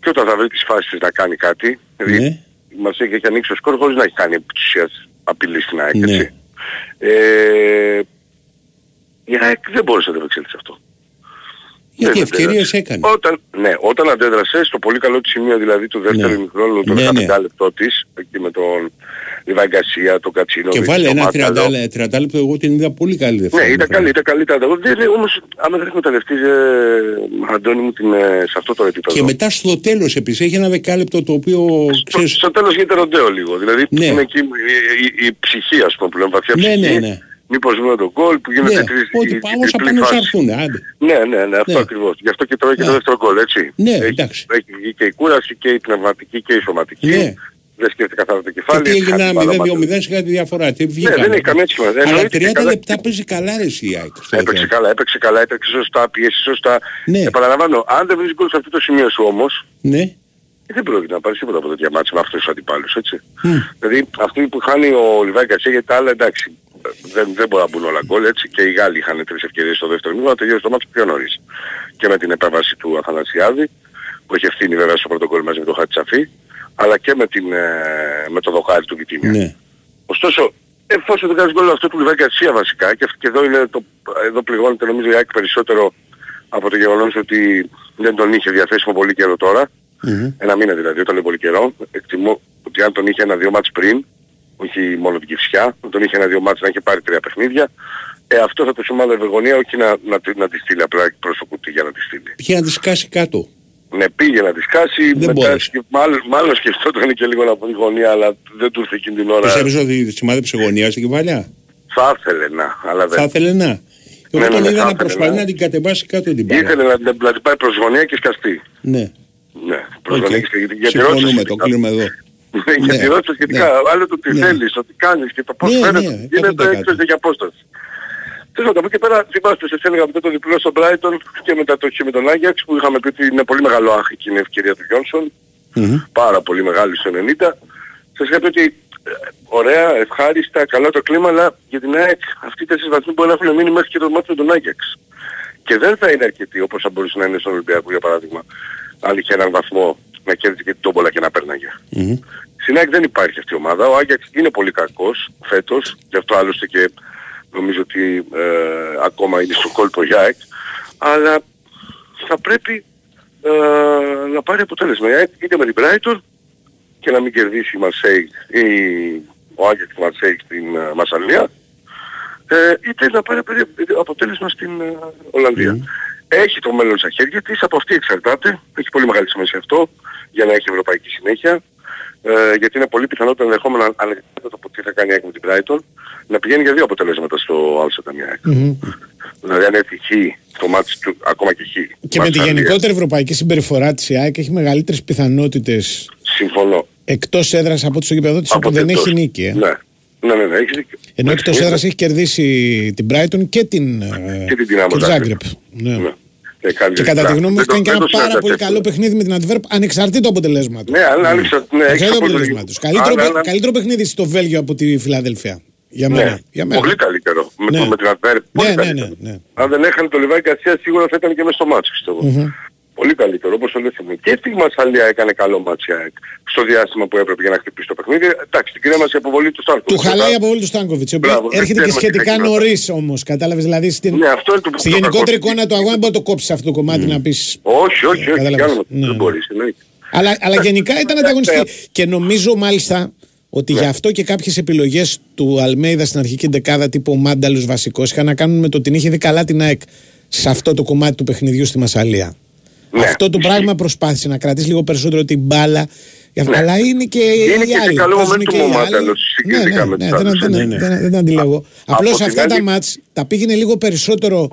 και όταν θα βρει τις φάσεις να κάνει κάτι, δηλαδή Ναι. μας έχει, έχει ανοίξει ο σκορ χωρίς να έχει κάνει επί της ουσίας απειλή στην ΑΕΚ, Ναι. έτσι. Ε, η ΑΕΚ δεν μπορούσε να το εξέλιξει αυτό. Γιατί Δεν ευκαιρίες αντέδρασε. έκανε. Όταν, ναι, όταν αντέδρασε στο πολύ καλό της σημείο δηλαδή του δεύτερου Ναι. ημιχρόνου, το Ναι, 15 ναι. λεπτό της, εκεί με τον Λιβάη Γκασία, τον Κατσίνο, Και βάλε ένα 30, λε- 30 λεπτό, εγώ την είδα πολύ καλή Ναι, δεύτερη. ήταν καλή, ήταν καλή. Ήταν, εγώ δεν, όμως, άμα δεν εκμεταλλευτείς, ε, Αντώνη μου, την, ε, σε αυτό το επίπεδο. Και μετά στο τέλος επίσης έχει ένα δεκάλεπτο το οποίο Στο, ξέρεις... στο τέλος γίνεται ροντέο λίγο. Δηλαδή Ναι. είναι εκεί η, η, η ψυχή ας πούμε που λέμε βαθιά Ναι, ψυχή. ναι, ναι. Μήπως βρούμε τον γκολ που γίνεται Ναι, τρεις, ότι η- η πάμε όσα τριπλή πάνω φάση. θα έρθουν, άντε. Ναι, ναι, ναι, αυτό Ναι. ακριβώς. Γι' αυτό και τρώει και το Ναι. δεύτερο γκολ, έτσι. Ναι, έχει, εντάξει. έχει βγει και η κούραση και η πνευματική και η σωματική. Ναι. Δεν σκέφτεται καθαρά το Και κεφάλι. τι έγινε χάνει ένα μπάλα 0-2-0 σε κάτι διαφορά. Τι βγήκανε. δεν έχει καμία σημασία. Αλλά Εννοείται και 30 καλά. λεπτά παίζει καλά ρε εσύ η ΑΕΚ. στο Έπαιξε δεύτερο. καλά, έπαιξε καλά, έπαιξε σωστά, πίεση σωστά. Ναι. Επαναλαμβάνω, αν δεν βρεις γκολ σε αυτό το σημείο σου όμως, Ναι. ε, δεν πρόκειται να πάρεις τίποτα από τέτοια μάτια με αυτούς τους αντιπάλους, έτσι. Μμ. Δηλαδή αυτοί που χάνει ο Λιβάη Γκαρσία γιατί τα άλλα εντάξει δεν, δεν μπορεί να μπουν όλα γκολ έτσι και οι Γάλλοι είχαν τρεις ευκαιρίες στο δεύτερο μήνυμα να τελειώσει το μάτι πιο νωρίς. Και με την επέμβαση του Αθανασιάδη που έχει ευθύνη βέβαια στο πρωτοκόλλο μαζί με τον Χατσαφή αλλά και με, την, ε, με το δοκάρι του Βιτίνια. Ναι. Ωστόσο, εφόσον δεν κάνεις γκολ αυτό του Λιβάη Γκαρσία βασικά και, και εδώ, είναι το, εδώ πληγώνεται νομίζω η ΑΕΚ περισσότερο από το γεγονός ότι δεν τον είχε διαθέσιμο πολύ καιρό τώρα Μμμ. ένα μήνα δηλαδή, όταν είναι πολύ καιρό. Εκτιμώ ότι αν τον είχε ένα-δύο μάτς πριν, όχι μόνο την Κυφσιά, αν τον είχε ένα-δύο μάτς να είχε πάρει τρία παιχνίδια, ε, αυτό θα το σημάδευε γωνία, όχι να, να, τη- να τη στείλει απλά προς το κουτί για να τη στείλει. Πήγε να τη σκάσει κάτω. Ναι, πήγε να τη σκάσει, Δεν μετά μπόρεσε. σκε- μάλλον, μάλλον σκεφτόταν και λίγο να πει γωνία, αλλά δεν του ήρθε εκείνη την ώρα. Πιστεύεις ότι σημάδεψε γωνία στην κεφαλιά. Θα ήθελε να, αλλά δεν. Θα ήθελε να. Εγώ Ναι, τον ναι, είδα θα να ήθελε, προσπαθεί ναι. να την κατεβάσει κάτω την μπάλα. Ήθελε να, να, να την πάει προς γωνία και σκαστεί. Ναι. Ναι, προς Οκ. γωνία και σκαστεί. Γιατί Συμφωνούμε, ρώτησε το σχετικά. κλείνουμε εδώ. Ναι, για τη ρώτηση σχετικά, άλλο το τι Ναι. θέλεις, το τι κάνεις και το πώς Ναι, φαίνεται, ναι, γίνεται 100%. εξ αποστάσεως. Τέλος πάντων, από εκεί πέρα θυμάστε, σας έλεγα μετά το διπλό στο Brighton και μετά το και με τον Άγιαξ που είχαμε πει ότι είναι πολύ μεγάλο ματς και είναι η ευκαιρία του Γιόνσον, πάρα πολύ μεγάλη στο 90. Σας είχα πει ότι ε, ωραία, ευχάριστα, καλό το κλίμα, αλλά για την ΑΕΚ αυτοί οι τέσσερις βαθμοί μπορεί να έχουν μείνει μέχρι και το μάτι με τον Άγιαξ. Και δεν θα είναι αρκετοί όπως θα μπορούσε να είναι στον Ολυμπιακό για παράδειγμα, αν είχε έναν βαθμό να κέρδιζε και την τόμπολα και να πέρναγε. Στην ΑΕΚ δεν υπάρχει αυτή η ομάδα. Ο Άγιαξ είναι πολύ κακός φέτος, γι' αυτό άλλωστε και νομίζω ότι ε, ακόμα είναι στο κόλπο για ΑΕΚ. Αλλά θα πρέπει ε, να πάρει αποτέλεσμα. Η ΑΕΚ είτε με την Brighton και να μην κερδίσει η Μαρσέη ή ο Άγιαξ τη Μαρσέη στην ε, Μασαλία ε, είτε να πάρει περι- αποτέλεσμα στην ε, Ολλανδία. Έχει το μέλλον στα χέρια της, από αυτή εξαρτάται. Έχει πολύ μεγάλη σημασία αυτό για να έχει ευρωπαϊκή συνέχεια. Ε, γιατί είναι πολύ πιθανό ενδεχόμενο ανεξάρτητα από τι θα κάνει η ΑΕΚ με την Brighton να πηγαίνει για δύο αποτελέσματα στο Άλσετα μια ΑΕΚ. Δηλαδή αν έρθει χ το μάτς του, ακόμα και χ. Και με τη Μασαλίας, γενικότερη ευρωπαϊκή συμπεριφορά της ΙΑΚ έχει μεγαλύτερες πιθανότητες Συμφωνώ. εκτός έδρας από ό,τι στο γηπεδό της Από όπου δεν εκτός. έχει νίκη. ε. Ναι. Ναι, ναι, ναι, έχεις δίκιο. Ενώ Εντάξει, εκτός είναι- έδρας έχει κερδίσει την Brighton και την, ε, Και την Δυνάμω και το Ζάγκρεπ. Zagreb. Ναι. Και, κάνει Και κατά τη διπλά. γνώμη μου Δεν έχει κάνει το- και δεν ένα το πάρα πολύ συναντάς καλό παιχνίδι με την Αντβέρπ ανεξαρτήτως αποτελέσματος. Ναι, αν άνοιξα. Ναι, έχεις Ανεξαρτήτω απόλυτο αποτελέσματος. δίκιο. Καλύτερο, Αν- παί- αν- καλύτερο παιχνίδι στο Βέλγιο από τη Φιλαδέλφια. Για μένα. Ναι, Για μένα. πολύ καλύτερο. Με, Ναι. το, με την Αντβέρπ. Ναι, Πολύ ναι, καλύτερο. ναι, ναι. Αν δεν έχανε το Λιβάη Κασία σίγουρα θα ήταν και μέσα στο μάτσο, πιστεύω. Μμμ. Πολύ καλύτερο, όπως το λες εσύ. Και στη Μασαλία έκανε καλό μάτσο η ΑΕΚ. Στο διάστημα που έπρεπε για να χτυπήσει το παιχνίδι. Εντάξει, την κρέμασε η αποβολή του Στάρκου. Του χαλάει η αποβολή του Στάνκοβιτς. Μπράβο, δεν Έρχεται και ξέρουμε τι σχετικά θα γίνει νωρίς όμως. Κατάλαβες δηλαδή στην, Ναι, αυτό είναι το στη το γενικότερη κακό. εικόνα του αγώνα. Δεν μπορεί να το κόψεις αυτό το κομμάτι να πει. Όχι, όχι, όχι. Κατάλαβες. Κάνουμε. Ναι, Δεν ναι. μπορείς, εννοείται. Αλλά, αλλά γενικά ήταν ανταγωνιστική. Και νομίζω μάλιστα ότι Ναι. γι' αυτό και κάποιες επιλογές του Αλμέιδα στην αρχική δεκάδα τύπου Μάνταλου βασικός είχαν να κάνουν με το ότι την είχε δει καλά την ΑΕΚ σε αυτό το κομμάτι του παιχνιδιού στη Μασαλία. Ναι, αυτό το πράγμα προσπάθησε να κρατήσει λίγο περισσότερο την μπάλα. Αλλά είναι και Είναι οι και σε άλλοι. καλό παίζουν momentum και οι ο άλλοι. Μάνταλος Ναι, συγκριτικά ναι, με ναι, τους δεν- άλλους. δεν- Ναι, ναι. δεν- δεν αντιλέγω. Απλώς την αυτά τα άλλη- μάτς τα πήγαινε λίγο περισσότερο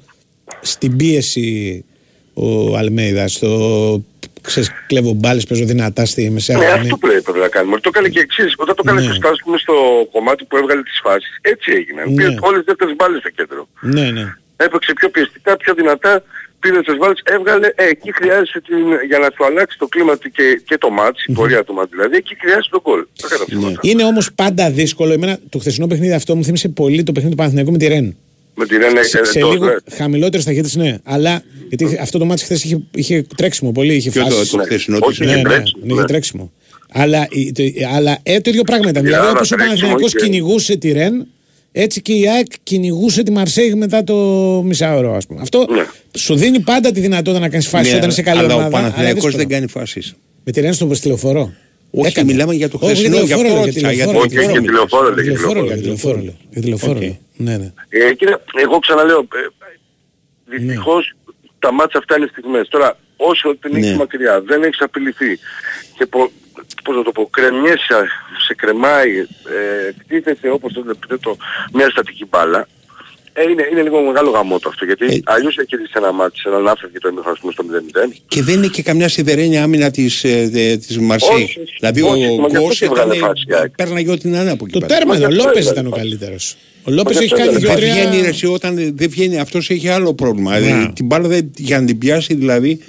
στην πίεση ο Αλμέιδα. Στο ξέρεις, κλέβω μπάλες, παίζω δυνατά στη μεσαία Ναι, γραμμή. αυτό πρέπει να κάνουμε. Το έκανε και εξής. Όταν το έκανε Ναι. σωστά, ας πούμε, στο κομμάτι που έβγαλε τις φάσεις, έτσι έγινε. Ναι. Πήρε όλες τις δεύτερες μπάλες στο κέντρο. Ναι, ναι. Έπαιξε πιο πιεστικά, πιο δυνατά, πήρε τις βάλες, έβγαλε, ε, εκεί χρειάζεσαι την, για να σου αλλάξει το κλίμα του και, και το μάτς, η πορεία του μάτς δηλαδή, εκεί χρειάζεται τον γκολ. Το έκανα ψηλά. Είναι όμως πάντα δύσκολο. Εμένα το χθεσινό παιχνίδι αυτό μου θύμισε πολύ το παιχνίδι του Παναθηναϊκού με τη Ρεν. Με τη Ρεν σε, σε εντός, λίγο ναι. χαμηλότερες ταχύτητες, ναι. Αλλά γιατί αυτό το μάτι χθες είχε, είχε τρέξιμο πολύ. Είχε Ποιο το- φάσεις. το χθεσινό Όχι, ναι, είχε ναι, τρέξιμο, ναι, είχε ναι. τρέξιμο. Αλλά, η- το, αλλά ε, το ίδιο πράγμα ήταν. Η Δηλαδή, Άρα όπως ο τρέξιμο Παναθηναϊκός είχε- κυνηγούσε τη Ρεν, έτσι και η ΑΕΚ κυνηγούσε τη Μαρσέιγ μετά το μισάωρο, ας πούμε. Αυτό Ναι. σου δίνει πάντα τη δυνατότητα να κάνεις φάση Ναι, όταν είσαι καλή αλλά ομάδα. ο Παναθηναϊκός δύσκολο. δεν κάνει φάσεις. Με τη Ρεν στο στη λεωφορώ. Όχι, Έκανε. μιλάμε για το Όχι, χθεσινό, γι' αυτό τηλεοφόρο, ρώτησα, για για τηλεοφόρο, το- για Όχι, για τηλεοφόρο, λέει, για τηλεοφόρο, τηλεοφόρο. για τηλεοφόρο, λέω. Για τηλεοφόρο, λέω. Ναι, ναι. Ε, κύριε, εγώ ξαναλέω, ε, δυστυχώς τα μάτσα αυτά είναι στιγμές. Τώρα, όσο την έχεις Ναι. μακριά, δεν έχεις απειληθεί και πο, πώς να το πω, κρεμιέσαι, σε κρεμάει, ε, κτίθεσαι όπως το λέτε το, μια στατική μπάλα, ε, είναι, είναι λίγο μεγάλο γαμότο αυτό, γιατί Ε, αλλιώς έχει κερδίσει ένα μάτι, σε έναν άφευ και το εμιχρόνιο στο 0-0. Και δεν είναι και καμιά σιδερένια άμυνα της, ε, δε- της Μαρσέη; Όχι, Δηλαδή όχι, ο μα γι' αυτό Γκος και έβγαλε ήταν, φάση, ΑΕΚ. πέρναγε ό,τι να είναι από εκεί Το πέρα. τέρμα Μα εδώ, ο γι' αυτό Λόπες έβγαλε ήταν ο φάση. καλύτερος. Ο Λόπες γι' έχει αυτό κάνει έβγαλε δύο Δεν φάση. βγαίνει ρε, τρία. εσύ, όταν δεν βγαίνει, αυτός έχει άλλο πρόβλημα. Ναι. Δηλαδή, την μπάλα δεν, για να την πιάσει δηλαδή...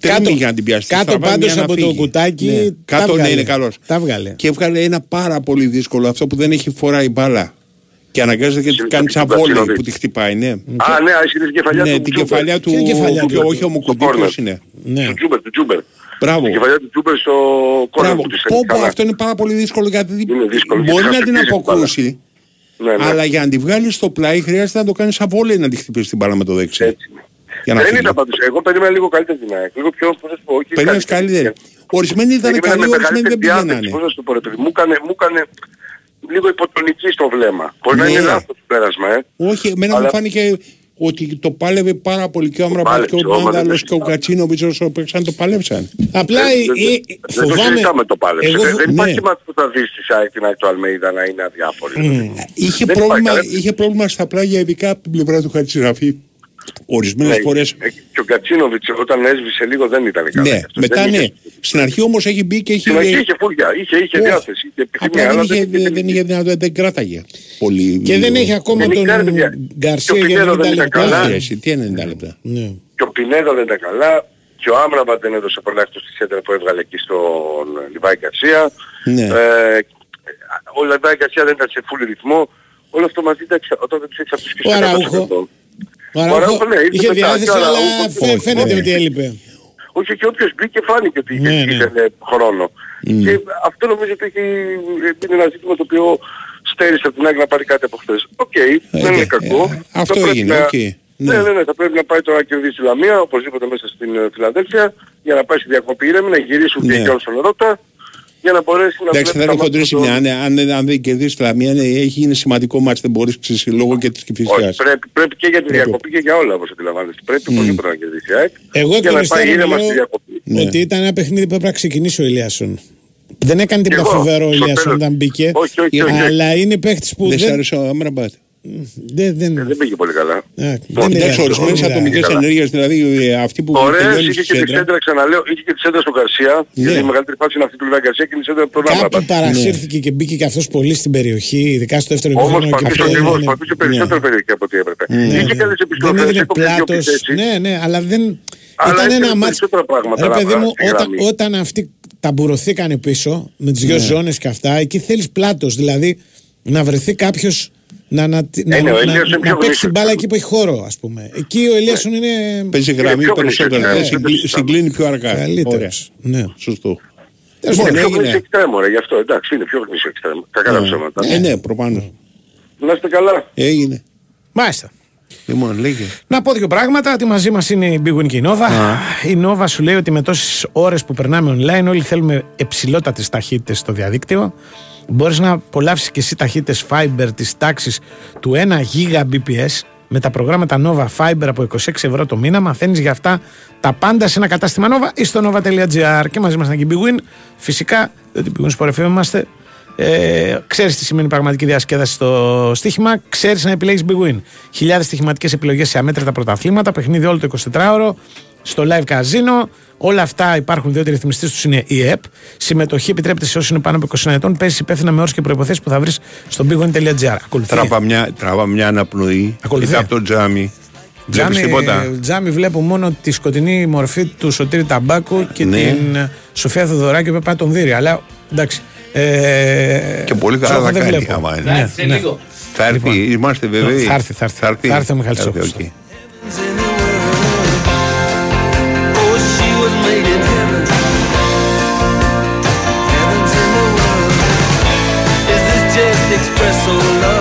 Κάτω- Κάτω, για να την πιάσει. κάτω Στραβάει πάντως μια να από το φύγει. κουτάκι, Ναι. τα Κάτω ναι βγάλε. είναι καλός. Τα βγάλε. Και έβγαλε ένα πάρα πολύ δύσκολο αυτό που δεν έχει φοράει η μπάλα. Και αναγκάζεται και Συν- κάνει συν- τσαβόλι συν- που τη χτυπάει, ναι. Α, ναι, έχει την κεφαλιά Ναι, του την Τζούμπερ. κεφαλιά του. Ποια κεφαλιά του- του; Όχι ο Μουκουντή, corner. ποιος είναι. Ναι. Του Τζούμπερ, του Τζούμπερ. Μπράβο. Την κεφαλιά του Τζούμπερ στο κόρνερ Μπράβο. που της Πω, έφυγε πω, καλά. αυτό είναι πάρα πολύ δύσκολο γιατί Είναι δύσκολο, μπορεί γιατί να θα την χτυπήσει την μπάλα. αποκρούσει. Ναι, ναι. Αλλά για να τη βγάλεις στο πλάι χρειάζεται να το κάνεις σαν βόλεϊ να τη χτυπήσει την μπάλα με το δεξί. Έτσι. Για να Δεν φύγει. ήταν πάντως. Εγώ περίμενα λίγο καλύτερη την ΑΕΚ. Λίγο πιο, πώς να σου πω, όχι Περίμενες καλύτερη. Ορισμένοι ήταν Περίμενα καλοί, με ορισμένοι δεν μεγαλύτερη διάθεση. πηγαίνανε. Πώς να σου το πω ρε παιδί. Μου έκανε, μου έκανε λίγο υποτονική στο βλέμμα. Μπορεί να Ναι. είναι λάθος το πέρασμα, ε. Όχι, εμένα μου Αλλά- φάνηκε ότι το πάλευε πάρα πολύ και ο Άμραμπατ πάλεψε, και ο όμως, δεν Μάνταλος το και ο Κατσίνοβιτς όσο παίξαν το παλέψαν. Απλά Δεν- η- δεν- η- Δεν το φοβάμαι. συζητάμε το πάλεψε. Εγώ Δεν- φο- Δεν υπάρχει ναι. μάτι που θα δεις στη ΑΕΚ την ΑΕΚ του Αλμέιδα να είναι αδιάφορη. Είχε Δεν πρόβλημα, υπάρχει, ρε. είχε πρόβλημα στα πλάγια ειδικά από την πλευρά του Χατζηραφή. Ορισμένες Ναι, φορές ε, Και ο Κατσίνοβιτς όταν έσβησε λίγο δεν ήταν καλά. Ναι, γι' αυτό. μετά Δεν ναι. είχε- Στην αρχή όμως έχει μπει και έχει... Στην αρχή είχε φούρια, είχε, είχε Όχι. διάθεση, είχε επιθυμία, Απλά δεν αλλά είχε, δεν δεν είχε δυνατότητα, δεν κράταγε πολύ. Και δεν έχει ακόμα Δεν τον είναι παιδιά. Γκαρσία Και ο για Πινέδο 90 δεν ήταν λεπτά. καλά. Όχι, εσύ, τι 90 λεπτά. Ναι. Και ο Πινέδα δεν ήταν καλά. Και ο Άμραμπατ δεν έδωσε πολλά εκτός στη σέντρα που έβγαλε εκεί στον Λιβάι Γκαρσία. Ναι. Ε, ο Λιβάι Γκαρσία δεν ήταν σε full ρυθμό. Όλο αυτό μαζί εντάξει, όταν δεν τους έχεις αυτούς και Ο στο Αραούχο. 100%. Ο Αραούχο Αραούχο, ναι, ήρθε είχε μετά. διάθεση, Και ο αλλά Αραούχο, φαι- όχι, φαίνεται ναι. ότι έλειπε. Όχι και όποιος μπήκε φάνηκε ότι είχε, Ναι, ναι. ήθελε χρόνο. Και αυτό νομίζω ότι έχει, είναι ένα ζήτημα το οποίο στέρησε από την ΑΕΚ να πάρει κάτι από χθες. Οκ, δεν είναι κακό. ε, αυτό Θα πρέπει έγινε, να- οκ. Ναι, Ναι. ναι, ναι, θα πρέπει να πάει τώρα να κερδίσει η Λαμία, οπωσδήποτε μέσα στην ε, Φιλαδέλφια, για να πάει στη διακοπή ήρεμη, να γυρίσουν Ναι. και οι στον Ευρώπτα, για να μπορέσει να Εντάξει, θα βλέπει είναι τα χοντρήσει μάτια μια. του. Αν, αν, αν δεν κερδίσει τη Λαμία, ναι, έχει γίνει σημαντικό μάτς, δεν μπορείς ξέρεις, λόγω και της Όχι, Κηφισιάς. πρέπει, πρέπει και για τη Πρέπει. διακοπή και για όλα όπως αντιλαμβάνεστε. Πρέπει οπωσδήποτε να κερδίσει η ΑΕΚ. Εγώ εκ για των να πάει υστέρων ήρεμα στη λέω διακοπή. Ναι. ότι ήταν ένα παιχνίδι που έπρεπε να ξεκινήσει ο Ηλιάσον. Δεν έκανε τίποτα εγώ, φοβερό ο στο Ηλιάσον τέλος. όταν μπήκε. Όχι, όχι, όχι, όχι. Αλλά είναι παίχτης που Δεν σ' δεν. άρεσε ο Άμραμπατ. Δεν, δεν, Ε, Δεν πήγε πολύ καλά. Α, δεν Εντάξει, είναι- ορισμένες δεν είναι- ατομικές καλά. ενέργειες, δηλαδή ε, αυτή που Ωραίες, τελειώνει είχε στη και τη σέντρα. σέντρα, ξαναλέω, είχε και τη σέντρα στον Καρσία. Ναι. Γιατί η μεγαλύτερη φάση είναι αυτή του Λιβάη Γκαρσία και είναι η σέντρα από τον Κάπου Άμραμπατ. παρασύρθηκε και μπήκε και αυτός πολύ στην περιοχή, ειδικά στο δεύτερο Όμως ημίχρονο. και πατούσε αυτό ακριβώς, είναι- πατούσε περισσότερο περιοχή από ό,τι έπρεπε. Ναι, Είχε ναι. καλές Δεν επιστροφές, έδινε έκοψε δύο πλάτος. επιθέσεις. Ναι, ναι, αλλά δεν. Αλλά Ήταν έκανε ένα μάτσο. περισσότερα πράγματα Ρε να παιδί μου, βγάλει στη όταν, γραμμή. όταν αυτοί ταμπουρωθήκανε πίσω με τις Ναι. δύο ζώνες και αυτά, εκεί θέλεις πλάτος. Δηλαδή να βρεθεί κάποιος να, να, να, ναι, ο να, Ελίασον είναι να πιο παίξει γνήσιος. την μπάλα εκεί που έχει χώρο, ας πούμε. Εκεί ο Ελίασον είναι. Παίζει γραμμή πιο περισσότερο, γνήσιος, ε, ναι. συγκλεί- συγκλίνει πιο αργά. Ωραία. Καλύτερος. Ναι. Σωστό. Τέλος Είναι πάντων, πιο έγινε. γνήσιο εξτρέμο, ρε, γι' αυτό. Εντάξει, είναι πιο γνήσιο εξτρέμο. Κακά τα ψέματα. Ε, ναι, προφανώς. Να είστε καλά. Έγινε. Μάλιστα. Λοιπόν, λέγε. Να πω δύο πράγματα. Ότι μαζί μας είναι η Big Win και η Nova. Η Nova σου λέει ότι με τόσες ώρες που περνάμε online, όλοι θέλουμε υψηλότατες ταχύτητες στο διαδίκτυο. Μπορείς να απολαύσεις και εσύ ταχύτητες Fiber της τάξης του 1 Gbps με τα προγράμματα Nova Fiber από 26 ευρώ το μήνα. Μαθαίνεις για αυτά τα πάντα σε ένα κατάστημα Nova ή στο nova.gr. Και μαζί μας είναι και η Big Win. Φυσικά, διότι Big Win Sport FM είμαστε. Ε, ξέρεις τι σημαίνει πραγματική διασκέδαση στο στοίχημα. Ξέρεις να επιλέγεις Big Win. Χιλιάδες στοιχηματικές επιλογές σε αμέτρητα πρωταθλήματα. Παιχνίδι όλο το 24ωρο. Στο live casino. Όλα αυτά υπάρχουν διότι οι ρυθμιστές τους είναι η ΕΠ. Συμμετοχή επιτρέπεται σε όσους είναι πάνω από 20 ετών. Παίζει υπεύθυνα με όρους και προϋποθέσεις που θα βρεις στο bigwin.gr. Ακολουθεί. Τράβα μια, τράβα μια αναπνοή. Ακολουθεί. Κοίτα από το τζάμι. Βλέπεις Τζάμι, τίποτα; τζάμι βλέπω μόνο τη σκοτεινή μορφή του Σωτήρη Ταμπάκου και Ναι. την ε, Σοφία Θοδωράκη που πάει τον δύρει. Αλλά εντάξει, Ε, Και πολύ καλά Τσόχο θα δεν κάνει βλέπω. άμα είναι. Ναι, ναι. Θα έρθει, Λοιπόν. είμαστε βέβαιοι. Θα έρθει, θα έρθει. Θα έρθει ο Μιχάλης Θα έρθει, Τσόχος. οκ. so low.